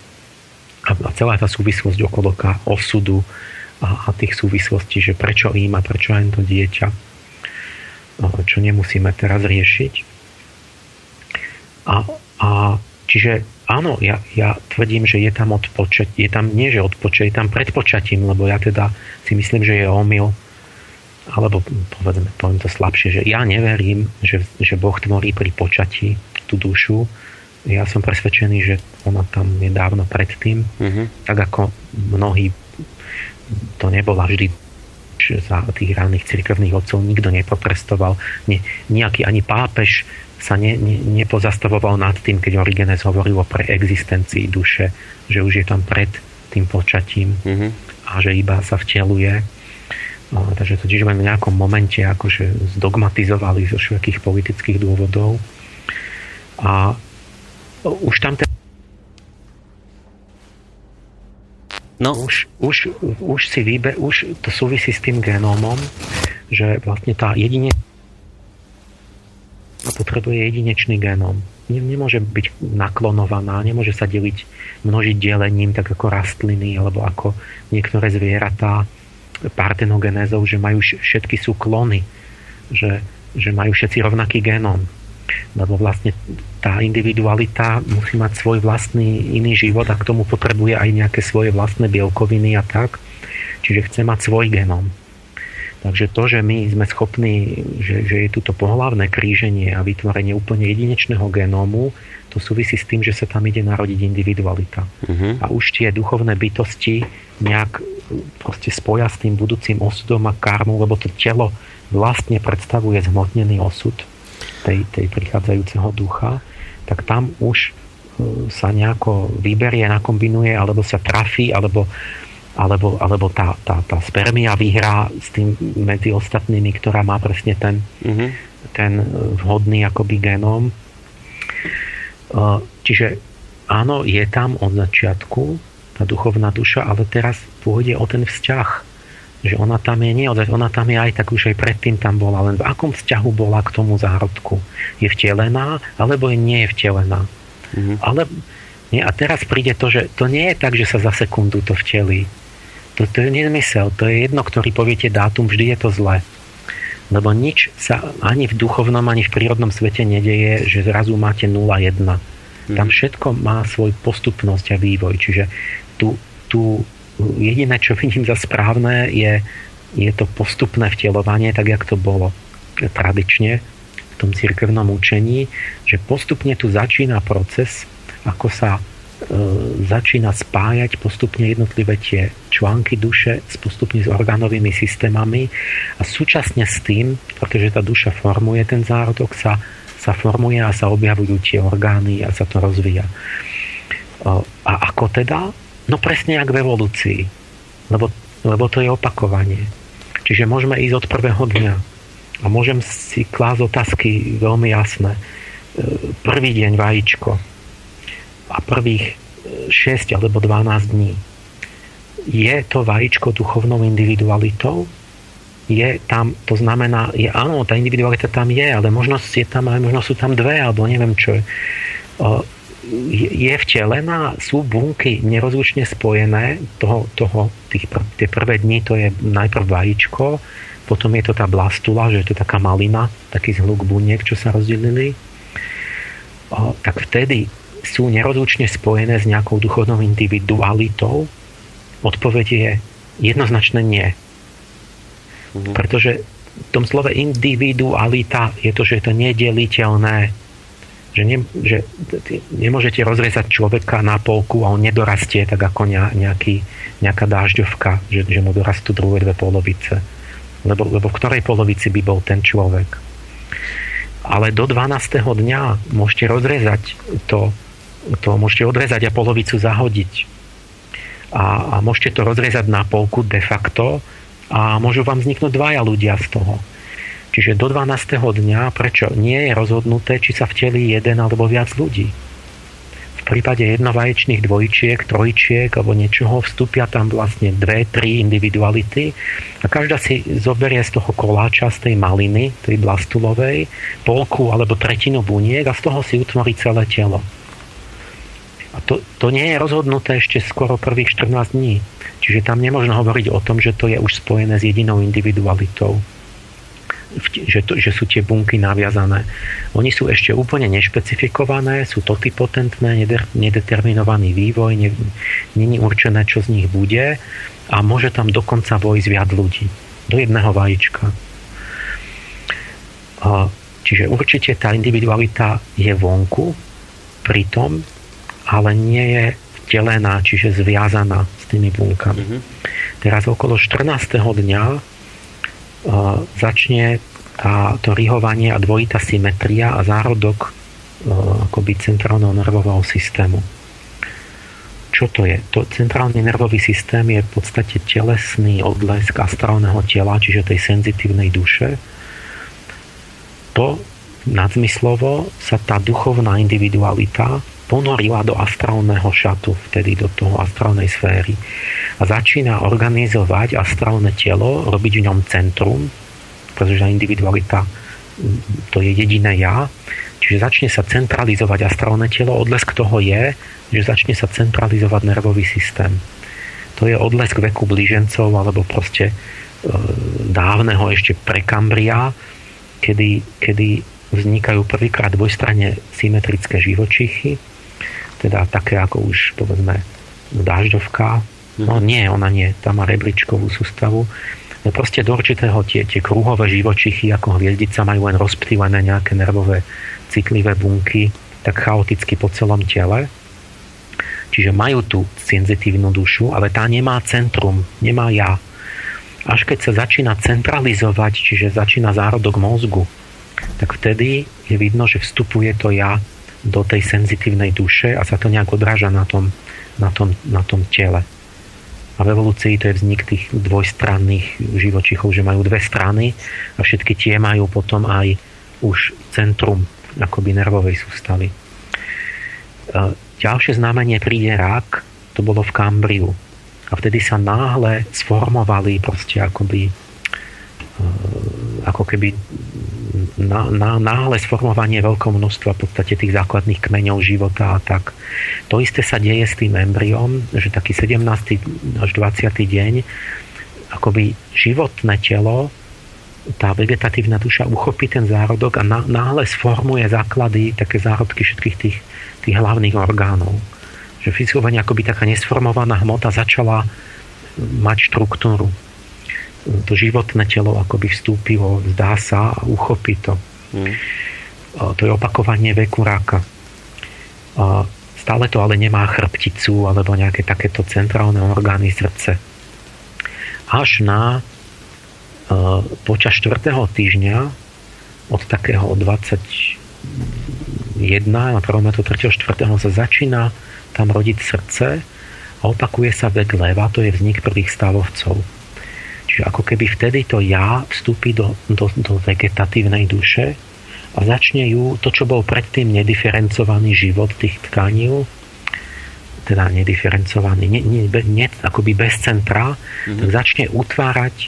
A, celá tá súvislosť okolo osudu a, a tých súvislostí, že prečo im a prečo aj to dieťa čo nemusíme teraz riešiť. A, a čiže áno, ja, ja tvrdím, že je tam odpočet, je tam nie, že odpočet, je tam predpočatím, lebo ja teda si myslím, že je omyl, alebo povedzme, poviem to slabšie, že ja neverím, že, že Boh tvorí pri počatí tú dušu. Ja som presvedčený, že ona tam je dávno predtým, mm-hmm. tak ako mnohí to nebola vždy za tých ranných cirkevných otcov nikto nepotrestoval. Nie, nejaký ani pápež sa ne, ne, nepozastavoval nad tým, keď Origenes hovoril o preexistencii duše, že už je tam pred tým počatím mm-hmm. a že iba sa vteluje. No, takže to tiež v nejakom momente akože zdogmatizovali zo všetkých politických dôvodov. A už tam ten No. Už, už, už si vybe, už to súvisí s tým genómom, že vlastne tá jedine potrebuje jedinečný genóm. Nemôže byť naklonovaná, nemôže sa deliť, množiť delením, tak ako rastliny, alebo ako niektoré zvieratá partenogenézov, že majú všetky sú klony, že, že majú všetci rovnaký genóm lebo vlastne tá individualita musí mať svoj vlastný iný život a k tomu potrebuje aj nejaké svoje vlastné bielkoviny a tak. Čiže chce mať svoj genom. Takže to, že my sme schopní, že, že je tuto pohlavné kríženie a vytvorenie úplne jedinečného genómu, to súvisí s tým, že sa tam ide narodiť individualita. Uh-huh. A už tie duchovné bytosti nejak proste spoja s tým budúcim osudom a karmou, lebo to telo vlastne predstavuje zhmotnený osud tej, tej prichádzajúceho ducha, tak tam už e, sa nejako vyberie, nakombinuje, alebo sa trafí, alebo, alebo, alebo tá, tá, tá spermia vyhrá s tým medzi ostatnými, ktorá má presne ten, mm-hmm. ten e, vhodný akoby genóm. E, čiže áno, je tam od začiatku tá duchovná duša, ale teraz pôjde o ten vzťah že ona tam je nie, ona tam je aj tak už aj predtým tam bola, len v akom vzťahu bola k tomu zárodku. Je vtelená, alebo je nie je vtelená. Mm-hmm. Ale, nie, a teraz príde to, že to nie je tak, že sa za sekundu to vtelí. To, to je nezmysel, to je jedno, ktorý poviete dátum, vždy je to zlé. Lebo nič sa ani v duchovnom, ani v prírodnom svete nedeje, že zrazu máte 0,1. Mm-hmm. Tam všetko má svoj postupnosť a vývoj. Čiže tú, tú jediné, čo vidím za správne, je, je to postupné vtielovanie, tak jak to bolo tradične v tom cirkevnom učení, že postupne tu začína proces, ako sa e, začína spájať postupne jednotlivé tie články duše s postupne s orgánovými systémami a súčasne s tým, pretože tá duša formuje ten zárodok, sa, sa formuje a sa objavujú tie orgány a sa to rozvíja. E, a ako teda? No presne jak v evolúcii. Lebo, lebo to je opakovanie. Čiže môžeme ísť od prvého dňa. A môžem si klásť otázky veľmi jasné. E, prvý deň vajíčko a prvých 6 alebo 12 dní. Je to vajíčko duchovnou individualitou? Je tam, to znamená, je, áno, tá individualita tam je, ale možno, je tam, možno sú tam dve, alebo neviem čo je vtelená, sú bunky nerozlučne spojené, toho, toho, tých, tie prvé dni to je najprv vajíčko, potom je to tá blastula, že je to taká malina, taký zhluk buniek, čo sa rozdelili. O, tak vtedy sú nerozlučne spojené s nejakou duchovnou individualitou. Odpoveď je jednoznačne nie. Mhm. Pretože v tom slove individualita je to, že je to nedeliteľné že, ne, že nemôžete rozrezať človeka na polku a on nedorastie tak ako nejaký, nejaká dážďovka, že, že mu dorastú druhé dve polovice. Lebo, lebo v ktorej polovici by bol ten človek. Ale do 12. dňa môžete rozrezať to, to môžete odrezať a polovicu zahodiť. A, a môžete to rozrezať na polku de facto a môžu vám vzniknúť dvaja ľudia z toho. Čiže do 12. dňa, prečo nie je rozhodnuté, či sa vtelí jeden alebo viac ľudí. V prípade jednovaječných dvojčiek, trojčiek alebo niečoho vstúpia tam vlastne dve, tri individuality a každá si zoberie z toho koláča, z tej maliny, tej blastulovej, polku alebo tretinu buniek a z toho si utvorí celé telo. A to, to nie je rozhodnuté ešte skoro prvých 14 dní. Čiže tam nemôžno hovoriť o tom, že to je už spojené s jedinou individualitou že, to, že sú tie bunky naviazané. Oni sú ešte úplne nešpecifikované, sú totipotentné, nedeterminovaný vývoj, není určené, čo z nich bude a môže tam dokonca vojsť viac ľudí. Do jedného vajíčka. Čiže určite tá individualita je vonku, pritom, ale nie je vtelená, čiže zviazaná s tými bunkami. Mm-hmm. Teraz okolo 14. dňa začne tá, to rihovanie a dvojitá symetria a zárodok akoby centrálneho nervového systému. Čo to je? To centrálny nervový systém je v podstate telesný odlesk astrálneho tela, čiže tej senzitívnej duše. To nadzmyslovo sa tá duchovná individualita ponorila do astrálneho šatu, vtedy do toho astrálnej sféry. A začína organizovať astrálne telo, robiť v ňom centrum, pretože individualita to je jediné ja, čiže začne sa centralizovať astrálne telo, odlesk toho je, že začne sa centralizovať nervový systém. To je odlesk veku blížencov alebo proste e, dávneho ešte prekambria, kedy, kedy vznikajú prvýkrát dvojstranne symetrické živočichy, teda také ako už povedzme dážďovka. No mhm. nie, ona nie, tam má rebličkovú sústavu. No proste do určitého tie, tie kruhové živočichy ako hviezdica majú len rozptýlené nejaké nervové citlivé bunky tak chaoticky po celom tele. Čiže majú tú senzitívnu dušu, ale tá nemá centrum, nemá ja. Až keď sa začína centralizovať, čiže začína zárodok mozgu, tak vtedy je vidno, že vstupuje to ja do tej senzitívnej duše a sa to nejak odráža na tom, na tom, na tom tele. A v evolúcii to je vznik tých dvojstranných živočichov, že majú dve strany a všetky tie majú potom aj už centrum akoby nervovej sústavy. E, ďalšie znamenie príde rak, to bolo v Kambriu. A vtedy sa náhle sformovali proste akoby e, ako keby na, na, náhle sformovanie veľkého množstva v podstate tých základných kmeňov života a tak. To isté sa deje s tým embryom, že taký 17. až 20. deň akoby životné telo tá vegetatívna duša uchopí ten zárodok a náhle sformuje základy, také zárodky všetkých tých, tých hlavných orgánov. Že fyzikovanie akoby taká nesformovaná hmota začala mať štruktúru to životné telo akoby vstúpilo, zdá sa a uchopí to. Mm. To je opakovanie veku ráka. Stále to ale nemá chrbticu alebo nejaké takéto centrálne orgány srdce. Až na počas 4. týždňa od takého 21 na 1. 3. 4. sa začína tam rodiť srdce a opakuje sa vek leva, to je vznik prvých stavovcov Čiže ako keby vtedy to ja vstúpi do, do, do vegetatívnej duše a začne ju, to čo bol predtým nediferencovaný život tých tkaní, teda nediferencovaný, ne, ne, ne, akoby bez centra, mm-hmm. tak začne utvárať e,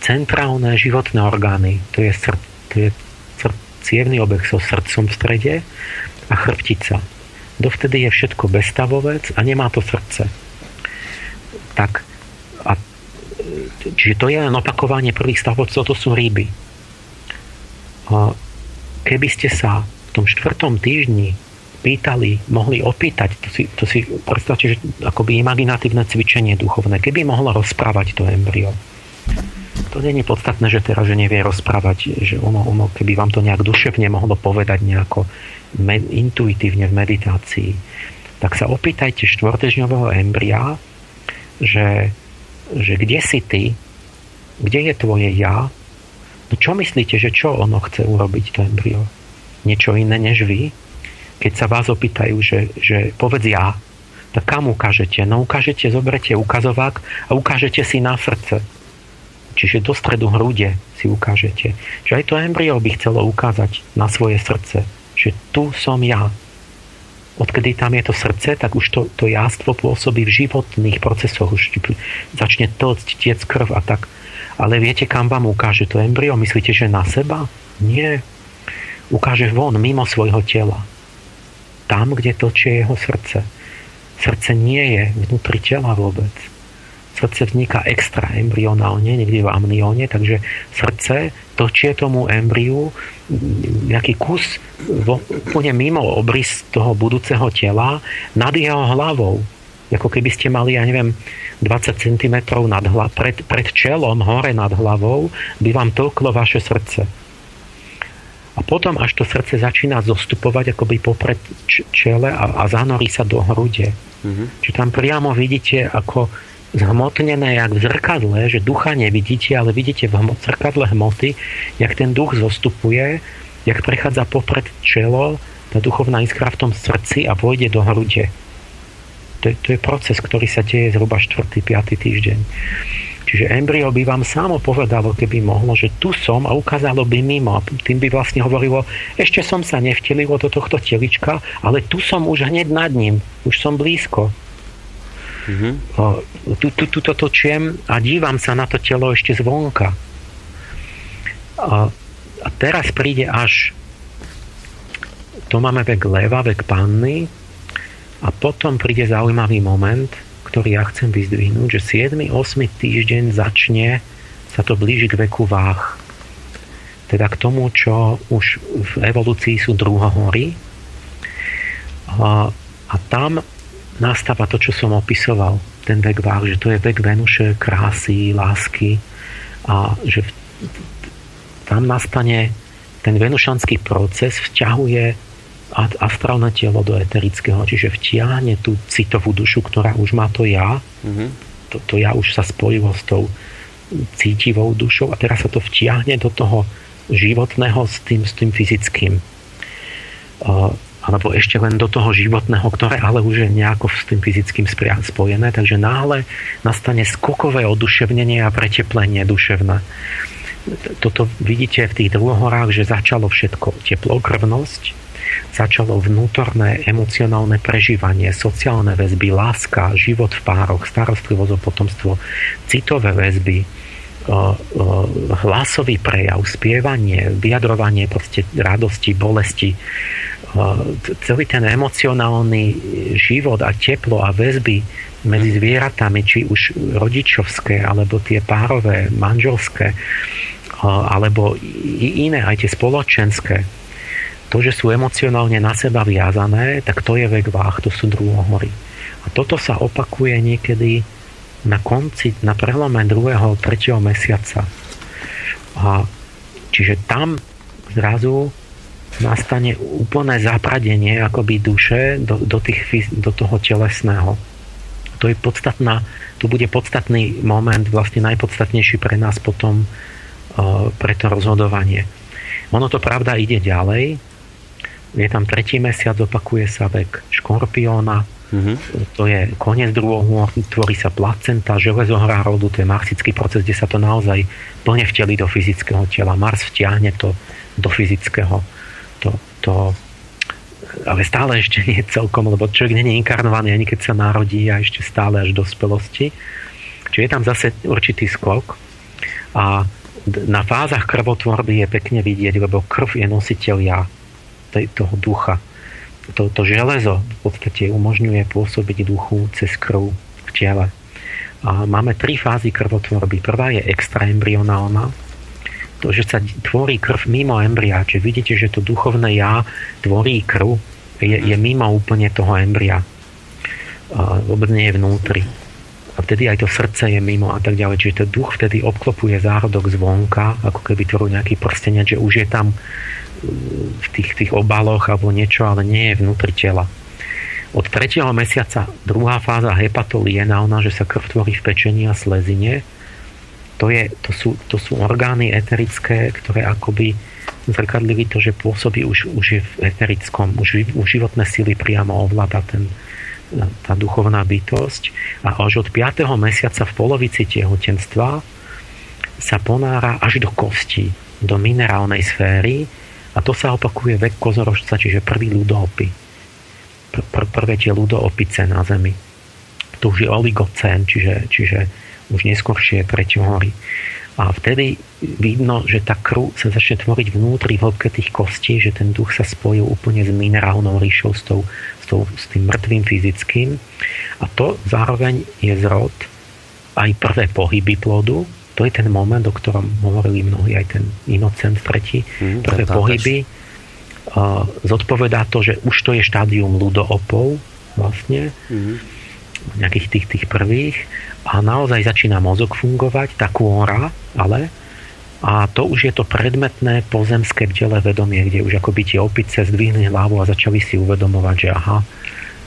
centrálne životné orgány. To je, srd, to je srd, cievný obeh so srdcom v strede a chrbtica. Dovtedy je všetko bezstavovec a nemá to srdce. Tak Čiže to je len opakovanie prvých stavovcov, to sú ryby. Keby ste sa v tom štvrtom týždni pýtali, mohli opýtať, to si, to si predstavte, že akoby imaginatívne cvičenie duchovné, keby mohlo rozprávať to embryo. to není podstatné, že teraz že nevie rozprávať, že ono, ono, keby vám to nejak duševne mohlo povedať nejako med, intuitívne v meditácii, tak sa opýtajte štvortežňového embria, že, že kde si ty, kde je tvoje ja, no čo myslíte, že čo ono chce urobiť, to embryo? Niečo iné než vy? Keď sa vás opýtajú, že, že povedz ja, tak kam ukážete? No ukážete, zoberete ukazovák a ukážete si na srdce Čiže do stredu hrude si ukážete. Že aj to embryo by chcelo ukázať na svoje srdce, že tu som ja. Odkedy tam je to srdce, tak už to, to jástvo pôsobí v životných procesoch. Už začne tlcť, tiec krv a tak. Ale viete, kam vám ukáže to embryo? Myslíte, že na seba? Nie. Ukáže von, mimo svojho tela. Tam, kde točie jeho srdce. Srdce nie je vnútri tela vôbec srdce vzniká extra embryonálne, niekde v amnióne, takže srdce točie tomu embryu nejaký kus úplne mimo obrys toho budúceho tela nad jeho hlavou. Ako keby ste mali, ja neviem, 20 cm nad hla, pred, pred čelom, hore nad hlavou, by vám toľklo vaše srdce. A potom, až to srdce začína zostupovať akoby popred čele a, a zanorí sa do hrude. Mm-hmm. Čiže tam priamo vidíte, ako zhmotnené jak v zrkadle, že ducha nevidíte, ale vidíte v zrkadle hmoty, jak ten duch zostupuje, jak prechádza popred čelo, tá duchovná iskra v tom srdci a vojde do hrude. To je, to je proces, ktorý sa deje zhruba 4. 5. týždeň. Čiže embryo by vám samo povedalo, keby mohlo, že tu som a ukázalo by mimo. A tým by vlastne hovorilo, ešte som sa nevtelilo do tohto telička, ale tu som už hneď nad ním. Už som blízko. Mm-hmm. Tu, tu, tu to a dívam sa na to telo ešte zvonka. A, a teraz príde až to máme vek leva, vek panny a potom príde zaujímavý moment, ktorý ja chcem vyzdvihnúť, že 7. 8. týždeň začne sa to blíži k veku váh. Teda k tomu, čo už v evolúcii sú druhohory. A, a tam nastáva to, čo som opisoval, ten vek váh, že to je vek Venuše, krásy, lásky a že tam nastane ten venušanský proces vťahuje astrálne telo do eterického, čiže vtiahne tú citovú dušu, ktorá už má to ja, mm-hmm. to, to ja už sa spojilo s tou cítivou dušou a teraz sa to vtiahne do toho životného s tým, s tým fyzickým. Uh, alebo ešte len do toho životného, ktoré ale už je nejako s tým fyzickým spojené, takže náhle nastane skokové oduševnenie a preteplenie duševné. Toto vidíte v tých druhohorách, že začalo všetko teplokrvnosť, začalo vnútorné emocionálne prežívanie, sociálne väzby, láska, život v pároch, starostlivosť o potomstvo, citové väzby, hlasový prejav, spievanie, vyjadrovanie proste radosti, bolesti, celý ten emocionálny život a teplo a väzby medzi mhm. zvieratami, či už rodičovské, alebo tie párové, manželské, alebo iné, aj tie spoločenské, to, že sú emocionálne na seba viazané, tak to je vek váh, to sú druhohory. A toto sa opakuje niekedy na konci, na prelome druhého, tretieho mesiaca. A čiže tam zrazu nastane úplné zapradenie akoby duše do, do, tých, do toho telesného. To je podstatná, tu bude podstatný moment, vlastne najpodstatnejší pre nás potom uh, pre to rozhodovanie. Ono to pravda ide ďalej. Je tam tretí mesiac, opakuje sa vek škorpióna, Mm-hmm. To je koniec druhohu, tvorí sa placenta, železo hrá rodu, to je marsický proces, kde sa to naozaj plne vteli do fyzického tela. Mars vtiahne to do fyzického to, to ale stále ešte nie celkom, lebo človek nie je inkarnovaný ani keď sa narodí a ešte stále až do spolosti. Čiže je tam zase určitý skok a na fázach krvotvorby je pekne vidieť, lebo krv je nositeľ ja, toho ducha. To, to železo v podstate umožňuje pôsobiť duchu cez krv v tele. A máme tri fázy krvotvorby. Prvá je extraembryonálna, že sa tvorí krv mimo embria, čiže vidíte, že to duchovné ja tvorí krv, je, je mimo úplne toho embria. Vôbec nie je vnútri. a vtedy aj to srdce je mimo a tak ďalej. Čiže ten duch vtedy obklopuje zárodok zvonka, ako keby tvoril nejaký prstenec, že už je tam v tých, tých obaloch alebo niečo, ale nie je vnútri tela. Od tretieho mesiaca druhá fáza hepatolienálna, že sa krv tvorí v pečení a slezine, to, je, to, sú, to sú orgány eterické, ktoré akoby zrkadlili to, že pôsobí už, už je v eterickom, už, už životné sily priamo ovláda ten, tá duchovná bytosť a až od 5. mesiaca v polovici tehotenstva sa ponára až do kosti, do minerálnej sféry a to sa opakuje vek kozorožca, čiže prvý ľudopy pr- pr- prvé tie ľudoopice na Zemi. To už je oligocén, čiže, čiže už neskôršie treťohory. A vtedy vidno, že tá krv sa začne tvoriť vnútri v hĺbke tých kostí, že ten duch sa spojil úplne s minerálnou ríšou, s, tou, s, tou, s tým mŕtvým fyzickým. A to zároveň je zrod aj prvé pohyby plodu, to je ten moment, o ktorom hovorili mnohí, aj ten inocent tretí, mm, prvé pohyby, zodpovedá to, že už to je štádium ľudoopov vlastne, mm-hmm. Nejakých tých, tých prvých a naozaj začína mozog fungovať, tá kôra, ale a to už je to predmetné pozemské vdele vedomie, kde už akoby tie opice zdvihli hlavu a začali si uvedomovať, že aha,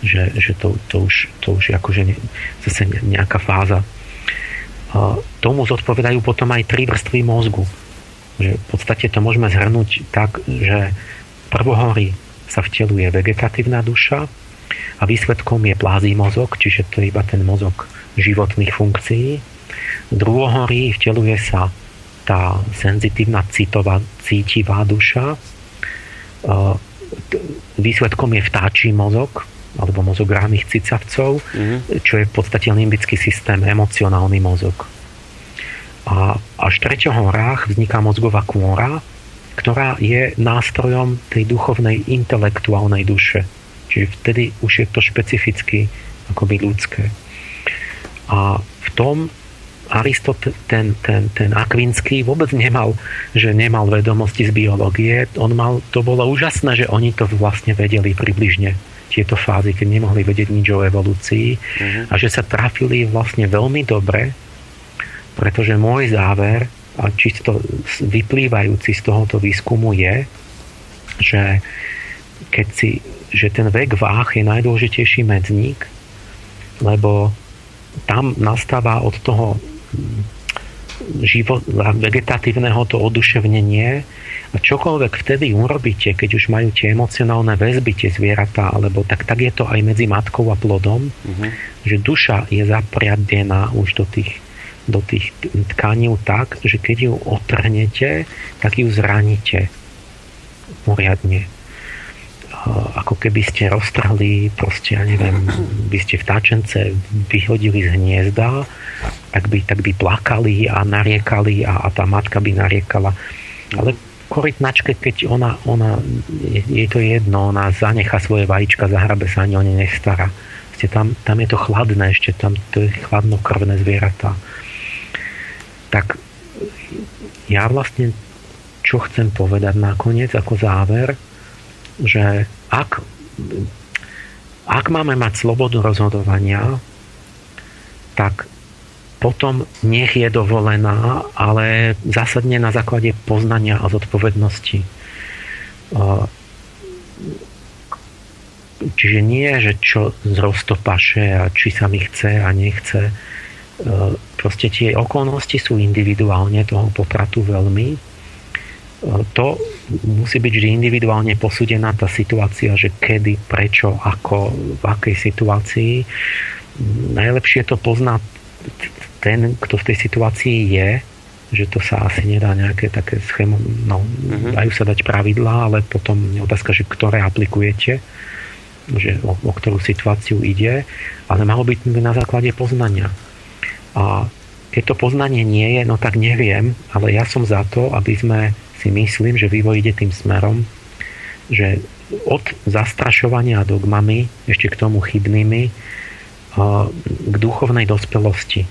že, že to, to, už, to už je akože ne, zase nejaká fáza. A tomu zodpovedajú potom aj tri vrstvy mozgu. Že v podstate to môžeme zhrnúť tak, že prvohory sa vteluje vegetatívna duša a výsledkom je plází mozog, čiže to je iba ten mozog životných funkcií. Druhohorí vteluje sa tá senzitívna citová, cítivá duša. Výsledkom je vtáčí mozog, alebo mozog rámých cicavcov, mm-hmm. čo je v podstate limbický systém, emocionálny mozog. A až v treťohorách vzniká mozgová kôra, ktorá je nástrojom tej duchovnej intelektuálnej duše. Čiže vtedy už je to špecificky akoby ľudské. A v tom Aristot, ten, ten, ten Akvinský vôbec nemal, že nemal vedomosti z biológie. On mal, to bolo úžasné, že oni to vlastne vedeli približne tieto fázy, keď nemohli vedieť nič o evolúcii uh-huh. a že sa trafili vlastne veľmi dobre, pretože môj záver a čisto vyplývajúci z tohoto výskumu je, že keď si, že ten vek váh je najdôležitejší medzník, lebo tam nastáva od toho život, vegetatívneho to oduševnenie a čokoľvek vtedy urobíte, keď už majú tie emocionálne väzby, tie zvieratá, alebo tak, tak je to aj medzi matkou a plodom, mm-hmm. že duša je zapriadená už do tých do tých tkaní tak, že keď ju otrhnete, tak ju zraníte poriadne. Ako keby ste roztrhli, proste, ja neviem, by ste vtáčence vyhodili z hniezda, tak by, tak by plakali a nariekali a, a tá matka by nariekala. Ale korytnačke, keď ona, ona je, je to jedno, ona zanecha svoje vajíčka, zahrabe sa ani o ne nestará. Tam, tam je to chladné, ešte tam to je chladnokrvné zvieratá tak ja vlastne čo chcem povedať nakoniec ako záver, že ak, ak máme mať slobodu rozhodovania, tak potom nech je dovolená, ale zásadne na základe poznania a zodpovednosti. Čiže nie, že čo z roztopaše a či sa mi chce a nechce, proste tie okolnosti sú individuálne toho potratu veľmi. To musí byť vždy individuálne posúdená tá situácia, že kedy, prečo, ako, v akej situácii. Najlepšie to pozná ten, kto v tej situácii je, že to sa asi nedá nejaké také schému, no, uh-huh. dajú sa dať pravidlá, ale potom je otázka, že ktoré aplikujete, že o, o ktorú situáciu ide, ale malo byť na základe poznania. A keď to poznanie nie je, no tak neviem, ale ja som za to, aby sme si myslím, že vývoj ide tým smerom, že od zastrašovania dogmami, ešte k tomu chybnými, k duchovnej dospelosti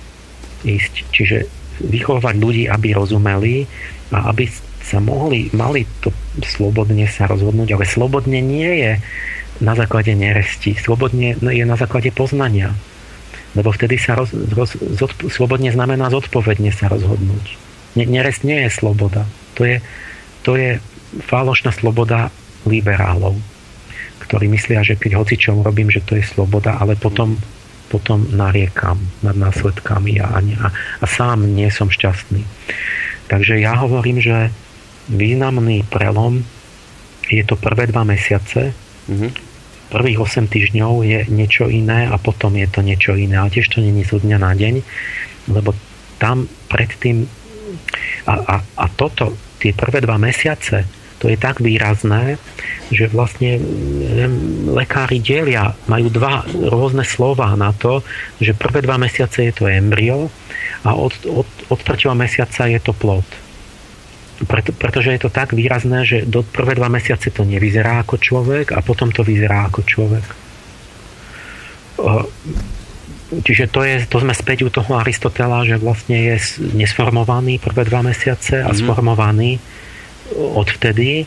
ísť. Čiže vychovať ľudí, aby rozumeli a aby sa mohli, mali to slobodne sa rozhodnúť, ale slobodne nie je na základe neresti. Slobodne je na základe poznania Lebo vtedy sa roz, roz, zodp- slobodne znamená zodpovedne sa rozhodnúť. Nerest nie je sloboda. To je, to je falošná sloboda liberálov, ktorí myslia, že keď hocičom robím, že to je sloboda, ale potom, potom nariekam nad následkami a, a, a sám nie som šťastný. Takže ja hovorím, že významný prelom je to prvé dva mesiace, mm-hmm prvých 8 týždňov je niečo iné a potom je to niečo iné. A tiež to není zo dňa na deň, lebo tam predtým a, a, a toto, tie prvé dva mesiace, to je tak výrazné, že vlastne lekári delia, majú dva rôzne slova na to, že prvé dva mesiace je to embryo a od, od, od tretieho mesiaca je to plod preto, pretože je to tak výrazné, že do prvé dva mesiace to nevyzerá ako človek a potom to vyzerá ako človek. Čiže to, je, to sme späť u toho Aristotela, že vlastne je nesformovaný prvé dva mesiace a mm. sformovaný odvtedy.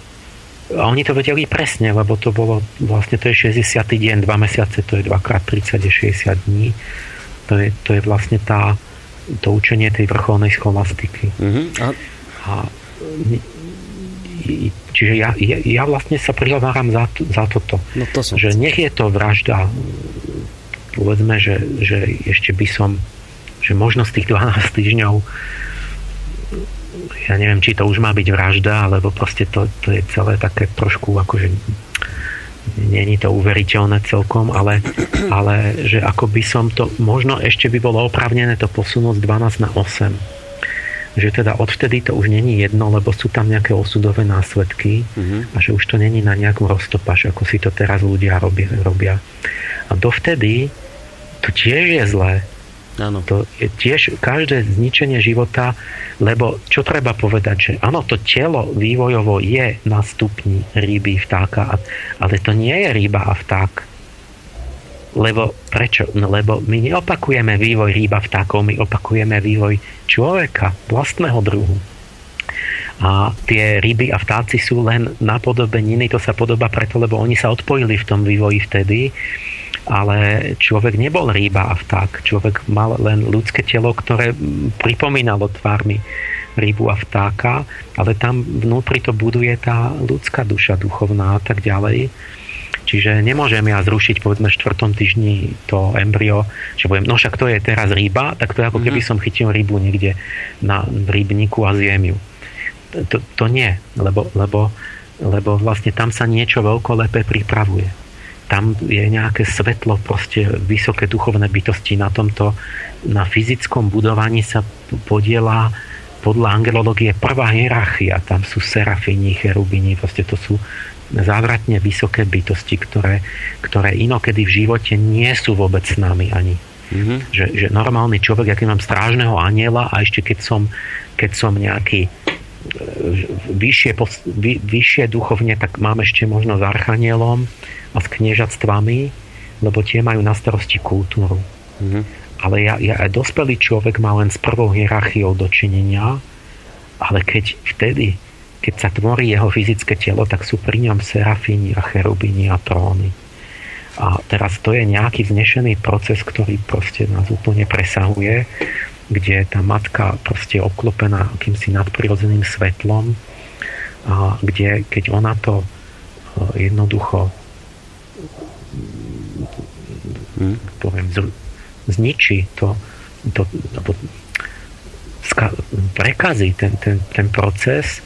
A oni to vedeli presne, lebo to bolo vlastne to je 60. deň, dva mesiace, to je 2x30 je 60 dní. To je, to je vlastne tá, to učenie tej vrcholnej scholastiky. Mm-hmm. A... a čiže ja, ja, ja vlastne sa prihováram za, za toto. No to som že nech je to vražda, povedzme, že, že ešte by som, že možno z tých 12 týždňov ja neviem, či to už má byť vražda, alebo proste to, to je celé také trošku akože není to uveriteľné celkom, ale, ale že ako by som to, možno ešte by bolo opravnené to posunúť z 12 na 8 že teda odvtedy to už není jedno, lebo sú tam nejaké osudové následky mm-hmm. a že už to není na nejakom roztopaš, ako si to teraz ľudia robia. robia. A dovtedy to tiež je zlé. Áno. To je tiež každé zničenie života, lebo čo treba povedať, že áno, to telo vývojovo je na stupni ryby, vtáka, ale to nie je ryba a vták lebo prečo? No, lebo my neopakujeme vývoj rýba vtákov, my opakujeme vývoj človeka, vlastného druhu. A tie ryby a vtáci sú len napodobeniny, to sa podoba preto, lebo oni sa odpojili v tom vývoji vtedy, ale človek nebol rýba a vták. Človek mal len ľudské telo, ktoré pripomínalo tvármi rybu a vtáka, ale tam vnútri to buduje tá ľudská duša duchovná a tak ďalej. Čiže nemôžem ja zrušiť povedzme v štvrtom týždni to embryo, že poviem, no však to je teraz ryba, tak to je ako keby mhm. som chytil rybu niekde na rybníku a zjem ju. To, to nie, lebo, lebo, lebo vlastne tam sa niečo veľkolepé pripravuje. Tam je nejaké svetlo, proste vysoké duchovné bytosti na tomto, na fyzickom budovaní sa podiela podľa angelológie prvá hierarchia. Tam sú serafini, cherubini, proste to sú závratne vysoké bytosti, ktoré, ktoré inokedy v živote nie sú vôbec s nami ani. Mm-hmm. Že, že normálny človek, aký mám strážneho aniela a ešte keď som, keď som nejaký vyššie, vy, vyššie duchovne, tak mám ešte možno s archanielom a s kniežatstvami, lebo tie majú na starosti kultúru. Mm-hmm. Ale ja, ja aj dospelý človek má len s prvou hierarchiou dočinenia, ale keď vtedy keď sa tvorí jeho fyzické telo, tak sú pri ňom serafíni a cherubini a tróny. A teraz to je nejaký vznešený proces, ktorý proste nás úplne presahuje, kde tá matka proste je obklopená akýmsi nadprirodzeným svetlom, a kde keď ona to e, jednoducho hmm. poviem, zničí to, to alebo prekazí ten, ten, ten proces,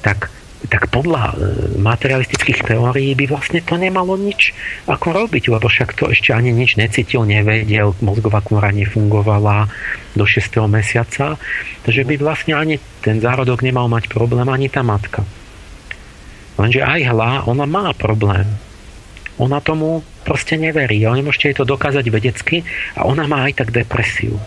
tak, tak podľa e, materialistických teórií by vlastne to nemalo nič ako robiť, lebo však to ešte ani nič necítil, nevedel, mozgová kôra nefungovala do 6. mesiaca, takže by vlastne ani ten zárodok nemal mať problém, ani tá matka. Lenže aj hla, ona má problém. Ona tomu proste neverí. A nemôžete jej to dokázať vedecky a ona má aj tak depresiu.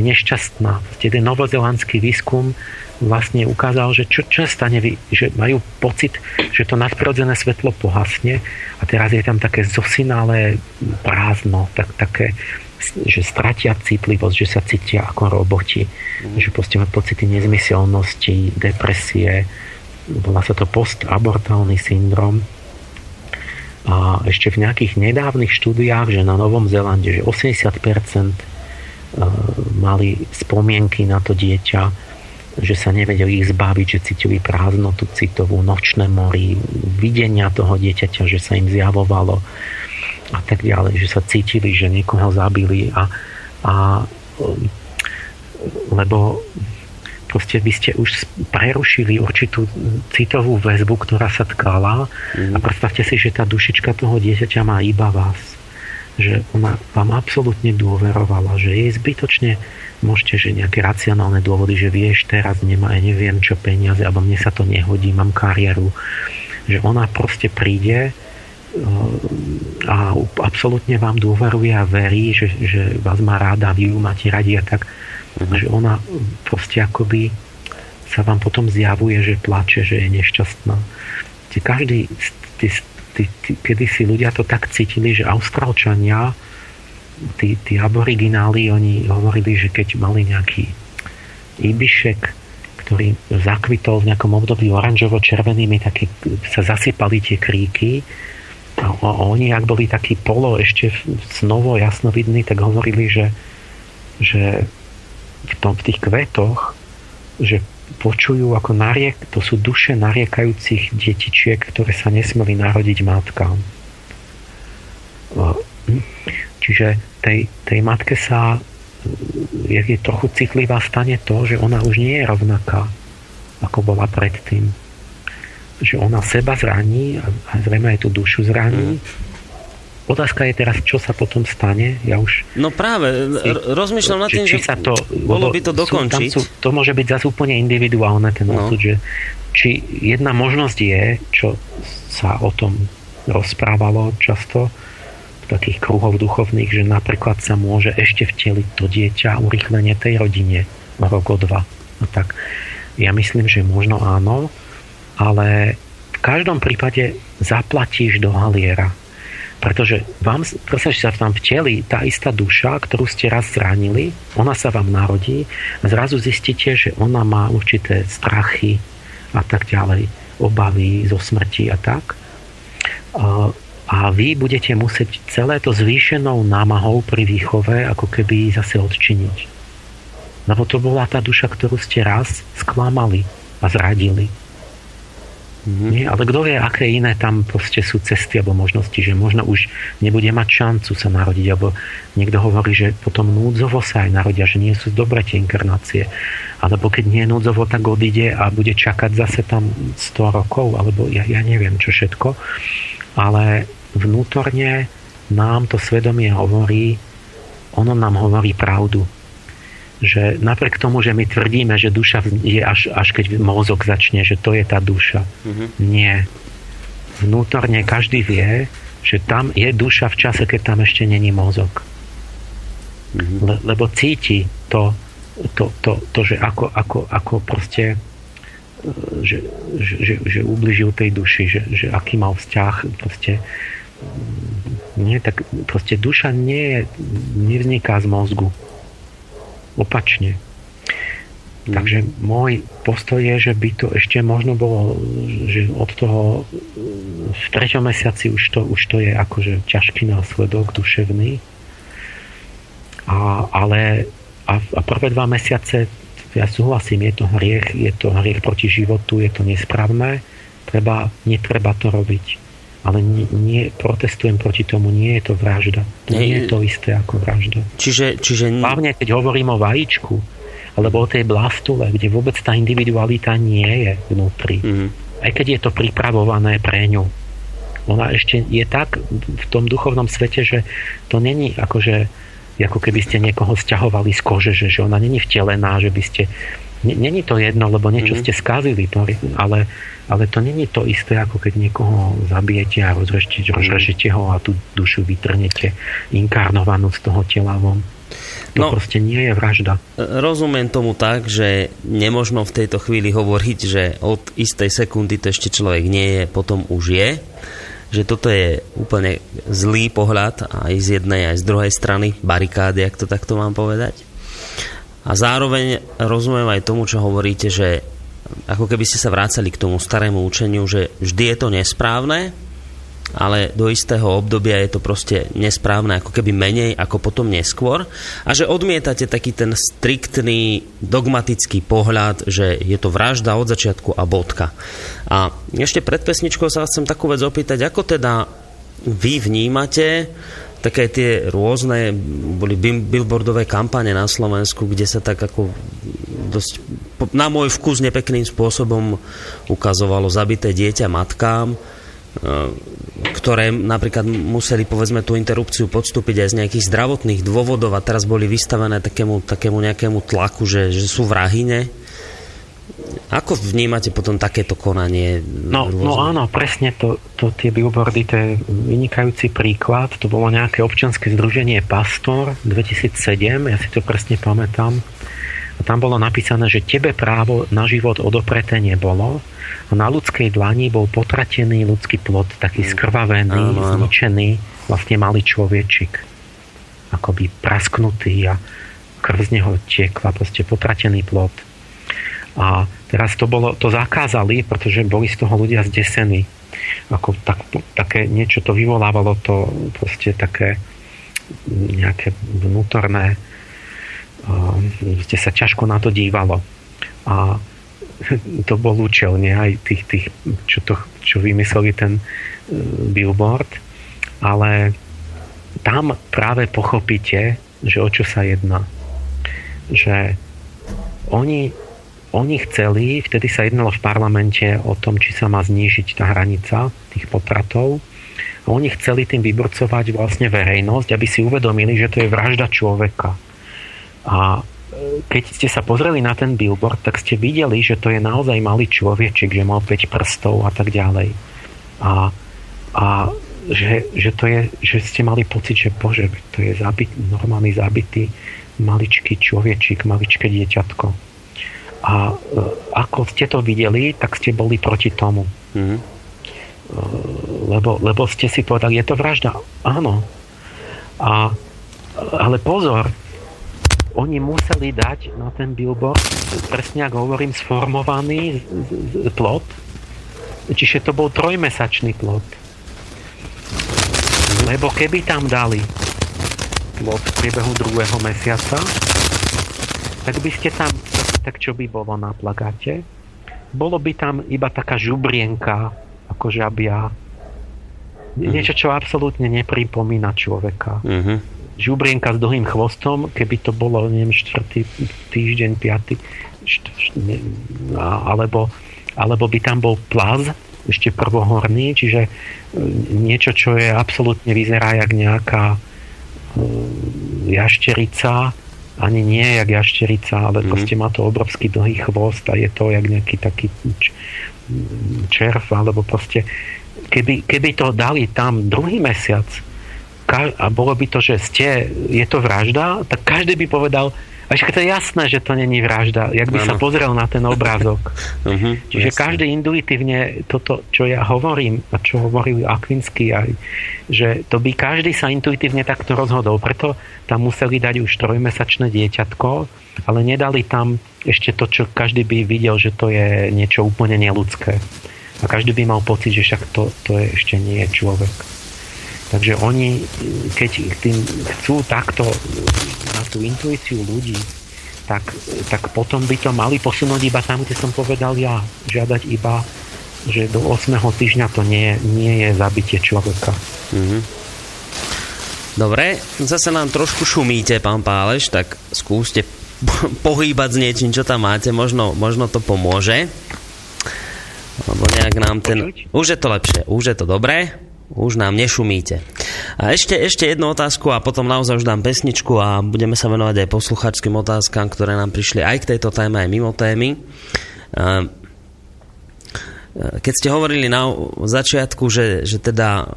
Je nešťastná. Ten novozelandský výskum vlastne ukázal, že čo, čo stane, že majú pocit, že to nadprirodzené svetlo pohasne a teraz je tam také zosinalé prázdno, tak, také, že stratia citlivosť, že sa cítia ako roboti, mm. že proste majú pocity nezmyselnosti, depresie, volá sa to postabortálny syndrom. A ešte v nejakých nedávnych štúdiách, že na Novom Zelande, že 80% mali spomienky na to dieťa, že sa nevedeli ich zbaviť, že cítili prázdnotu citovú, nočné mori, videnia toho dieťaťa, že sa im zjavovalo a tak ďalej, že sa cítili, že niekoho zabili a, a lebo proste vy ste už prerušili určitú citovú väzbu, ktorá sa tkala mm. a predstavte si, že tá dušička toho dieťaťa má iba vás. Že ona vám absolútne dôverovala, že jej zbytočne môžete, že nejaké racionálne dôvody, že vieš, teraz nemá, ja neviem čo peniaze, alebo mne sa to nehodí, mám kariéru. Že ona proste príde a absolútne vám dôveruje a verí, že, že vás má ráda, vy ju máte radi a tak, mm-hmm. že ona proste akoby sa vám potom zjavuje, že plače, že je nešťastná. Každý, tí, kedy si ľudia to tak cítili, že Austrálčania, tí, tí aborigináli, oni hovorili, že keď mali nejaký ibišek, ktorý zakvitol v nejakom období oranžovo-červenými, tak sa zasypali tie kríky, a oni, ak boli takí polo ešte snovo jasnovidní, tak hovorili, že, že v, tom, v tých kvetoch, že počujú ako nariek, to sú duše nariekajúcich detičiek, ktoré sa nesmeli narodiť matkám. Čiže tej, tej matke sa je, je trochu citlivá stane to, že ona už nie je rovnaká, ako bola predtým že ona seba zraní a zrejme aj tú dušu zraní. Mm. Otázka je teraz, čo sa potom stane. Ja už... No práve, r- rozmýšľam nad tým, či, či sa to, bolo by to dokončiť. Sú, sú, to môže byť zase úplne individuálne, ten no. osud, že či jedna možnosť je, čo sa o tom rozprávalo často v takých kruhov duchovných, že napríklad sa môže ešte vteliť to dieťa urychlenie tej rodine rok o dva. No tak ja myslím, že možno áno, ale v každom prípade zaplatíš do haliera. Pretože vám, že sa vám vteli tá istá duša, ktorú ste raz zranili, ona sa vám narodí a zrazu zistíte, že ona má určité strachy a tak ďalej, obavy zo smrti a tak. A vy budete musieť celé to zvýšenou námahou pri výchove ako keby zase odčiniť. Lebo to bola tá duša, ktorú ste raz sklamali a zradili. Mm-hmm. Nie, ale kto vie, aké iné tam proste sú cesty alebo možnosti, že možno už nebude mať šancu sa narodiť, alebo niekto hovorí, že potom núdzovo sa aj narodia, že nie sú dobre tie inkarnácie. Alebo keď nie núdzovo, tak odíde a bude čakať zase tam 100 rokov, alebo ja, ja neviem čo všetko. Ale vnútorne nám to svedomie hovorí, ono nám hovorí pravdu že napriek tomu, že my tvrdíme, že duša je až, až keď mozog začne, že to je tá duša. Mm-hmm. Nie. Vnútorne každý vie, že tam je duša v čase, keď tam ešte není mozog. Mm-hmm. Le, lebo cíti to, to, to, to že ako, ako, ako proste že, že, že, že ubližil tej duši, že, že aký mal vzťah proste nie, tak proste duša nie je, nevzniká z mozgu opačne. Mm. Takže môj postoj je, že by to ešte možno bolo, že od toho v treťom mesiaci už to, už to je akože ťažký následok duševný. A, ale a, a prvé dva mesiace ja súhlasím, je to hriech, je to hriech proti životu, je to nesprávne, treba, netreba to robiť ale nie, nie, protestujem proti tomu, nie je to vražda. To nie, nie je to isté ako vražda. Čiže, čiže... Hlavne, keď hovorím o vajíčku, alebo o tej blastule, kde vôbec tá individualita nie je vnútri. Mm-hmm. Aj keď je to pripravované pre ňu. Ona ešte je tak v tom duchovnom svete, že to není akože ako keby ste niekoho stiahovali z kože, že, že ona není vtelená, že by ste Není to jedno, lebo niečo mm-hmm. ste skazili, ale, ale to není to isté, ako keď niekoho zabijete a rozrežete, rozrežete ho a tú dušu vytrnete inkarnovanú z toho tela von. To no, proste nie je vražda. Rozumiem tomu tak, že nemožno v tejto chvíli hovoriť, že od istej sekundy to ešte človek nie je, potom už je. Že toto je úplne zlý pohľad aj z jednej, aj z druhej strany barikády, ak to takto mám povedať. A zároveň rozumiem aj tomu, čo hovoríte, že ako keby ste sa vrácali k tomu starému učeniu, že vždy je to nesprávne ale do istého obdobia je to proste nesprávne, ako keby menej ako potom neskôr a že odmietate taký ten striktný dogmatický pohľad, že je to vražda od začiatku a bodka. A ešte pred pesničkou sa vás chcem takú vec opýtať, ako teda vy vnímate také tie rôzne, boli billboardové kampane na Slovensku, kde sa tak ako dosť, na môj vkus nepekným spôsobom ukazovalo zabité dieťa matkám, e, ktoré napríklad museli povedzme tú interrupciu podstúpiť aj z nejakých zdravotných dôvodov a teraz boli vystavené takému, takému nejakému tlaku, že, že sú vrahine ako vnímate potom takéto konanie? No, no áno, presne to, to, tie billboardy, to je vynikajúci príklad. To bolo nejaké občianske združenie Pastor 2007, ja si to presne pamätám. A tam bolo napísané, že tebe právo na život odopreté nebolo a na ľudskej dlani bol potratený ľudský plod, taký mm. skrvavený, áno, áno. zničený, vlastne malý človečik. Akoby prasknutý a krv z neho tiekla, proste potratený plod a teraz to, bolo, to zakázali, pretože boli z toho ľudia zdesení. Ako tak, také niečo to vyvolávalo to proste také nejaké vnútorné ste sa ťažko na to dívalo. A to bol účel, aj tých, tých čo, to, čo vymysleli ten e, billboard, ale tam práve pochopíte, že o čo sa jedná. Že oni oni chceli, vtedy sa jednalo v parlamente o tom, či sa má znížiť tá hranica tých potratov. A oni chceli tým vyborcovať vlastne verejnosť, aby si uvedomili, že to je vražda človeka. A e, keď ste sa pozreli na ten billboard, tak ste videli, že to je naozaj malý človečik, že mal 5 prstov a tak ďalej. A, a že, že, to je, že ste mali pocit, že bože, to je zabit, normálny zabitý maličký človečik, maličké dieťatko a e, ako ste to videli, tak ste boli proti tomu. Mm-hmm. Lebo, lebo ste si povedali, je to vražda. Áno. A, ale pozor, oni museli dať na ten billboard, presne ako hovorím, sformovaný plot. Čiže to bol trojmesačný plot. Lebo keby tam dali plot v priebehu druhého mesiaca, tak by ste tam tak čo by bolo na plagáte? Bolo by tam iba taká žubrienka, ako žabia. Mm-hmm. Niečo, čo absolútne nepripomína človeka. Mm-hmm. Žubrienka s dlhým chvostom, keby to bolo, neviem, štvrtý týždeň, piatý, št, št, ne, alebo, alebo by tam bol plaz, ešte prvohorný, čiže e, niečo, čo je absolútne vyzerá jak nejaká e, jašterica, ani nie jak jašterica, ale mm-hmm. proste má to obrovský dlhý chvost a je to jak nejaký taký červ, alebo proste keby, keby to dali tam druhý mesiac a bolo by to, že ste, je to vražda, tak každý by povedal, však to je jasné, že to není vražda, jak by ano. sa pozrel na ten obrázok. uh-huh, Čiže jasne. každý intuitívne toto, čo ja hovorím, a čo hovoril Akvinsky aj, že to by každý sa intuitívne takto rozhodol. Preto tam museli dať už trojmesačné dieťatko, ale nedali tam ešte to, čo každý by videl, že to je niečo úplne neludské. A každý by mal pocit, že však to, to je ešte nie je človek. Takže oni, keď tým chcú takto na tú intuíciu ľudí, tak, tak potom by to mali posunúť iba tam, kde som povedal ja. Žiadať iba, že do 8. týždňa to nie, nie je zabitie človeka. Mm-hmm. Dobre, zase nám trošku šumíte, pán Páleš, tak skúste pohýbať s niečím, čo tam máte, možno, možno to pomôže. Lebo nejak nám ten... Už je to lepšie, už je to dobré už nám nešumíte. A ešte, ešte jednu otázku a potom naozaj už dám pesničku a budeme sa venovať aj posluchačským otázkam, ktoré nám prišli aj k tejto téme, aj mimo témy. Keď ste hovorili na začiatku, že, že teda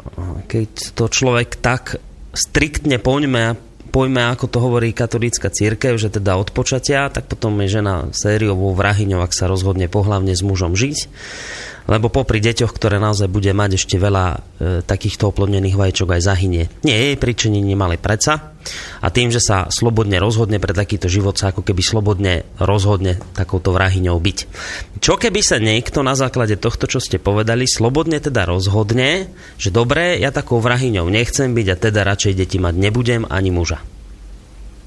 keď to človek tak striktne poňme, pojme, ako to hovorí katolícka církev, že teda od počatia, tak potom je žena sériovou vrahyňou, ak sa rozhodne pohlavne s mužom žiť. Lebo popri deťoch, ktoré naozaj bude mať ešte veľa e, takýchto oplodnených vajíčok aj zahynie. Nie jej príčinením, ale predsa. A tým, že sa slobodne rozhodne pre takýto život, sa ako keby slobodne rozhodne takouto vrahyňou byť. Čo keby sa niekto na základe tohto, čo ste povedali, slobodne teda rozhodne, že dobre, ja takou vrahyňou nechcem byť a teda radšej deti mať nebudem ani muža.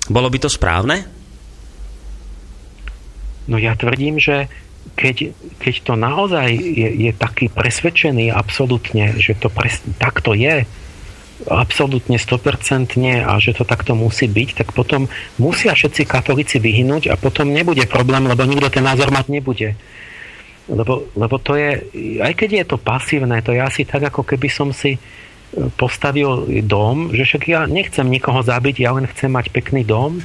Bolo by to správne? No ja tvrdím, že keď, keď to naozaj je, je taký presvedčený absolútne, že to pres, takto je, absolútne 100% nie a že to takto musí byť, tak potom musia všetci katolíci vyhnúť a potom nebude problém, lebo nikto ten názor mať nebude. Lebo, lebo to je, aj keď je to pasívne, to je asi tak, ako keby som si e, postavil dom, že však ja nechcem nikoho zabiť, ja len chcem mať pekný dom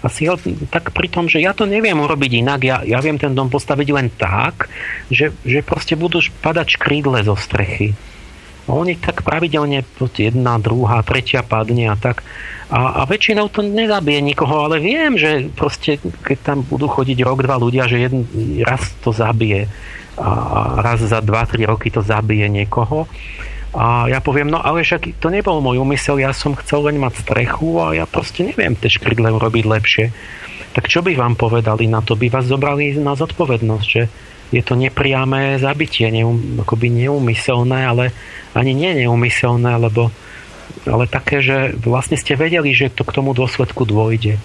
a si ho tak pri tom, že ja to neviem urobiť inak, ja, ja viem ten dom postaviť len tak, že, že proste budú padať škrídle zo strechy. Oni tak pravidelne jedna, druhá, tretia padne a tak. A, a väčšinou to nezabije nikoho, ale viem, že proste keď tam budú chodiť rok, dva ľudia, že jeden, raz to zabije a raz za dva, tri roky to zabije niekoho. A ja poviem, no ale však to nebol môj úmysel, ja som chcel len mať strechu a ja proste neviem tie škrydle urobiť lepšie. Tak čo by vám povedali na to? By vás zobrali na zodpovednosť, že je to nepriamé zabitie, neum, akoby neumyselné, ale ani nie neumyselné, lebo ale také, že vlastne ste vedeli, že to k tomu dôsledku dôjde.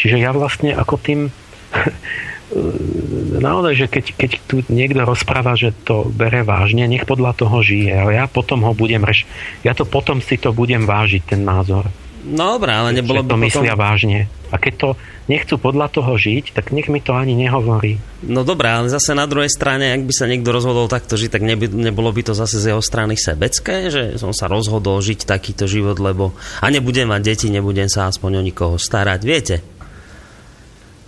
Čiže ja vlastne ako tým naozaj, že keď, keď tu niekto rozpráva, že to bere vážne, nech podľa toho žije. Ale ja potom ho budem reš... Ja to potom si to budem vážiť, ten názor. No dobré, ale nebolo by to potom... myslia vážne. A keď to nechcú podľa toho žiť, tak nech mi to ani nehovorí. No dobré, ale zase na druhej strane, ak by sa niekto rozhodol takto žiť, tak neby, nebolo by to zase z jeho strany sebecké, že som sa rozhodol žiť takýto život, lebo a nebudem mať deti, nebudem sa aspoň o nikoho starať. Viete,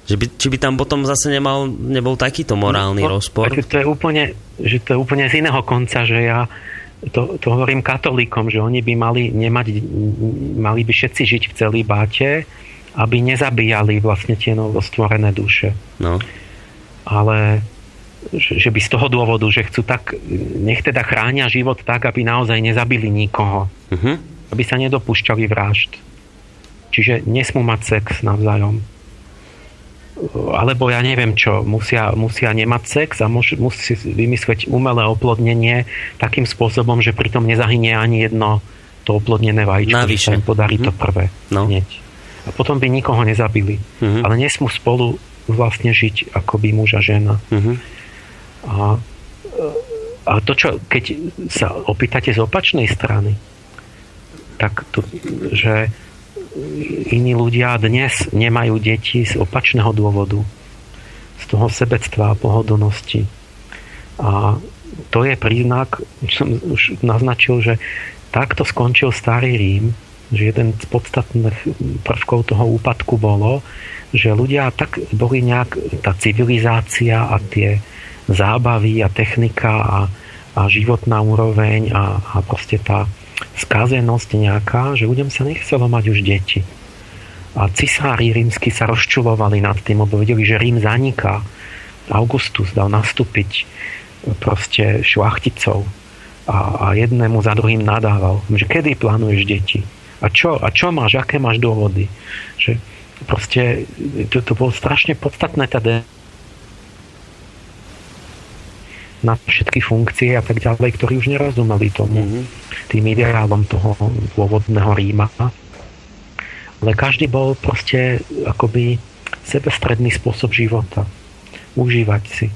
že by, či by tam potom zase nemal, nebol takýto morálny no, rozpor? To je úplne, že to je úplne z iného konca, že ja to, to hovorím katolíkom, že oni by mali nemať, mali by všetci žiť v celý báte, aby nezabíjali vlastne tie novostvorené duše. No. Ale že, že by z toho dôvodu, že chcú tak, nech teda chránia život tak, aby naozaj nezabili nikoho. Uh-huh. Aby sa nedopúšťali vražd. Čiže nesmú mať sex navzájom alebo ja neviem čo, musia, musia nemať sex a musí vymyslieť umelé oplodnenie takým spôsobom, že pritom nezahynie ani jedno to oplodnené vajíčko, Navyše. že sa im podarí mm-hmm. to mhm. prvé. No. Hneď. A potom by nikoho nezabili. Mm-hmm. Ale nesmú spolu vlastne žiť ako by muž a žena. Mm-hmm. A, a to, čo, keď sa opýtate z opačnej strany, tak to, že iní ľudia dnes nemajú deti z opačného dôvodu. Z toho sebectva a pohodlnosti. A to je príznak, som už naznačil, že takto skončil starý Rím, že jeden z podstatných prvkov toho úpadku bolo, že ľudia tak boli nejak, tá civilizácia a tie zábavy a technika a, a životná úroveň a, a proste tá, skazenosť nejaká, že ľuďom sa nechcelo mať už deti. A cisári rímsky sa rozčulovali nad tým, lebo vedeli, že Rím zaniká. Augustus dal nastúpiť proste šlachticov a, a jednému za druhým nadával, že kedy plánuješ deti? A čo, a čo máš, aké máš dôvody? Že proste to, to bolo strašne podstatné teda na všetky funkcie a tak ďalej, ktorí už nerozumeli tomu, mm-hmm. tým ideálom toho pôvodného Ríma. Ale každý bol proste akoby sebestredný spôsob života. Užívať si.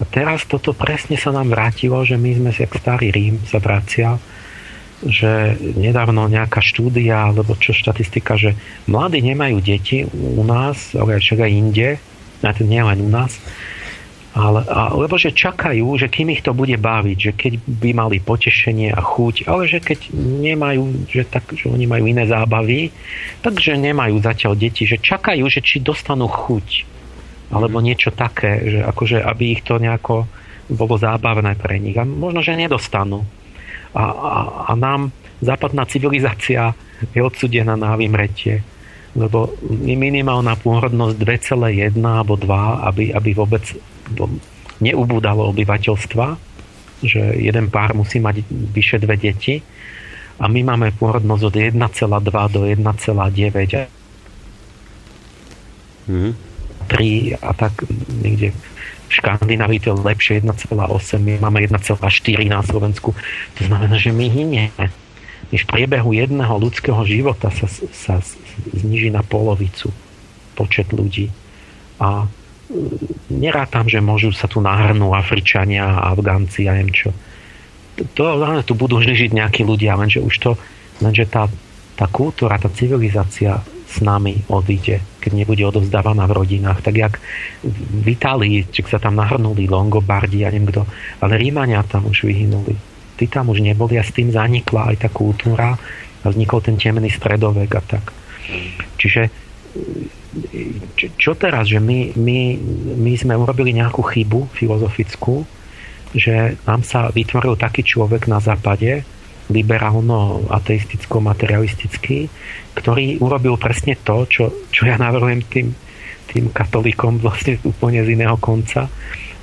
A teraz toto presne sa nám vrátilo, že my sme si, jak starý Rím sa vracia, že nedávno nejaká štúdia, alebo čo štatistika, že mladí nemajú deti u nás, ale však aj inde, nie len u nás, ale, a, lebo že čakajú, že kým ich to bude baviť, že keď by mali potešenie a chuť, ale že keď nemajú, že, tak, že oni majú iné zábavy, takže nemajú zatiaľ deti, že čakajú, že či dostanú chuť alebo mhm. niečo také, že akože aby ich to nejako bolo zábavné pre nich. A možno, že nedostanú. A, a, a nám západná civilizácia je odsudená na vymretie lebo minimálna pôrodnosť 2,1 alebo 2, aby, aby vôbec neubúdalo obyvateľstva že jeden pár musí mať vyše dve deti a my máme pôrodnosť od 1,2 do 1,9 mm. 3 a tak niekde v Škandinávii to je lepšie 1,8, my máme 1,4 na Slovensku. To znamená, že my hynieme. V priebehu jedného ľudského života sa, sa zniží na polovicu počet ľudí. A nerátam, že môžu sa tu nahrnúť Afričania, Afgánci a neviem čo. To, to, tu budú vždy žiť nejakí ľudia, lenže už to, lenže tá, tá kultúra, tá civilizácia s nami odíde, keď nebude odovzdávaná v rodinách. Tak jak v Itálii, či sa tam nahrnuli Longobardi a neviem kto, ale Rímania tam už vyhynuli. Tí tam už neboli a s tým zanikla aj tá kultúra a vznikol ten temný stredovek a tak. Čiže čo teraz, že my, my, my sme urobili nejakú chybu filozofickú, že nám sa vytvoril taký človek na západe, liberálno-ateisticko-materialistický, ktorý urobil presne to, čo, čo ja navrhujem tým, tým katolíkom vlastne úplne z iného konca.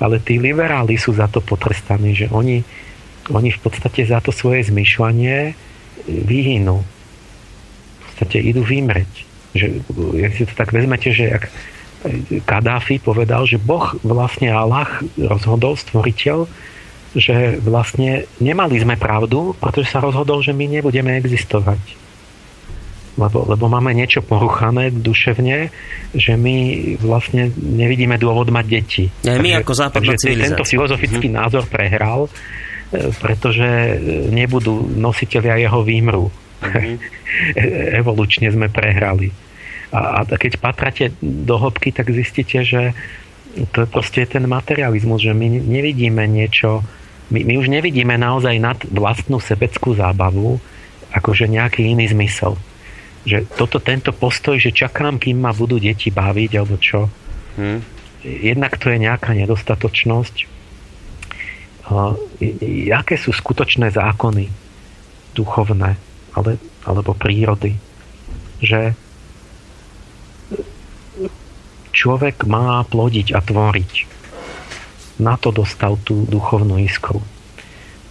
Ale tí liberáli sú za to potrestaní, že oni, oni v podstate za to svoje zmyšľanie vyhynú. V podstate idú vymreť. Že, jak si to tak vezmete, že ak Kadáfi povedal, že Boh vlastne Allah rozhodol, stvoriteľ, že vlastne nemali sme pravdu, pretože sa rozhodol, že my nebudeme existovať. Lebo, lebo máme niečo poruchané duševne, že my vlastne nevidíme dôvod mať deti. Aj my takže, ako západná takže tento filozofický mm-hmm. názor prehral, e, pretože nebudú nositeľia jeho výmru. Mm-hmm. Evolučne sme prehrali. A, a keď patrate do hĺbky, tak zistíte, že to je proste ten materializmus, že my nevidíme niečo, my, my už nevidíme naozaj nad vlastnú sebeckú zábavu akože nejaký iný zmysel. Že toto, tento postoj, že čakám, kým ma budú deti baviť, alebo čo. Hmm. Jednak to je nejaká nedostatočnosť. Uh, jaké sú skutočné zákony duchovné ale, alebo prírody? Že človek má plodiť a tvoriť na to dostal tú duchovnú iskru.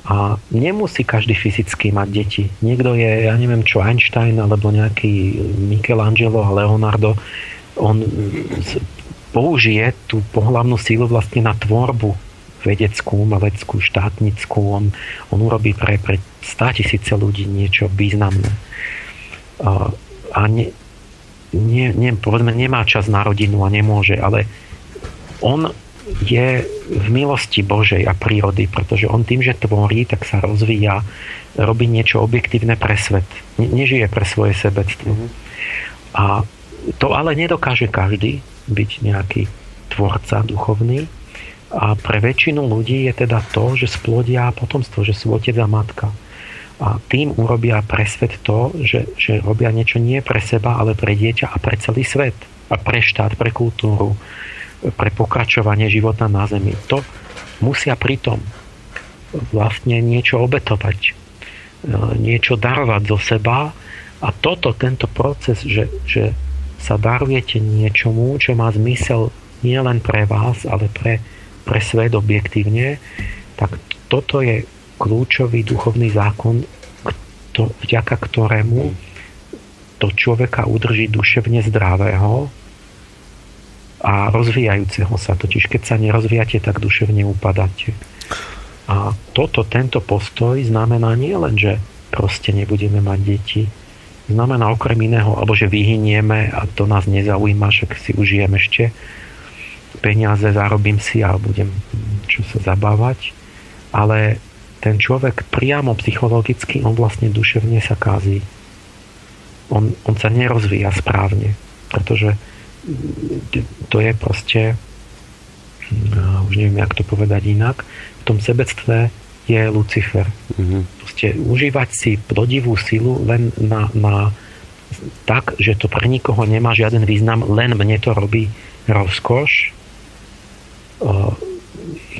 A nemusí každý fyzicky mať deti. Niekto je, ja neviem čo, Einstein alebo nejaký Michelangelo a Leonardo, on použije tú pohľavnú sílu vlastne na tvorbu vedeckú, umeleckú, štátnickú. On, on urobí pre, pre 100 tisíce ľudí niečo významné. A, ne, nie, nie, povedzme, nemá čas na rodinu a nemôže, ale on je v milosti Božej a prírody, pretože on tým, že tvorí, tak sa rozvíja, robí niečo objektívne pre svet. Nežije pre svoje sebectvo. Mm-hmm. A to ale nedokáže každý byť nejaký tvorca duchovný. A pre väčšinu ľudí je teda to, že splodia potomstvo, že sú otec a matka. A tým urobia pre svet to, že, že robia niečo nie pre seba, ale pre dieťa a pre celý svet. A pre štát, pre kultúru pre pokračovanie života na Zemi. To musia pritom vlastne niečo obetovať, e, niečo darovať zo seba a toto, tento proces, že, že sa darujete niečomu, čo má zmysel nielen pre vás, ale pre, pre svet objektívne, tak toto je kľúčový duchovný zákon, kto, vďaka ktorému to človeka udrží duševne zdravého a rozvíjajúceho sa. Totiž keď sa nerozvíjate, tak duševne upadáte. A toto, tento postoj znamená nie len, že proste nebudeme mať deti, znamená okrem iného, alebo že vyhynieme a to nás nezaujíma, že si užijem ešte peniaze, zarobím si a budem čo sa zabávať. Ale ten človek priamo psychologicky, on vlastne duševne sa kazí. On, on sa nerozvíja správne, pretože to je proste no, už neviem, jak to povedať inak, v tom sebectve je Lucifer. Mm-hmm. Proste užívať si plodivú silu len na, na tak, že to pre nikoho nemá žiaden význam, len mne to robí rozkoš.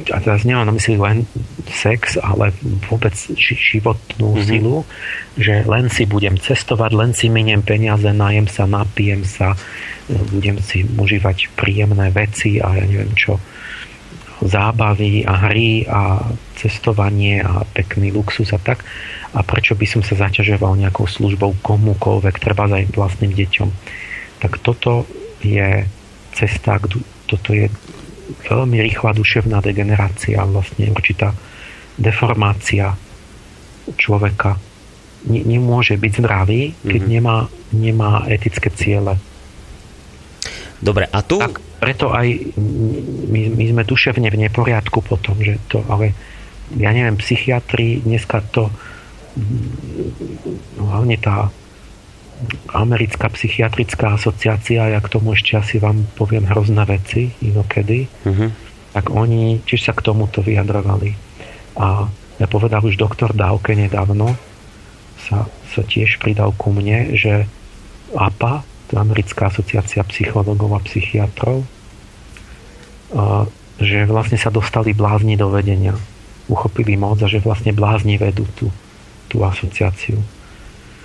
A teraz nemám na mysli len sex, ale vôbec životnú mm-hmm. silu, že len si budem cestovať, len si miniem peniaze, najem sa, napijem sa, budem si užívať príjemné veci a ja neviem čo. zábavy a hry a cestovanie a pekný luxus a tak. A prečo by som sa zaťažoval nejakou službou komukoľvek, treba aj vlastným deťom. Tak toto je cesta, toto je veľmi rýchla duševná degenerácia, vlastne určitá deformácia človeka. Nemôže byť zdravý, keď mm-hmm. nemá, nemá etické ciele. Dobre, a tu... Tak preto aj my, my sme duševne v neporiadku potom, že to, ale ja neviem, psychiatri dneska to hlavne tá americká psychiatrická asociácia, ja k tomu ešte asi vám poviem hrozné veci inokedy, uh-huh. tak oni tiež sa k tomuto vyjadrovali. A ja povedal už doktor Dávke nedávno, sa, sa tiež pridal ku mne, že APA, to Americká asociácia psychologov a psychiatrov, a, že vlastne sa dostali blázni do vedenia. Uchopili moc a že vlastne blázni vedú tú, tú asociáciu.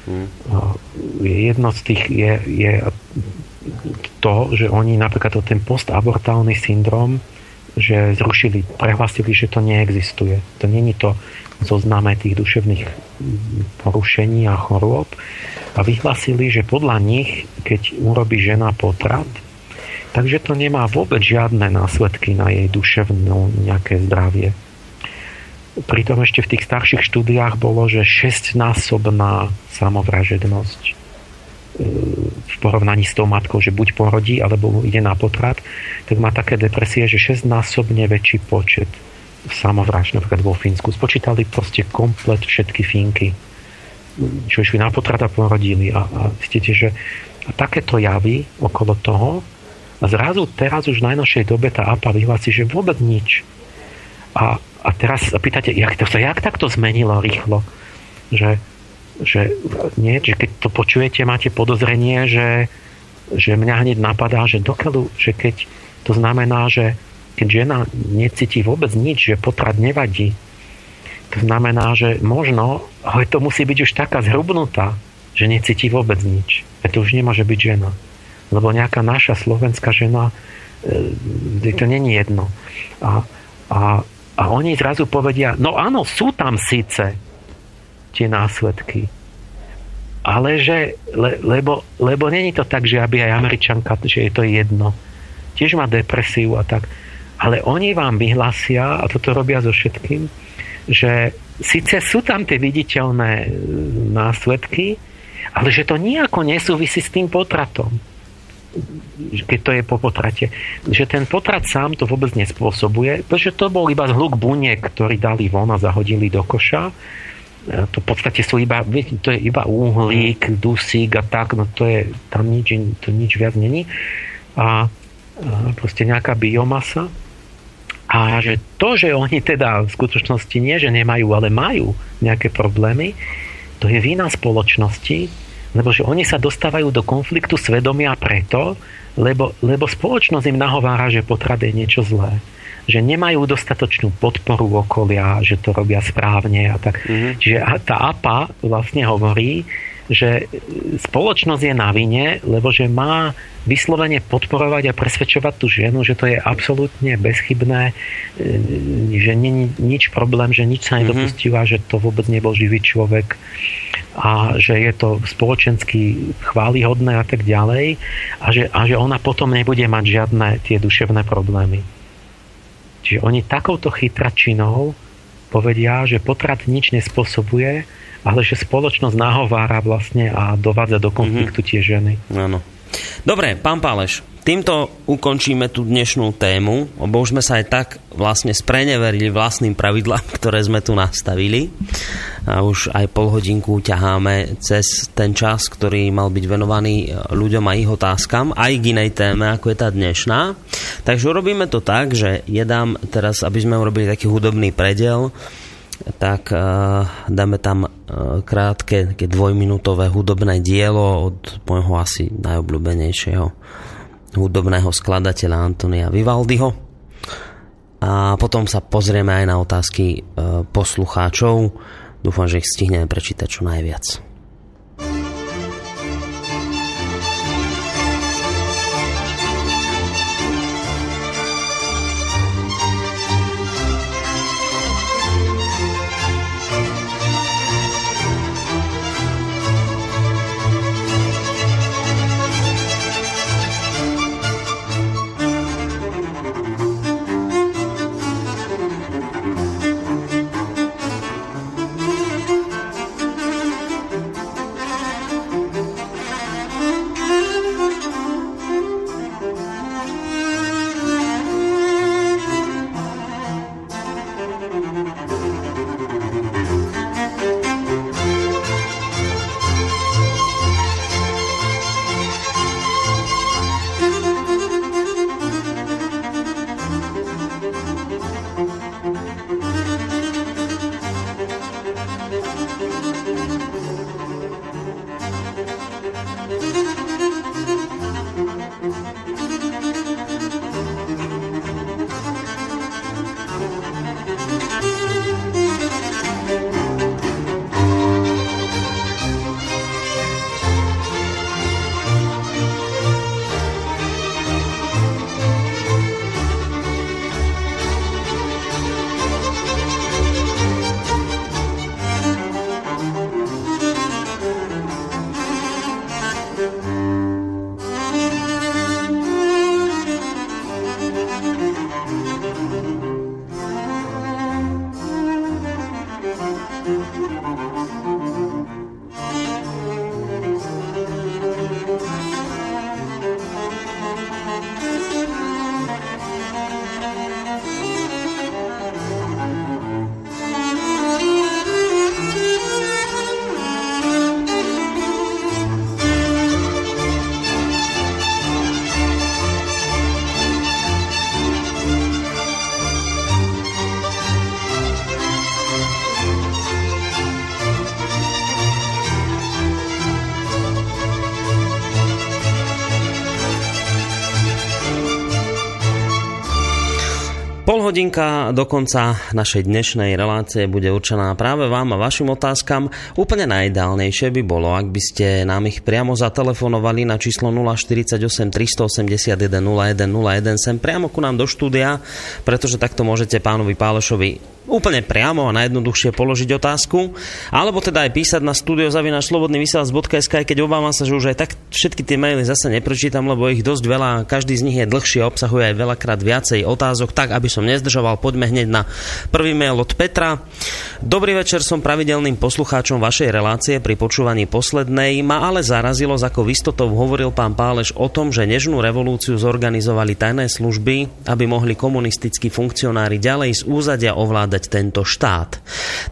Hmm. Jedno z tých je, je to, že oni napríklad ten postabortálny syndrom, že zrušili, prehlásili, že to neexistuje. To není to zozname tých duševných porušení a chorôb a vyhlásili, že podľa nich, keď urobí žena potrat, takže to nemá vôbec žiadne následky na jej duševnú nejaké zdravie pritom ešte v tých starších štúdiách bolo, že 6-násobná samovražednosť e, v porovnaní s tou matkou, že buď porodí, alebo ide na potrat, tak má také depresie, že 6-násobne väčší počet samovražd, napríklad vo Fínsku. Spočítali proste komplet všetky Fínky, čo išli na potrat a porodili. A, a zistíte, že a takéto javy okolo toho a zrazu teraz už v najnovšej dobe tá APA vyhlási, že vôbec nič. A a teraz sa pýtate, jak to sa jak takto zmenilo rýchlo? Že, že, nie, že keď to počujete, máte podozrenie, že, že mňa hneď napadá, že dokeľu, že keď to znamená, že keď žena necíti vôbec nič, že potrat nevadí, to znamená, že možno, ale to musí byť už taká zhrubnutá, že necíti vôbec nič. A to už nemôže byť žena. Lebo nejaká naša slovenská žena, e, to není jedno. A, a a oni zrazu povedia, no áno, sú tam síce tie následky, ale že, le, lebo, lebo není to tak, že aby aj Američanka, že je to jedno. Tiež má depresiu a tak. Ale oni vám vyhlasia, a toto robia so všetkým, že síce sú tam tie viditeľné e, následky, ale že to nejako nesúvisí s tým potratom keď to je po potrate, že ten potrat sám to vôbec nespôsobuje, pretože to bol iba zhluk buniek, ktorý dali von a zahodili do koša. E, to v podstate sú iba, to je iba uhlík, dusík a tak, no to je, tam nič, to nič viac není. A, a proste nejaká biomasa. A že to, že oni teda v skutočnosti nie, že nemajú, ale majú nejaké problémy, to je vina spoločnosti, lebo že oni sa dostávajú do konfliktu svedomia preto, lebo, lebo spoločnosť im nahovára, že potrat je niečo zlé. Že nemajú dostatočnú podporu okolia, že to robia správne a tak. Mm-hmm. Čiže tá APA vlastne hovorí, že spoločnosť je na vine, lebo že má vyslovene podporovať a presvedčovať tú ženu, že to je absolútne bezchybné, e, že nie nič problém, že nič sa mhm. nedopustila, mm-hmm. že to vôbec nebol živý človek a že je to spoločensky chválihodné a tak ďalej a že, a že ona potom nebude mať žiadne tie duševné problémy. Čiže oni takouto chytračinou povedia, že potrat nič nespôsobuje, ale že spoločnosť nahovára vlastne a dovádza do konfliktu mm-hmm. tie ženy. Áno. Dobre, pán Páleš, týmto ukončíme tú dnešnú tému, lebo už sme sa aj tak vlastne spreneverili vlastným pravidlám, ktoré sme tu nastavili. A už aj pol hodinku ťaháme cez ten čas, ktorý mal byť venovaný ľuďom a ich otázkam, aj k inej téme, ako je tá dnešná. Takže urobíme to tak, že jedám teraz, aby sme urobili taký hudobný predel, tak uh, dáme tam uh, krátke dvojminútové hudobné dielo od môjho asi najobľúbenejšieho hudobného skladateľa Antonia Vivaldiho. A potom sa pozrieme aj na otázky uh, poslucháčov. Dúfam, že ich stihneme prečítať čo najviac. Pol hodinka do konca našej dnešnej relácie bude určená práve vám a vašim otázkam. Úplne najideálnejšie by bolo, ak by ste nám ich priamo zatelefonovali na číslo 048 381 0101 sem priamo ku nám do štúdia, pretože takto môžete pánovi Pálešovi úplne priamo a najjednoduchšie položiť otázku, alebo teda aj písať na studiozavinačslobodnyvysielac.sk, aj keď obávam sa, že už aj tak všetky tie maily zase neprečítam, lebo ich dosť veľa, každý z nich je dlhší a obsahuje aj veľakrát viacej otázok, tak aby som nezdržoval, poďme hneď na prvý mail od Petra. Dobrý večer, som pravidelným poslucháčom vašej relácie pri počúvaní poslednej. Ma ale zarazilo, ako istotou hovoril pán Páleš o tom, že nežnú revolúciu zorganizovali tajné služby, aby mohli komunistickí funkcionári ďalej z úzadia ovládať ovládať tento štát.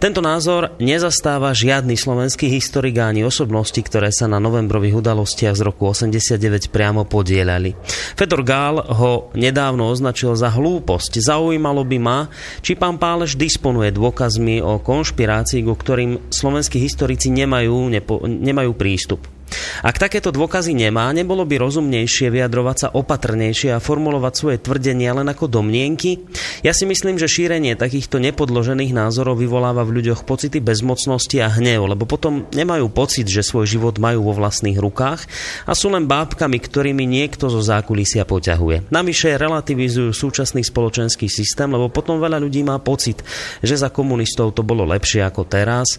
Tento názor nezastáva žiadny slovenský historik ani osobnosti, ktoré sa na novembrových udalostiach z roku 89 priamo podielali. Fedor Gál ho nedávno označil za hlúposť. Zaujímalo by ma, či pán Páleš disponuje dôkazmi o konšpirácii, ku ktorým slovenskí historici nemajú, nepo, nemajú prístup. Ak takéto dôkazy nemá, nebolo by rozumnejšie vyjadrovať sa opatrnejšie a formulovať svoje tvrdenia len ako domnienky? Ja si myslím, že šírenie takýchto nepodložených názorov vyvoláva v ľuďoch pocity bezmocnosti a hnev, lebo potom nemajú pocit, že svoj život majú vo vlastných rukách a sú len bábkami, ktorými niekto zo zákulisia poťahuje. Navyše relativizujú súčasný spoločenský systém, lebo potom veľa ľudí má pocit, že za komunistov to bolo lepšie ako teraz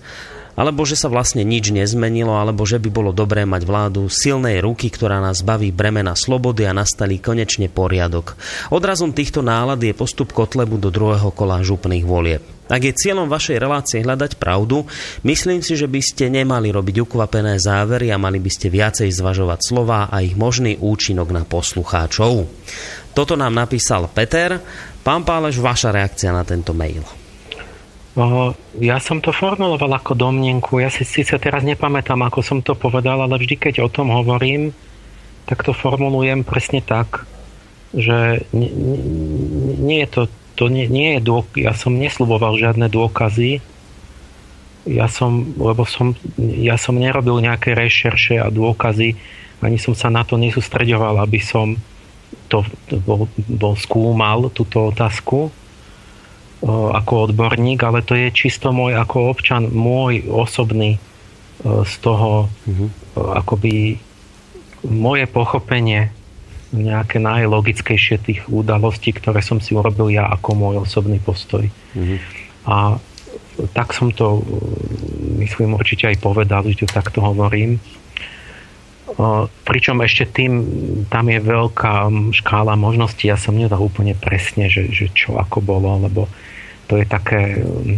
alebo že sa vlastne nič nezmenilo, alebo že by bolo dobré mať vládu silnej ruky, ktorá nás baví bremena slobody a nastali konečne poriadok. Odrazom týchto nálad je postup Kotlebu do druhého kola župných volieb. Ak je cieľom vašej relácie hľadať pravdu, myslím si, že by ste nemali robiť ukvapené závery a mali by ste viacej zvažovať slova a ich možný účinok na poslucháčov. Toto nám napísal Peter. Pán Páleš, vaša reakcia na tento mail. Ja som to formuloval ako domnenku. Ja si síce teraz nepamätám, ako som to povedal, ale vždy, keď o tom hovorím, tak to formulujem presne tak, že nie, nie je to, to nie, nie je dôk, ja som nesluboval žiadne dôkazy, ja som, lebo som, ja som nerobil nejaké rešerše a dôkazy, ani som sa na to nesústreďoval, aby som to bol, bol skúmal, túto otázku ako odborník, ale to je čisto môj ako občan, môj osobný z toho mm-hmm. akoby moje pochopenie nejaké najlogickejšie tých udalostí, ktoré som si urobil ja ako môj osobný postoj. Mm-hmm. A tak som to, myslím, určite aj povedal, že to takto hovorím. Pričom ešte tým, tam je veľká škála možností, ja som nedal úplne presne, že, že čo ako bolo, lebo to je také um,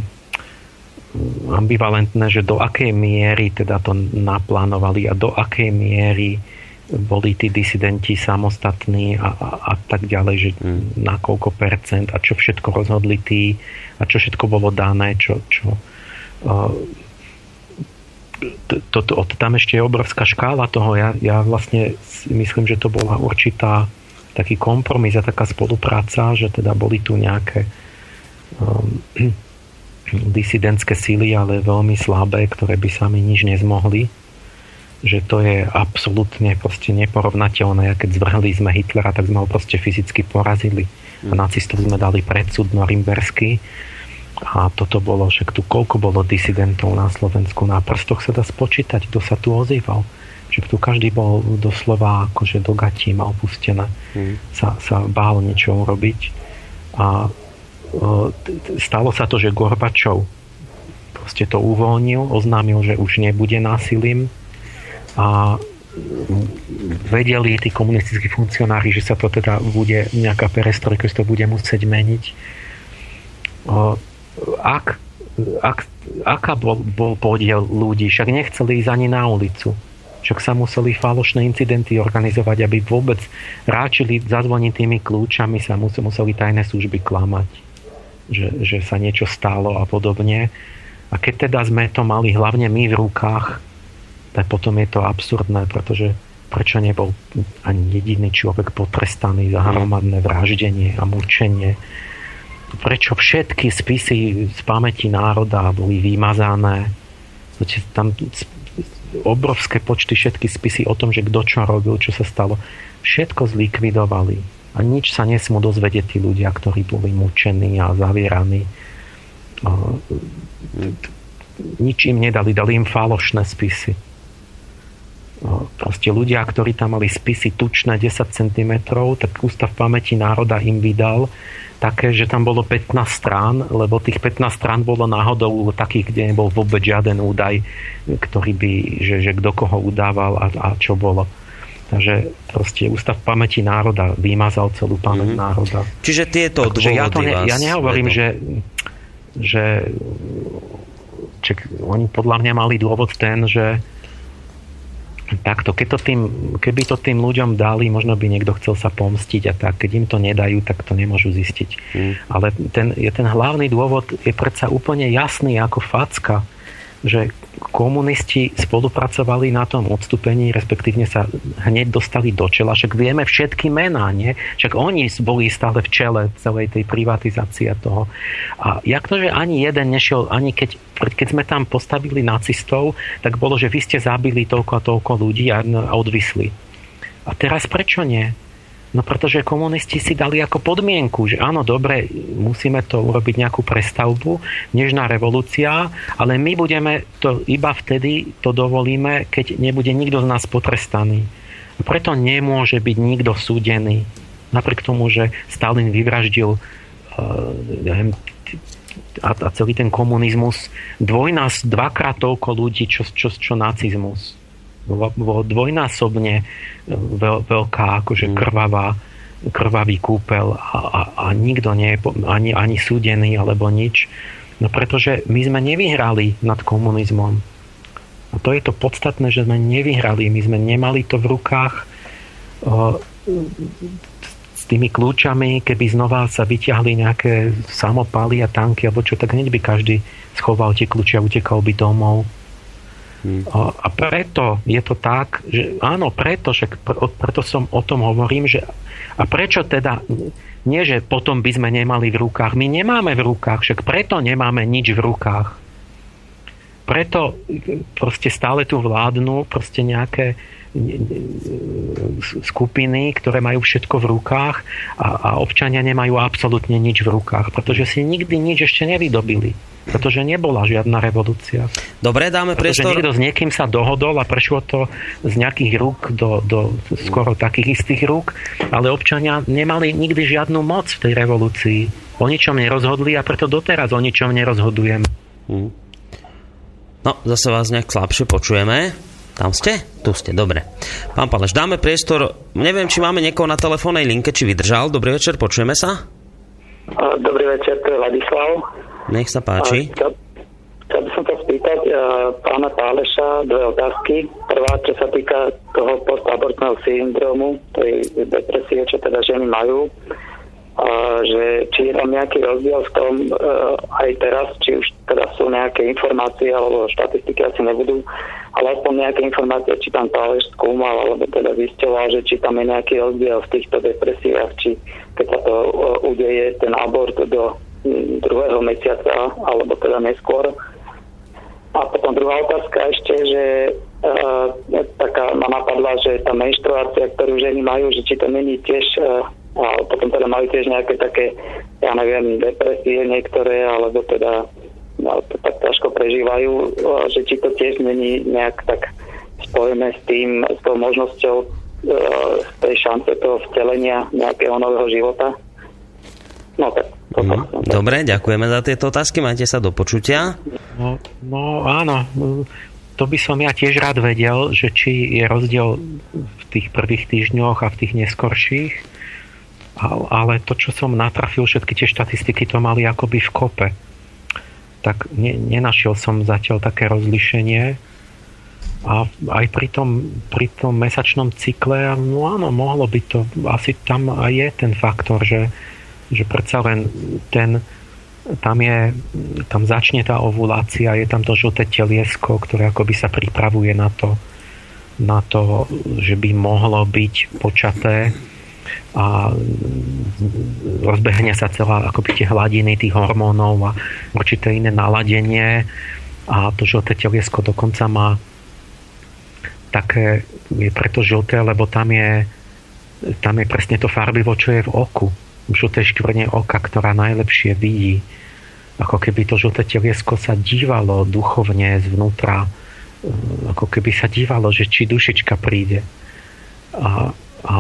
ambivalentné, že do akej miery teda to naplánovali a do akej miery boli tí disidenti samostatní a, a, a tak ďalej, že hmm. na koľko percent a čo všetko rozhodli tí a čo všetko bolo dané, čo, čo uh, to, to, to, tam ešte je obrovská škála toho. Ja, ja vlastne myslím, že to bola určitá taký kompromis a taká spolupráca, že teda boli tu nejaké Um, disidentské síly, ale veľmi slabé, ktoré by sami nič nezmohli. Že to je absolútne proste neporovnateľné. Keď zvrhli sme Hitlera, tak sme ho proste fyzicky porazili. A mm. nacistov sme dali predsud norimberský. A toto bolo, však tu koľko bolo disidentov na Slovensku. Na prstoch sa dá spočítať, kto sa tu ozýval. Že tu každý bol doslova akože do gatí mal pustené. Mm. Sa, sa bál niečo urobiť. A stalo sa to, že Gorbačov proste to uvoľnil, oznámil, že už nebude násilím a vedeli tí komunistickí funkcionári, že sa to teda bude nejaká perestrojka, že to bude musieť meniť. Ak, ak, aká bol, bol podiel ľudí? Však nechceli ísť ani na ulicu. Však sa museli falošné incidenty organizovať, aby vôbec ráčili zazvonitými kľúčami, sa museli tajné služby klamať že, že sa niečo stalo a podobne. A keď teda sme to mali hlavne my v rukách, tak potom je to absurdné, pretože prečo nebol ani jediný človek potrestaný za hromadné vraždenie a mučenie. Prečo všetky spisy z pamäti národa boli vymazané. Tam obrovské počty všetky spisy o tom, že kto čo robil, čo sa stalo. Všetko zlikvidovali. A nič sa nesmú dozvedieť tí ľudia, ktorí boli mučení a zavieraní. Nič im nedali, dali im falošné spisy. Proste ľudia, ktorí tam mali spisy tučné 10 cm, tak Ústav pamäti národa im vydal také, že tam bolo 15 strán, lebo tých 15 strán bolo náhodou takých, kde nebol vôbec žiaden údaj, ktorý by, že, že kto koho udával a, a čo bolo. Takže proste Ústav pamäti národa vymazal celú pamäť mm-hmm. národa. Čiže tieto Takže ja, to ne, ja nehovorím, že, že ček, oni podľa mňa mali dôvod ten, že takto, keď to tým, keby to tým ľuďom dali, možno by niekto chcel sa pomstiť a tak, keď im to nedajú, tak to nemôžu zistiť. Mm. Ale ten, je ten hlavný dôvod je predsa úplne jasný ako facka, že komunisti spolupracovali na tom odstúpení, respektívne sa hneď dostali do čela. Však vieme všetky mená, nie? Však oni boli stále v čele celej tej privatizácie toho. A jak to, že ani jeden nešiel, ani keď, keď sme tam postavili nacistov, tak bolo, že vy ste zabili toľko a toľko ľudí a odvisli. A teraz prečo nie? No pretože komunisti si dali ako podmienku, že áno, dobre, musíme to urobiť nejakú prestavbu, nežná revolúcia, ale my budeme to iba vtedy to dovolíme, keď nebude nikto z nás potrestaný. Preto nemôže byť nikto súdený. Napriek tomu, že Stalin vyvraždil uh, a, a celý ten komunizmus dvojnás, dvakrát toľko ľudí, čo, čo, čo nacizmus dvojnásobne e, veľ, veľká, akože mm. krvavá, krvavý kúpel a, a, a nikto nie je ani, ani súdený alebo nič. No pretože my sme nevyhrali nad komunizmom. A to je to podstatné, že sme nevyhrali. My sme nemali to v rukách uh, s tými kľúčami, keby znova sa vyťahli nejaké samopaly a tanky alebo čo, tak hneď by každý schoval tie kľúče a utekal by domov. A, a preto je to tak, že áno, preto, však preto som o tom hovorím, že a prečo teda nie, že potom by sme nemali v rukách. My nemáme v rukách, však preto nemáme nič v rukách. Preto proste stále tu vládnu proste nejaké skupiny, ktoré majú všetko v rukách a, a občania nemajú absolútne nič v rukách, pretože si nikdy nič ešte nevydobili. Pretože nebola žiadna revolúcia. Dobre, dáme pretože priestor. niekto s niekým sa dohodol a prešlo to z nejakých rúk do, do skoro takých istých rúk, ale občania nemali nikdy žiadnu moc v tej revolúcii. O ničom nerozhodli a preto doteraz o ničom nerozhodujeme. Hmm. No, zase vás nejak slabšie počujeme. Tam ste? Tu ste, dobre. Pán Paleš, dáme priestor, neviem, či máme niekoho na telefónnej linke, či vydržal. Dobrý večer, počujeme sa? Dobrý večer, to je Ladislav. Nech sa páči. Chcel, chcel by som sa spýtať uh, pána Páleša dve otázky. Prvá, čo sa týka toho postabortného syndromu, tej depresie, čo teda ženy majú že či je tam nejaký rozdiel v tom e, aj teraz, či už teda sú nejaké informácie alebo štatistiky asi nebudú, ale aspoň nejaké informácie, či tam Pálež skúmal alebo teda zisťoval, že či tam je nejaký rozdiel v týchto depresiách, či keď sa to e, udeje ten abort do druhého mesiaca alebo teda neskôr. A potom druhá otázka ešte, že e, taká ma napadla, že tá menštruácia, ktorú ženy majú, že či to není tiež e, a potom teda mali tiež nejaké také, ja neviem, depresie niektoré, alebo teda no, to tak ťažko prežívajú, že či to tiež není nejak tak spojené s tým, s tou možnosťou e, tej šance toho vtelenia nejakého nového života. No tak. No, dobre, ďakujeme za tieto otázky, majte sa do počutia. No, no áno, to by som ja tiež rád vedel, že či je rozdiel v tých prvých týždňoch a v tých neskorších ale to, čo som natrafil, všetky tie štatistiky to mali akoby v kope. Tak ne, nenašiel som zatiaľ také rozlišenie. A aj pri tom, pri tom mesačnom cykle, no áno, mohlo by to, asi tam aj je ten faktor, že, že predsa len ten, tam je, tam začne tá ovulácia, je tam to žlté teliesko, ktoré akoby sa pripravuje na to, na to, že by mohlo byť počaté a rozbehne sa celá akoby tie hladiny tých hormónov a určité iné naladenie a to žlté teliesko dokonca má také, je preto žlté, lebo tam je tam je presne to farbivo, čo je v oku. Žlté škvrne oka, ktorá najlepšie vidí. Ako keby to žlté teliesko sa dívalo duchovne zvnútra, ako keby sa dívalo, že či dušička príde. A, a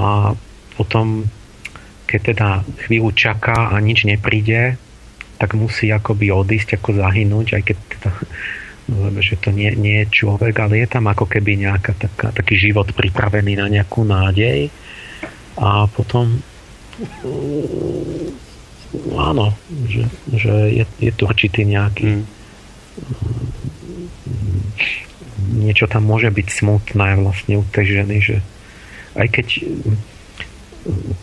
potom, keď teda chvíľu čaká a nič nepríde, tak musí akoby odísť, ako zahynúť, aj keď teda, lebo že to nie, nie je človek, ale je tam ako keby nejaká taká, taký život pripravený na nejakú nádej a potom no áno, že, že je, je to určitý nejaký mm. niečo tam môže byť smutné vlastne u tej ženy, že aj keď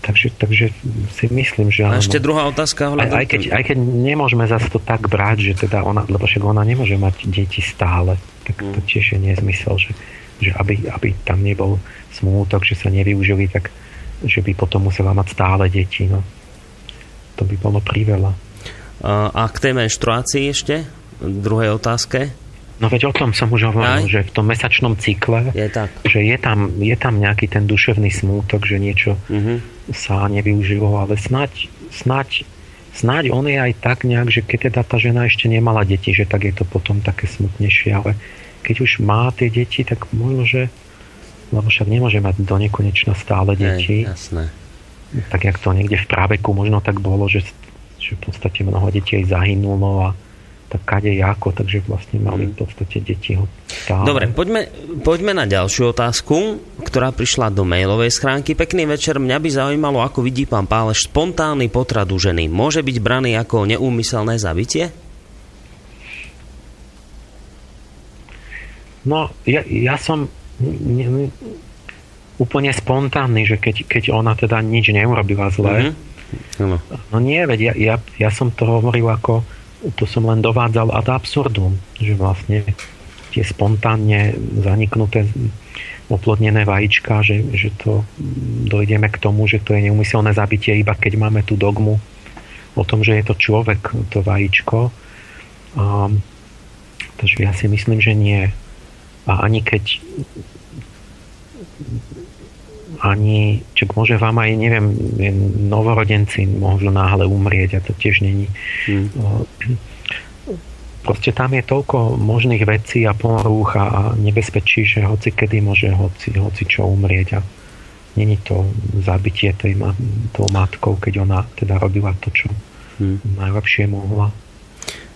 takže, takže si myslím, že áno. A ešte druhá otázka. Aj, aj, keď, aj keď nemôžeme zase to tak brať, že teda ona, lebo však ona nemôže mať deti stále, tak to mm. tiež je nezmysel, že, že aby, aby tam nebol smútok, že sa nevyužili, tak že by potom musela mať stále deti. No. To by bolo priveľa. A k tej menštruácii ešte? Druhej otázke? No veď o tom som už hovoril, Aj? že v tom mesačnom cykle, je tak. že je tam, je tam nejaký ten duševný smútok, že niečo uh-huh. sa nevyužilo, ale snáď, snáď, snáď on je aj tak nejak, že keď teda tá žena ešte nemala deti, že tak je to potom také smutnejšie, ale keď už má tie deti, tak možno, že lebo však nemôže mať do nekonečna stále deti. Hej, jasné. Tak jak to niekde v práveku možno tak bolo, že, že v podstate mnoho detí aj zahynulo a tak kade ako, takže vlastne mali v podstate deti ho stále. Dobre, poďme, poďme na ďalšiu otázku, ktorá prišla do mailovej schránky. Pekný večer, mňa by zaujímalo, ako vidí pán Páleš spontánny potrat u ženy. Môže byť braný ako neúmyselné zabitie? No, ja, ja som úplne spontánny, že keď, keď ona teda nič neurobila zle. Mm-hmm. No nie, veď ja, ja, ja som to hovoril ako, to som len dovádzal ad absurdum, že vlastne tie spontánne zaniknuté oplodnené vajíčka, že, že to dojdeme k tomu, že to je neumyselné zabitie, iba keď máme tú dogmu o tom, že je to človek, to vajíčko. Um, takže ja si myslím, že nie. A ani keď ani, čo môže vám aj, neviem, novorodenci môžu náhle umrieť a to tiež není. Hmm. Proste tam je toľko možných vecí a porúch a nebezpečí, že hoci kedy môže hoci, hoci čo umrieť a není to zabitie tej tou matkou, keď ona teda robila to, čo hmm. najlepšie mohla.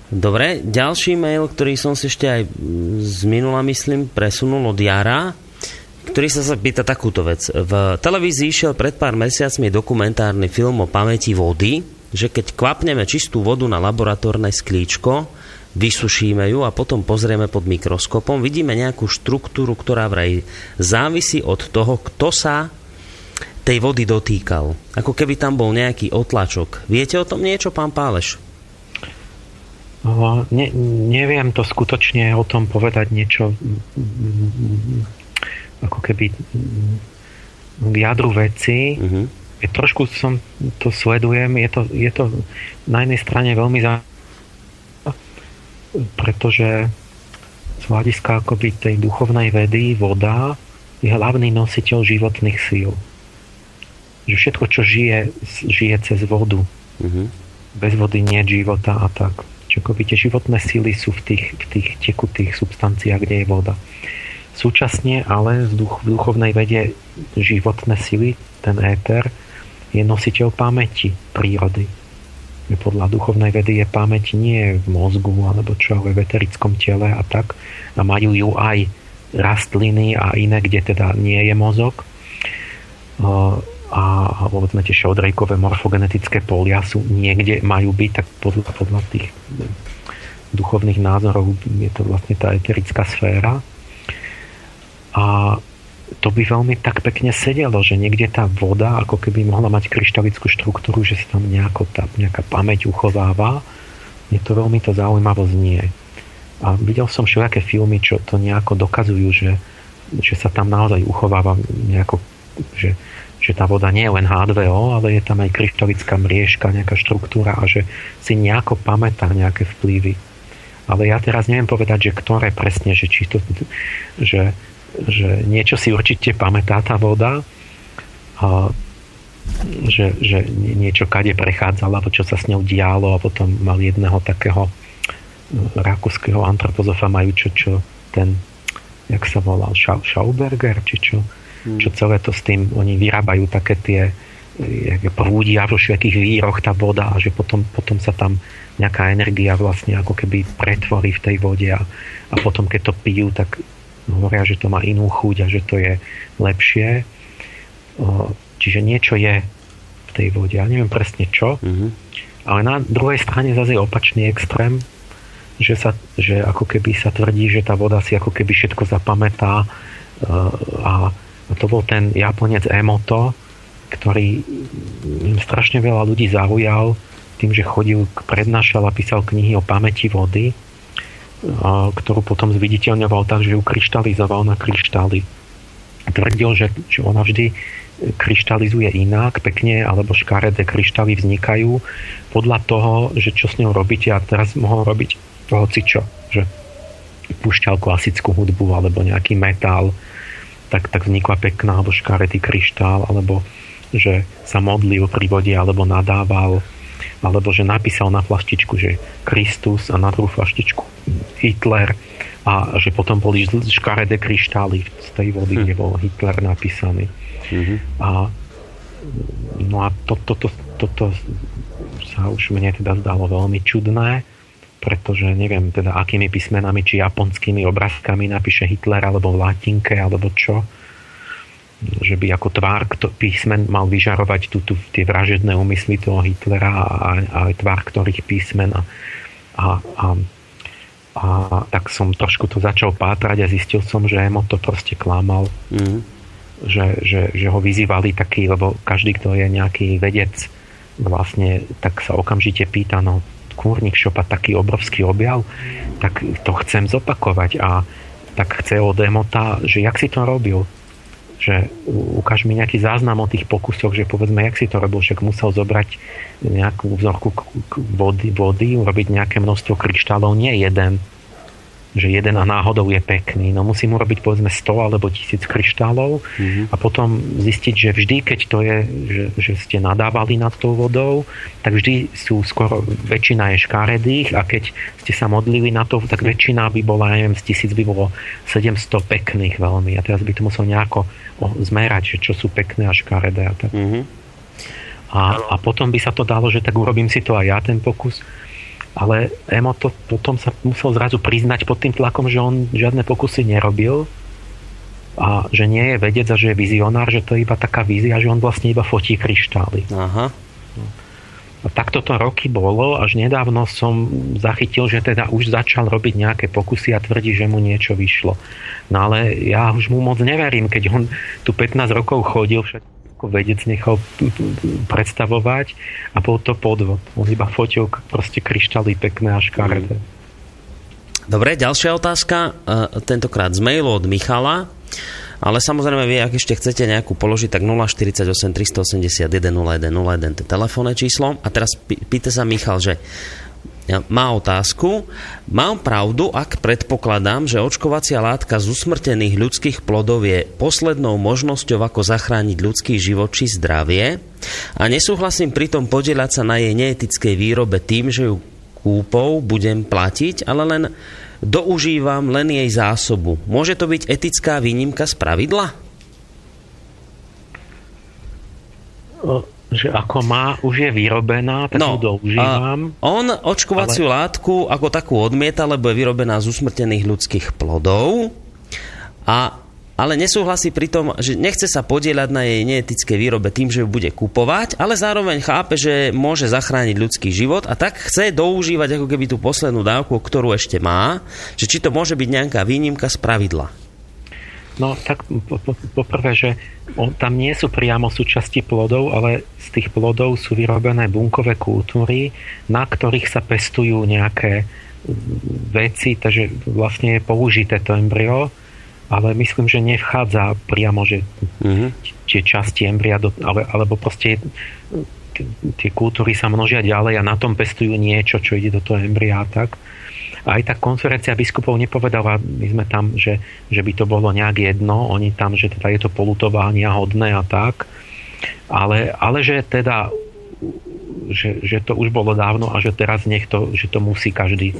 Dobre, ďalší mail, ktorý som si ešte aj z minula, myslím, presunul od Jara, ktorý sa sa pýta takúto vec. V televízii išiel pred pár mesiacmi dokumentárny film o pamäti vody, že keď kvapneme čistú vodu na laboratórne sklíčko, vysušíme ju a potom pozrieme pod mikroskopom, vidíme nejakú štruktúru, ktorá vraj závisí od toho, kto sa tej vody dotýkal. Ako keby tam bol nejaký otlačok. Viete o tom niečo, pán Páleš? Ne, neviem to skutočne o tom povedať niečo ako keby k jadru veci. Mm-hmm. Je, trošku som to sledujem, je to, je to na jednej strane veľmi za pretože z hľadiska akoby tej duchovnej vedy voda je hlavný nositeľ životných síl. Že všetko, čo žije, žije cez vodu. Mm-hmm. Bez vody nie je života a tak. Čiže tie životné síly sú v tých, v tých tekutých substanciách, kde je voda. Súčasne ale v, duch, v duchovnej vede životné sily, ten éter, je nositeľ pamäti prírody. Podľa duchovnej vedy je pamäť nie v mozgu alebo čo, ale v eterickom tele a tak. A majú ju aj rastliny a iné, kde teda nie je mozog. A povedzme tie šodrejkové morfogenetické polia sú niekde, majú byť, tak podľa, podľa tých duchovných názorov je to vlastne tá eterická sféra a to by veľmi tak pekne sedelo, že niekde tá voda ako keby mohla mať kryštalickú štruktúru, že sa tam nejako tá, nejaká pamäť uchováva. Je to veľmi to zaujímavo znie. A videl som všelijaké filmy, čo to nejako dokazujú, že, že sa tam naozaj uchováva nejako, že, že tá voda nie je len H2O, ale je tam aj kryštalická mriežka, nejaká štruktúra a že si nejako pamätá nejaké vplyvy. Ale ja teraz neviem povedať, že ktoré presne, že či to, že že niečo si určite pamätá tá voda. A že, že niečo kade prechádzalo, alebo čo sa s ňou dialo a potom mal jedného takého rakúskeho antropozofa majú čo, čo ten, jak sa volal, Schauberger, či čo, hmm. čo celé to s tým, oni vyrábajú také tie prúdia vo všetkých víroch tá voda a že potom, potom sa tam nejaká energia vlastne ako keby pretvorí v tej vode a, a potom keď to pijú, tak hovoria, že to má inú chuť a že to je lepšie. Čiže niečo je v tej vode. Ja neviem presne čo, mm-hmm. ale na druhej strane zase je opačný extrém, že, sa, že ako keby sa tvrdí, že tá voda si ako keby všetko zapamätá a, a to bol ten Japonec Emoto, ktorý strašne veľa ľudí zaujal tým, že chodil, prednášal a písal knihy o pamäti vody, ktorú potom zviditeľňoval tak, že ju kryštalizoval na kryštály. Tvrdil, že, že ona vždy kryštalizuje inak, pekne, alebo škaredé kryštály vznikajú podľa toho, že čo s ňou robíte. A teraz mohol robiť čo, že púšťal klasickú hudbu alebo nejaký metal, tak, tak vznikla pekná alebo škaretý kryštál, alebo že sa modlil pri vode alebo nadával, alebo že napísal na flaštičku, že Kristus a na druhú flaštičku Hitler a že potom boli škaredé kryštály z tej vody, hm. kde bol Hitler napísaný. Mm-hmm. A no a toto to, to, to, to sa už mne teda zdalo veľmi čudné pretože neviem teda akými písmenami, či japonskými obrázkami napíše Hitler, alebo v latinke, alebo čo že by ako tvár písmen mal vyžarovať tu, tu, tie vražedné úmysly toho Hitlera a, a aj tvár ktorých písmen a, a, a, a tak som trošku to začal pátrať a zistil som, že Emo to proste klamal. Mm. že, že, že ho vyzývali taký, lebo každý, kto je nejaký vedec vlastne, tak sa okamžite pýta, no kúrnik šopa taký obrovský objav, tak to chcem zopakovať. A tak chce od Emota, že jak si to robil, že ukáž mi nejaký záznam o tých pokusoch, že povedzme, jak si to robil, však musel zobrať nejakú vzorku vody, vody urobiť nejaké množstvo kryštálov, nie jeden, že jeden náhodou je pekný. No musím urobiť povedzme 100 alebo 1000 kryštálov mm-hmm. a potom zistiť, že vždy, keď to je, že, že ste nadávali nad tou vodou, tak vždy sú skoro, väčšina je škaredých a keď ste sa modlili na to, tak väčšina by bola, neviem, z tisíc by bolo 700 pekných veľmi a teraz by to musel nejako zmerať, že čo sú pekné a škaredé a tak. Mm-hmm. A, a potom by sa to dalo, že tak urobím si to aj ja ten pokus ale Emo to potom sa musel zrazu priznať pod tým tlakom, že on žiadne pokusy nerobil a že nie je vedec a že je vizionár, že to je iba taká vízia, že on vlastne iba fotí kryštály. Aha. A takto to roky bolo, až nedávno som zachytil, že teda už začal robiť nejaké pokusy a tvrdí, že mu niečo vyšlo. No ale ja už mu moc neverím, keď on tu 15 rokov chodil, však ako vedec nechal predstavovať a bol to podvod. On iba fotil proste kryštály pekné a škaredé. Dobre, ďalšia otázka, e, tentokrát z mailu od Michala. Ale samozrejme, vy, ak ešte chcete nejakú položiť, tak 048 381 01 01, to telefónne číslo. A teraz pýta sa Michal, že má otázku. Mám pravdu, ak predpokladám, že očkovacia látka z usmrtených ľudských plodov je poslednou možnosťou, ako zachrániť ľudský život či zdravie a nesúhlasím pritom podielať sa na jej neetickej výrobe tým, že ju kúpou budem platiť, ale len doužívam len jej zásobu. Môže to byť etická výnimka z pravidla? Že ako má, už je vyrobená, tak no, ju doužívam. On očkovaciu ale... látku ako takú odmieta, lebo je vyrobená z usmrtených ľudských plodov. A, ale nesúhlasí pri tom, že nechce sa podieľať na jej neetické výrobe tým, že ju bude kupovať, ale zároveň chápe, že môže zachrániť ľudský život a tak chce doužívať ako keby tú poslednú dávku, ktorú ešte má, že či to môže byť nejaká výnimka z pravidla. No tak poprvé, že on, tam nie sú priamo súčasti plodov, ale z tých plodov sú vyrobené bunkové kultúry, na ktorých sa pestujú nejaké veci, takže vlastne je použité to embryo, ale myslím, že nevchádza priamo, že mm-hmm. tie časti embria, do, ale, alebo proste tie kultúry sa množia ďalej a na tom pestujú niečo, čo ide do toho embria tak. A aj tá konferencia biskupov nepovedala, my sme tam, že, že by to bolo nejak jedno, oni tam, že teda je to polutovania hodné a tak. ale, ale že teda že, že to už bolo dávno a že teraz nech to, že to musí každý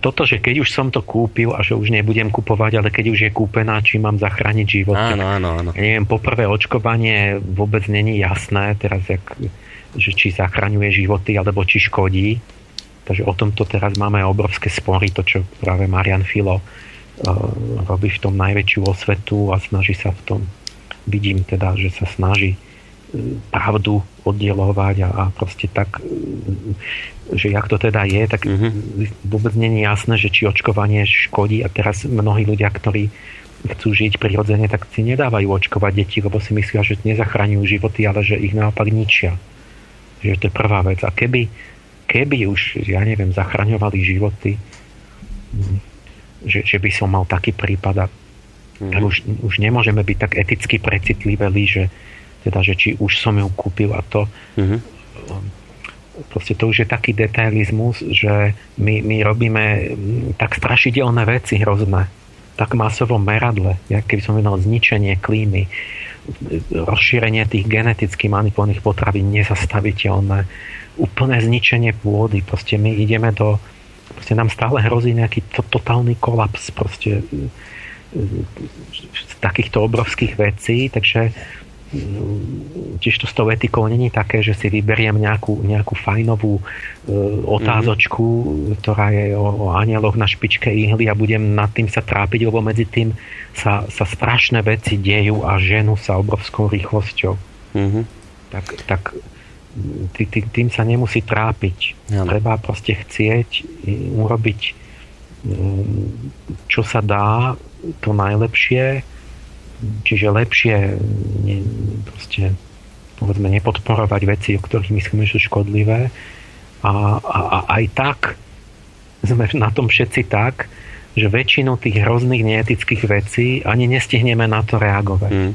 toto, že keď už som to kúpil a že už nebudem kupovať, ale keď už je kúpená, či mám zachrániť život. Áno, áno, áno. Neviem, poprvé očkovanie vôbec není jasné, teraz jak, že či zachraňuje životy, alebo či škodí. Takže o tomto teraz máme obrovské spory, to čo práve Marian Filo uh, robí v tom najväčšiu osvetu a snaží sa v tom, vidím teda, že sa snaží pravdu oddielovať a, a proste tak, že jak to teda je, tak mm-hmm. vôbec nie je jasné, že či očkovanie škodí a teraz mnohí ľudia, ktorí chcú žiť prirodzene, tak si nedávajú očkovať deti, lebo si myslia, že nezachraňujú životy, ale že ich naopak ničia. Že to je prvá vec. A keby, keby už, ja neviem, zachraňovali životy, že, že by som mal taký prípad, mm-hmm. tak už, už nemôžeme byť tak eticky precitliveli, že, teda, že či už som ju kúpil a to mm-hmm. proste to už je taký detailizmus, že my, my robíme tak strašidelné veci hrozné tak masovom meradle, jak keby som vedel zničenie klímy, rozšírenie tých geneticky manipulovaných potravín nezastaviteľné, úplné zničenie pôdy, proste my ideme do proste nám stále hrozí nejaký to, totálny kolaps proste z takýchto obrovských vecí, takže tiež to s tou etikou není také, že si vyberiem nejakú, nejakú fajnovú e, otázočku, mm-hmm. ktorá je o, o anieloch na špičke ihly a budem nad tým sa trápiť, lebo medzi tým sa, sa strašné veci dejú a ženu sa obrovskou rýchlosťou. Mm-hmm. Tak, tak tý, tý, tým sa nemusí trápiť. Ja. Treba proste chcieť urobiť čo sa dá, to najlepšie Čiže lepšie ne, proste, povedzme, nepodporovať veci, o ktorých myslíme, že sú škodlivé. A, a, a aj tak sme na tom všetci tak, že väčšinu tých hrozných neetických vecí ani nestihneme na to reagovať. Mm.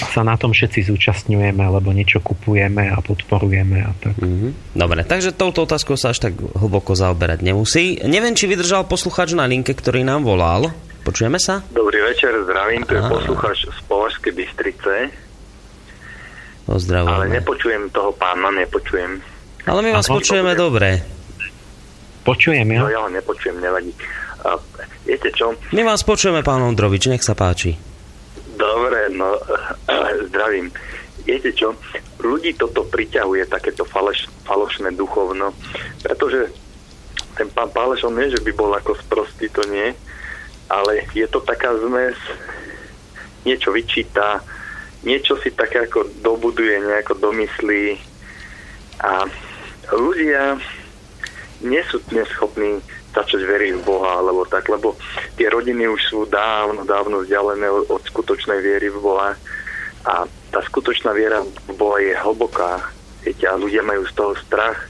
A sa na tom všetci zúčastňujeme, alebo niečo kupujeme a podporujeme a tak. Mm-hmm. Dobre, takže touto otázkou sa až tak hlboko zaoberať nemusí. Neviem, či vydržal posluchač na linke, ktorý nám volal. Počujeme sa? Dobrý večer, zdravím, tu je poslucháč z Považskej Bystrice. Pozdravujeme. Ale nepočujem toho pána, nepočujem. Ale my vás Aha, počujeme dobre. Počujem, ja? No ja ho nepočujem, nevadí. A, viete čo? My vás počujeme, pán Ondrovič, nech sa páči. Dobre, no, zdravím. Viete čo? Ľudí toto priťahuje, takéto faleš, falošné duchovno, pretože ten pán Páleš, on nie, že by bol ako sprostý, to nie, ale je to taká zmes, niečo vyčíta, niečo si také ako dobuduje, nejako domyslí a ľudia nie sú dnes schopní začať veriť v Boha alebo tak, lebo tie rodiny už sú dávno, dávno vzdialené od, skutočnej viery v Boha a tá skutočná viera v Boha je hlboká, viete, a ľudia majú z toho strach.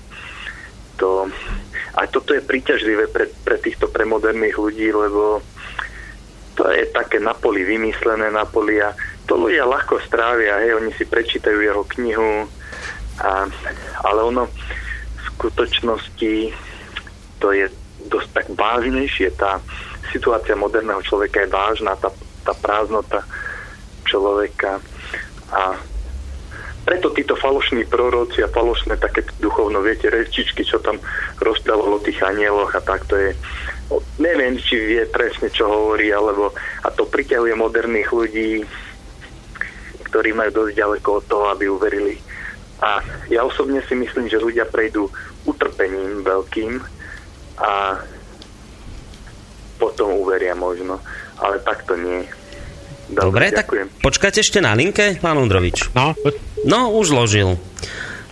To, a toto je príťažlivé pre, pre týchto premoderných ľudí, lebo to je také na poli vymyslené na poli a to ľudia ľahko strávia, hej, oni si prečítajú jeho knihu, a, ale ono v skutočnosti to je dosť tak vážnejšie, tá situácia moderného človeka je vážna, tá, tá prázdnota človeka. A preto títo falošní proroci a falošné také duchovno, viete, rečičky, čo tam rozprávalo o tých anieloch a tak, to je, neviem, či vie presne, čo hovorí, alebo a to priťahuje moderných ľudí, ktorí majú dosť ďaleko od toho, aby uverili. A ja osobne si myslím, že ľudia prejdú utrpením veľkým a potom uveria možno. Ale tak to nie. Dobre, Dobre tak počkajte ešte na linke, pán Undrovič. No, no už ložil.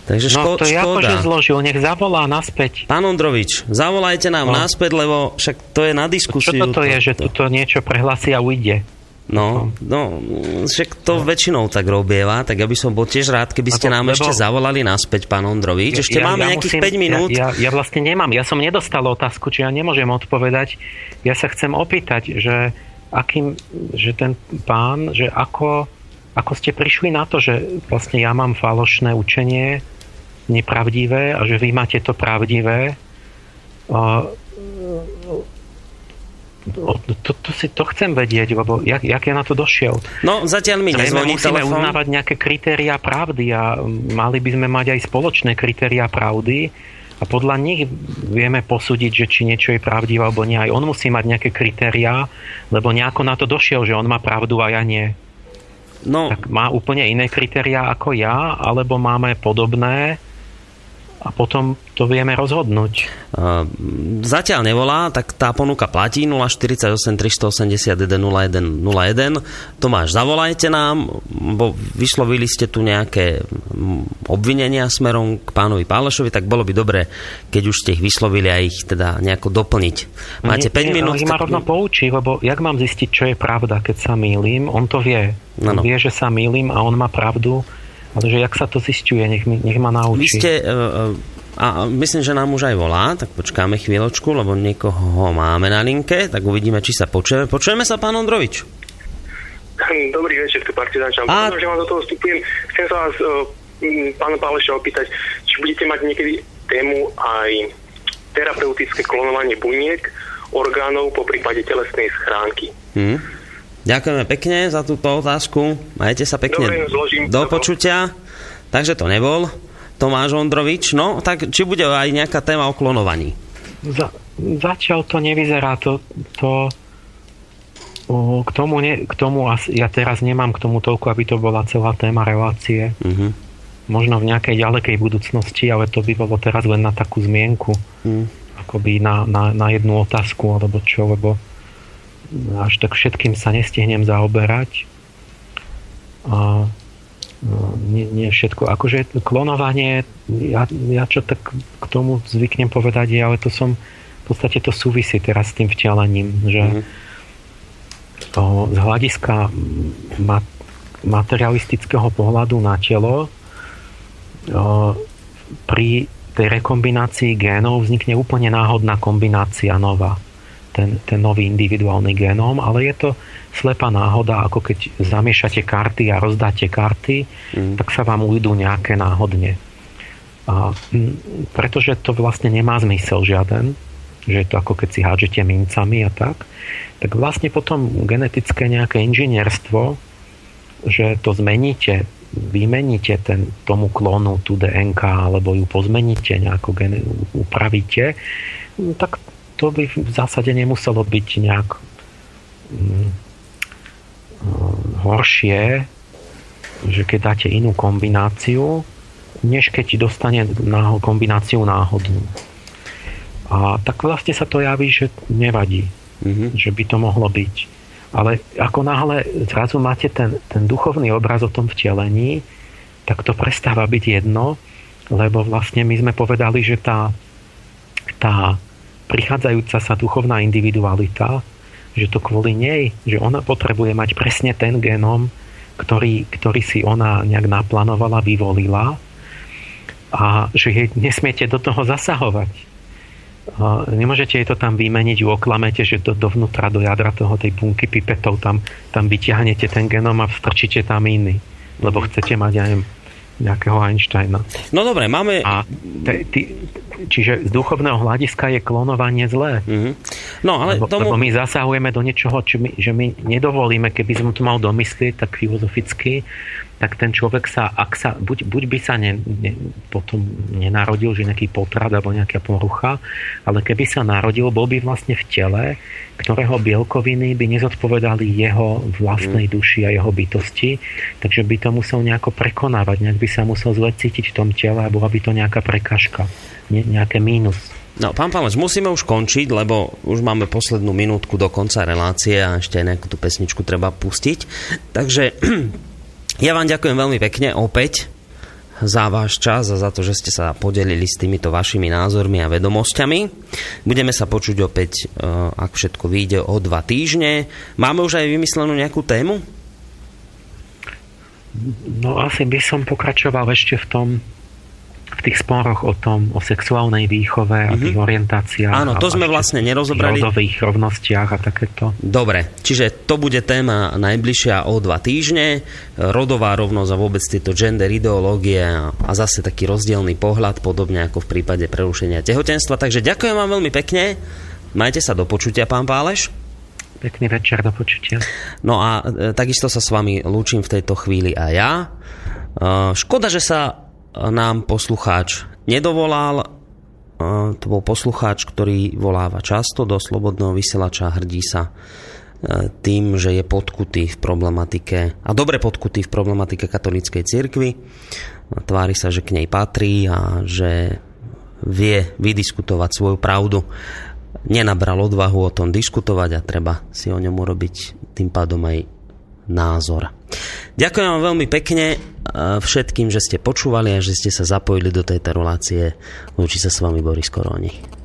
Takže ško- no, to ja že zložil, nech zavolá naspäť. Pán Ondrovič, zavolajte nám no. naspäť, lebo však to je na diskusiu. Čo toto to, je, že to niečo prehlasí a ujde? No, no, však to no. väčšinou tak robieva, tak ja by som bol tiež rád, keby ste nám lebo... ešte zavolali naspäť, pán Ondrovič. Ešte ja, máme ja nejakých musím, 5 minút. Ja, ja, ja vlastne nemám, ja som nedostal otázku, či ja nemôžem odpovedať. Ja sa chcem opýtať, že akým, že ten pán, že ako, ako ste prišli na to, že vlastne ja mám falošné učenie, nepravdivé a že vy máte to pravdivé. To, to, si, to chcem vedieť, lebo jak, jak ja na to došiel. No, zatiaľ mi nezvoní musíme telefón. uznávať nejaké kritéria pravdy a mali by sme mať aj spoločné kritéria pravdy a podľa nich vieme posúdiť, že či niečo je pravdivé alebo nie. Aj on musí mať nejaké kritériá, lebo nejako na to došiel, že on má pravdu a ja nie. No. Tak má úplne iné kritériá ako ja, alebo máme podobné a potom to vieme rozhodnúť. Zatiaľ nevolá, tak tá ponuka platí 048 381 01 01. Tomáš, zavolajte nám, bo vyslovili ste tu nejaké obvinenia smerom k pánovi Pálešovi, tak bolo by dobre, keď už ste ich vyslovili a ich teda nejako doplniť. Máte nie, 5 minút. Ale ma rovno poučí, lebo jak mám zistiť, čo je pravda, keď sa mýlim? On to vie. On no, no. vie, že sa mýlim a on má pravdu ale že jak sa to zistuje, nech, mi, nech ma naučí. Vy ste, uh, a myslím, že nám už aj volá, tak počkáme chvíľočku, lebo niekoho máme na linke, tak uvidíme, či sa počujeme. Počujeme sa, pán Ondrovič? Dobrý večer, tu Partizán Čam. A... že vám do toho vstupujem. Chcem sa vás, uh, pána Páleša, opýtať, či budete mať niekedy tému aj terapeutické klonovanie buniek, orgánov po prípade telesnej schránky. Hmm. Ďakujeme pekne za túto otázku. Majte sa pekne Dobre, do počutia. Takže to nebol Tomáš Ondrovič. No, tak či bude aj nejaká téma o klonovaní? Za, zatiaľ to nevyzerá. To, to, k tomu, ne, k tomu asi, ja teraz nemám k tomu toľko, aby to bola celá téma relácie. Uh-huh. Možno v nejakej ďalekej budúcnosti, ale to by bolo teraz len na takú zmienku. Uh-huh. Akoby na, na, na jednu otázku, alebo čo, lebo až tak všetkým sa nestihnem zaoberať. A no, nie, nie všetko. Akože klonovanie, ja, ja čo tak k tomu zvyknem povedať, je, ale to som, v podstate to súvisí teraz s tým vtelením, že mm-hmm. to z hľadiska mat, materialistického pohľadu na telo pri tej rekombinácii génov vznikne úplne náhodná kombinácia nová ten, ten nový individuálny genóm, ale je to slepá náhoda, ako keď zamiešate karty a rozdáte karty, mm. tak sa vám ujdu nejaké náhodne. A, pretože to vlastne nemá zmysel žiaden, že je to ako keď si hádžete mincami a tak, tak vlastne potom genetické nejaké inžinierstvo, že to zmeníte, vymeníte ten, tomu klonu, tú DNK, alebo ju pozmeníte, nejako gen, upravíte, tak to by v zásade nemuselo byť nejak hm, horšie, že keď dáte inú kombináciu, než keď dostane náho, kombináciu náhodnú. A tak vlastne sa to javí, že nevadí, mm-hmm. že by to mohlo byť. Ale ako náhle zrazu máte ten, ten duchovný obraz o tom vtelení, tak to prestáva byť jedno, lebo vlastne my sme povedali, že tá, tá prichádzajúca sa duchovná individualita, že to kvôli nej, že ona potrebuje mať presne ten genom, ktorý, ktorý si ona nejak naplánovala, vyvolila a že jej nesmiete do toho zasahovať. A nemôžete jej to tam vymeniť, ju oklamete, že do, dovnútra, do jadra toho tej bunky pipetov tam, tam vyťahnete ten genom a vstrčíte tam iný. Lebo chcete mať aj nejakého Einsteina. No dobre, máme... A te, ty, čiže z duchovného hľadiska je klonovanie zlé. Mm-hmm. No, ale lebo, tomu... lebo my zasahujeme do niečoho, čo my, že my nedovolíme, keby sme to mal domyslieť tak filozoficky, tak ten človek sa, ak sa buď, buď by sa ne, ne, potom nenarodil, že nejaký potrat alebo nejaká porucha, ale keby sa narodil, bol by vlastne v tele, ktorého bielkoviny by nezodpovedali jeho vlastnej mm. duši a jeho bytosti, takže by to musel nejako prekonávať, nejak by sa musel zle cítiť v tom tele a bola by to nejaká prekažka, ne, nejaké mínus. No, pán Páleš, musíme už končiť, lebo už máme poslednú minútku do konca relácie a ešte aj nejakú tú pesničku treba pustiť. Takže Ja vám ďakujem veľmi pekne opäť za váš čas a za to, že ste sa podelili s týmito vašimi názormi a vedomosťami. Budeme sa počuť opäť, e, ak všetko vyjde, o dva týždne. Máme už aj vymyslenú nejakú tému? No asi by som pokračoval ešte v tom v tých sporoch o tom, o sexuálnej výchove a mm-hmm. tých orientáciách. Áno, to sme vlastne nerozobrali. rodových rovnostiach a takéto. Dobre, čiže to bude téma najbližšia o dva týždne. Rodová rovnosť a vôbec tieto gender ideológie a zase taký rozdielný pohľad, podobne ako v prípade prerušenia tehotenstva. Takže ďakujem vám veľmi pekne. Majte sa do počutia, pán Páleš. Pekný večer, do počutia. No a e, takisto sa s vami lúčim v tejto chvíli aj ja. E, škoda, že sa nám poslucháč nedovolal. To bol poslucháč, ktorý voláva často do Slobodného vysielača, hrdí sa e, tým, že je podkutý v problematike a dobre podkutý v problematike katolíckej cirkvi. Tvári sa, že k nej patrí a že vie vydiskutovať svoju pravdu. Nenabral odvahu o tom diskutovať a treba si o ňom urobiť tým pádom aj názor. Ďakujem vám veľmi pekne všetkým, že ste počúvali a že ste sa zapojili do tejto relácie. Lúči sa s vami Boris Koroni.